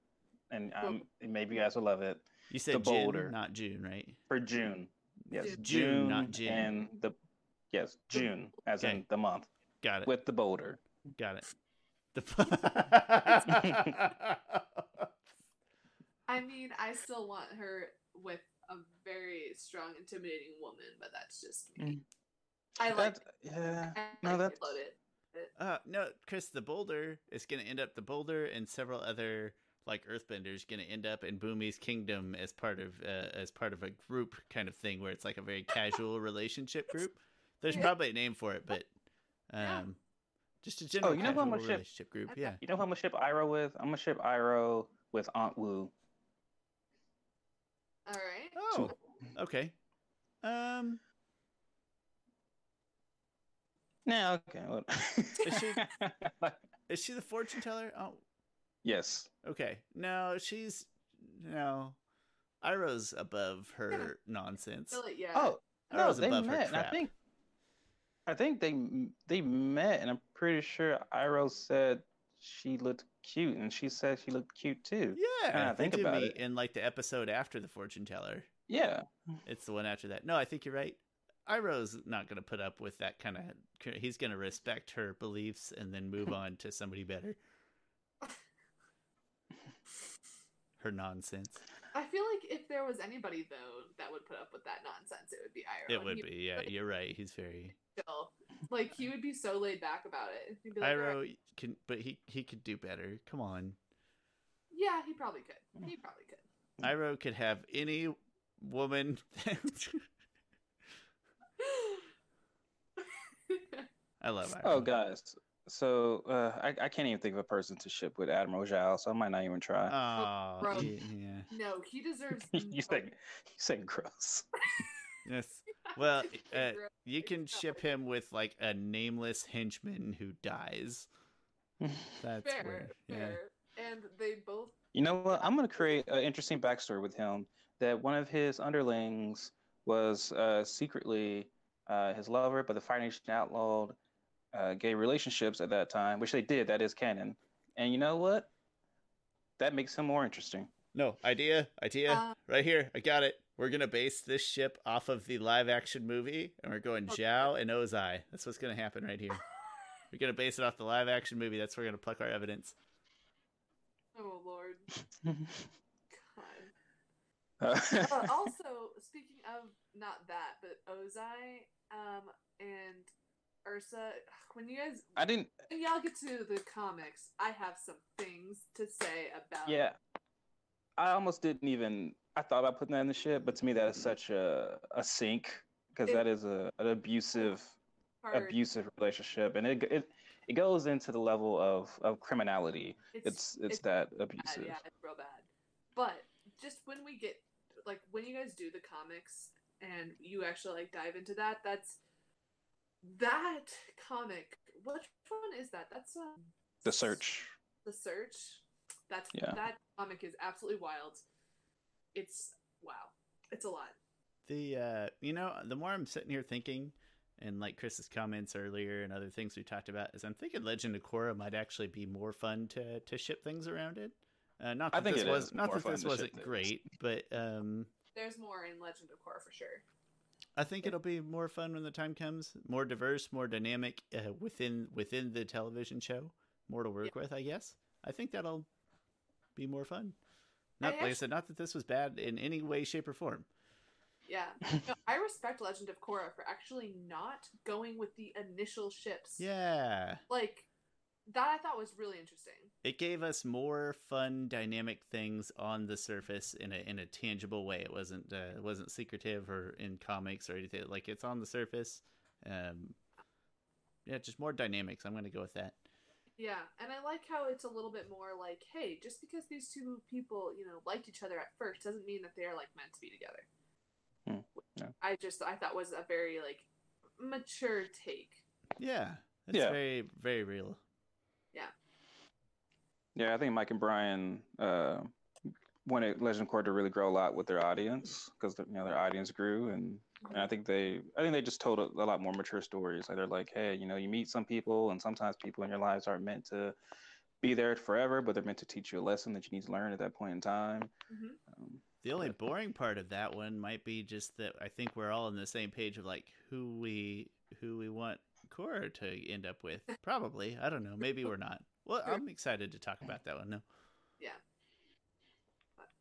and um, maybe you guys will love it You said The June, boulder. not June, right? for June. Yes, June. June, not June. and the yes June, as Okay. in the month Got it. with the boulder. Got it. The I mean, I still want her with a very strong, intimidating woman, but that's just me. I like That's, yeah, I no, like that's- floated. Uh, no, Chris, the boulder is going to end up the boulder and several other like earthbenders going to end up in Bumi's kingdom as part of uh, as part of a group kind of thing where it's like a very casual relationship group. There's Yeah. probably a name for it, but Yeah. um, Just a general Oh, you know who I'm casual gonna ship? relationship group. Yeah. You know who I'm gonna ship Iroh with? I'm gonna ship Iroh with Aunt Wu. All right. Oh, okay. Um, Yeah, okay. well- Is she- is she the fortune teller? Oh, yes. okay. No, she's no. Iroh's above her nonsense. It, yeah. Oh no, Iroh's they above her met. and I think, I think they they met, and I'm pretty sure Iroh said she looked cute, and she said she looked cute too. Yeah, Ah, they think did about meet it. in like the episode after the fortune teller. Yeah. It's the one after that. No, I think you're right. Iroh's not going to put up with that kind of. He's going to respect her beliefs and then move on to somebody better. Her nonsense. I feel like if there was anybody though that would put up with that nonsense, it would be Iroh. It would be. Yeah, you're right. He's very chill. Like he would be so laid back about it. He'd be like, "All right." Iroh can, but he he could do better. Come on, Yeah, he probably could. He probably could. Iroh could have any woman. I love Iroh. Oh, guys. So uh, I I can't even think of a person to ship with Admiral Zhao, so I might not even try. Aw, bro. yeah, yeah. no, he deserves. you no- said you said gross. Yes. Well, uh, you can ship him with like a nameless henchman who dies. That's fair, where, yeah. fair. And they both. You know what? I'm going to create an interesting backstory with him. That one of his underlings was uh, secretly uh, his lover, but the Fire Nation outlawed uh, gay relationships at that time, which they did. That is canon. And you know what? That makes him more interesting. No idea, idea. Uh, right here, I got it. We're gonna base this ship off of the live action movie, and we're going Okay. Zhao and Ozai. That's what's gonna happen right here. We're gonna base it off the live action movie. That's where we're gonna pluck our evidence. oh lord. God. Uh, Uh, also, speaking of not that, but Ozai, um, and Ursa, when you guys, I didn't. when y'all get to the comics, I have some things to say about. Yeah. I almost didn't even. I thought about putting that in the ship, but to me, that is such a a sink because that is a an abusive hard. abusive relationship, and it it it goes into the level of of criminality. It's it's, that bad, abusive. yeah, it's real bad. But just when we get like when you guys do the comics and you actually like dive into that, that's that comic. Which one is that? That's um, The search. The search. That's Yeah. that comic is absolutely wild. It's wow. It's a lot. The uh, you know, the more I'm sitting here thinking, and like Chris's comments earlier and other things we talked about, is I'm thinking Legend of Korra might actually be more fun to to ship things around it. Uh, not I that think this it was not that this wasn't great, but um, There's more in Legend of Korra for sure. I think it'll be more fun when the time comes. More diverse, more dynamic uh, within within the television show. More to work with, I guess. I think that'll be more fun. Not like I said, not that this was bad in any way, shape, or form. Yeah. No, I respect Legend of Korra for actually not going with the initial ships. Yeah, Like that I thought was really interesting. It gave us more fun, dynamic things on the surface in a in a tangible way. It wasn't uh, it wasn't secretive or in comics or anything. Like it's on the surface. Um, yeah, just more dynamics. I'm gonna go with that. Yeah, and I like how it's a little bit more like, hey, just because these two people, you know, liked each other at first doesn't mean that they're like meant to be together. Hmm, yeah. I just I thought was a very like mature take. Yeah, it's Yeah. very very real. Yeah, I think Mike and Bryan uh, wanted Legend of Korra to really grow a lot with their audience because you know their audience grew, and, and I think they I think they just told a, a lot more mature stories. Like they're like, hey, you know, you meet some people, and sometimes people in your lives aren't meant to be there forever, but they're meant to teach you a lesson that you need to learn at that point in time. Mhm. Um, The only boring part of that one might be just that I think we're all on the same page of like who we who we want Korra to end up with. Probably, I don't know. Maybe we're not. Well, I'm excited to talk about that one. No. Yeah.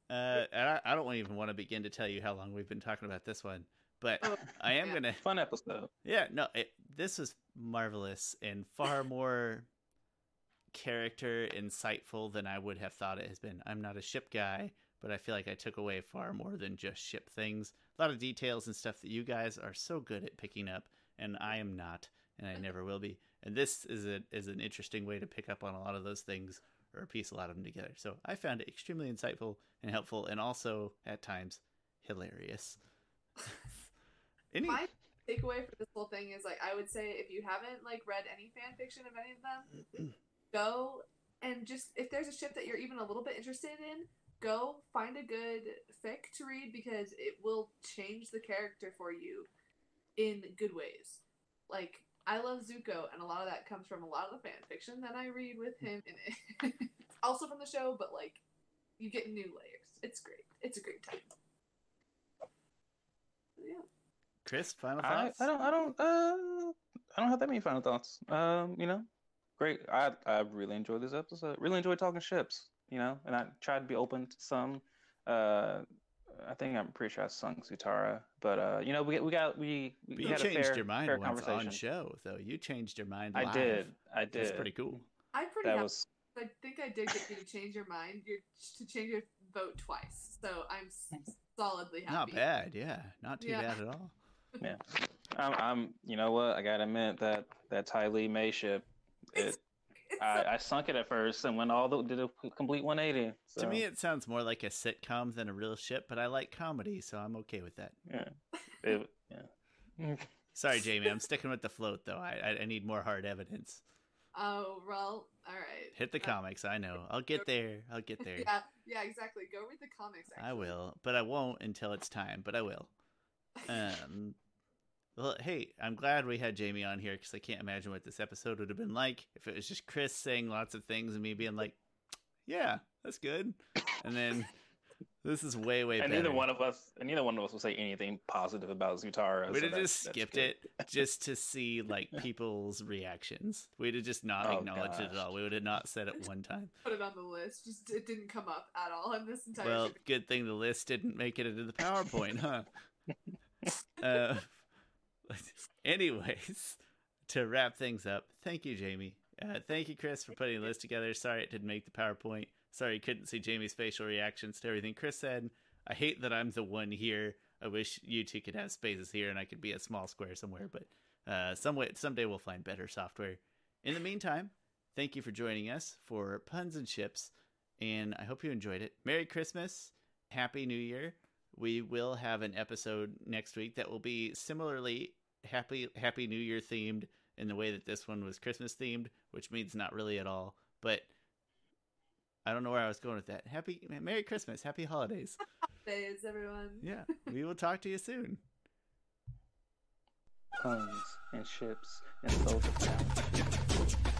Uh, and I, I don't even want to begin to tell you how long we've been talking about this one, but Oh, I am yeah. gonna. fun episode. Yeah, no, it, this was marvelous and far more character insightful than I would have thought it has been. I'm not a ship guy, but I feel like I took away far more than just ship things. A lot of details and stuff that you guys are so good at picking up, and I am not. and I never will be. And this is a is an interesting way to pick up on a lot of those things or piece a lot of them together. So I found it extremely insightful and helpful, and also at times hilarious. Any My takeaway for this whole thing is like I would say if you haven't like read any fan fiction of any of them, go and just if there's a ship that you're even a little bit interested in, go find a good fic to read because it will change the character for you in good ways. Like I love Zuko, and a lot of that comes from a lot of the fan fiction that I read with him in it. also from the show, but like you get new layers. It's great. It's a great time. Yeah. Chris, final thoughts? I don't I don't uh I don't have that many final thoughts. Um, you know, great. I I really enjoyed this episode. Really enjoyed talking ships. You know, and I tried to be open to some. Uh, I think I'm pretty sure I sung Zutara, but uh, you know, we we got we we you had a changed fair, your mind fair once on show, though. You changed your mind. I did. I did. That's pretty cool. I'm pretty That happy. was I think I did get you to change your mind. You're to change your vote twice, so I'm solidly happy. Not bad, yeah. Not too Yeah. bad at all. I'm, I'm you know what I gotta admit that that Ty Lee Mai ship it It's- It's I, I sunk it at first and went all the did a complete 180 so, To me, it sounds more like a sitcom than a real ship, but I like comedy, so I'm okay with that. yeah it, yeah Sorry, Jamie, I'm sticking with the float, though. I, I, I need more hard evidence. oh well, all right. Hit the Uh, comics, I know. I'll get there. I'll get there. Yeah, yeah, exactly. Go read the comics. Actually. I will, but I won't until it's time, but I will. Um, well, hey, I'm glad we had Jamie on here because I can't imagine what this episode would have been like if it was just Chris saying lots of things and me being like, "Yeah, that's good," and then this is way way and better. neither one of us and neither one of us will say anything positive about Zutara We'd so have that- just skipped it just to see like people's reactions. We'd have just not Oh, acknowledged it at all. We would have not said it one time. Put it on the list. Just it didn't come up at all in this entire. Well, show. good thing the list didn't make it into the PowerPoint, huh? uh, anyways, to wrap things up, thank you, Jamie. Uh, thank you, Chris, for putting the list together. Sorry it didn't make the PowerPoint. Sorry you couldn't see Jamie's facial reactions to everything Chris said. I hate that I'm the one here. I wish you two could have spaces here and I could be a small square somewhere, but uh, some way, someday we'll find better software. In the meantime, thank you for joining us for Puns and Ships, and I hope you enjoyed it. Merry Christmas, Happy New Year. We will have an episode next week that will be similarly happy Happy New Year themed in the way that this one was Christmas themed, which means not really at all. But I don't know where I was going with that. Happy Merry Christmas, Happy Holidays. Days, everyone. Yeah, we will talk to you soon. puns and ships and both of them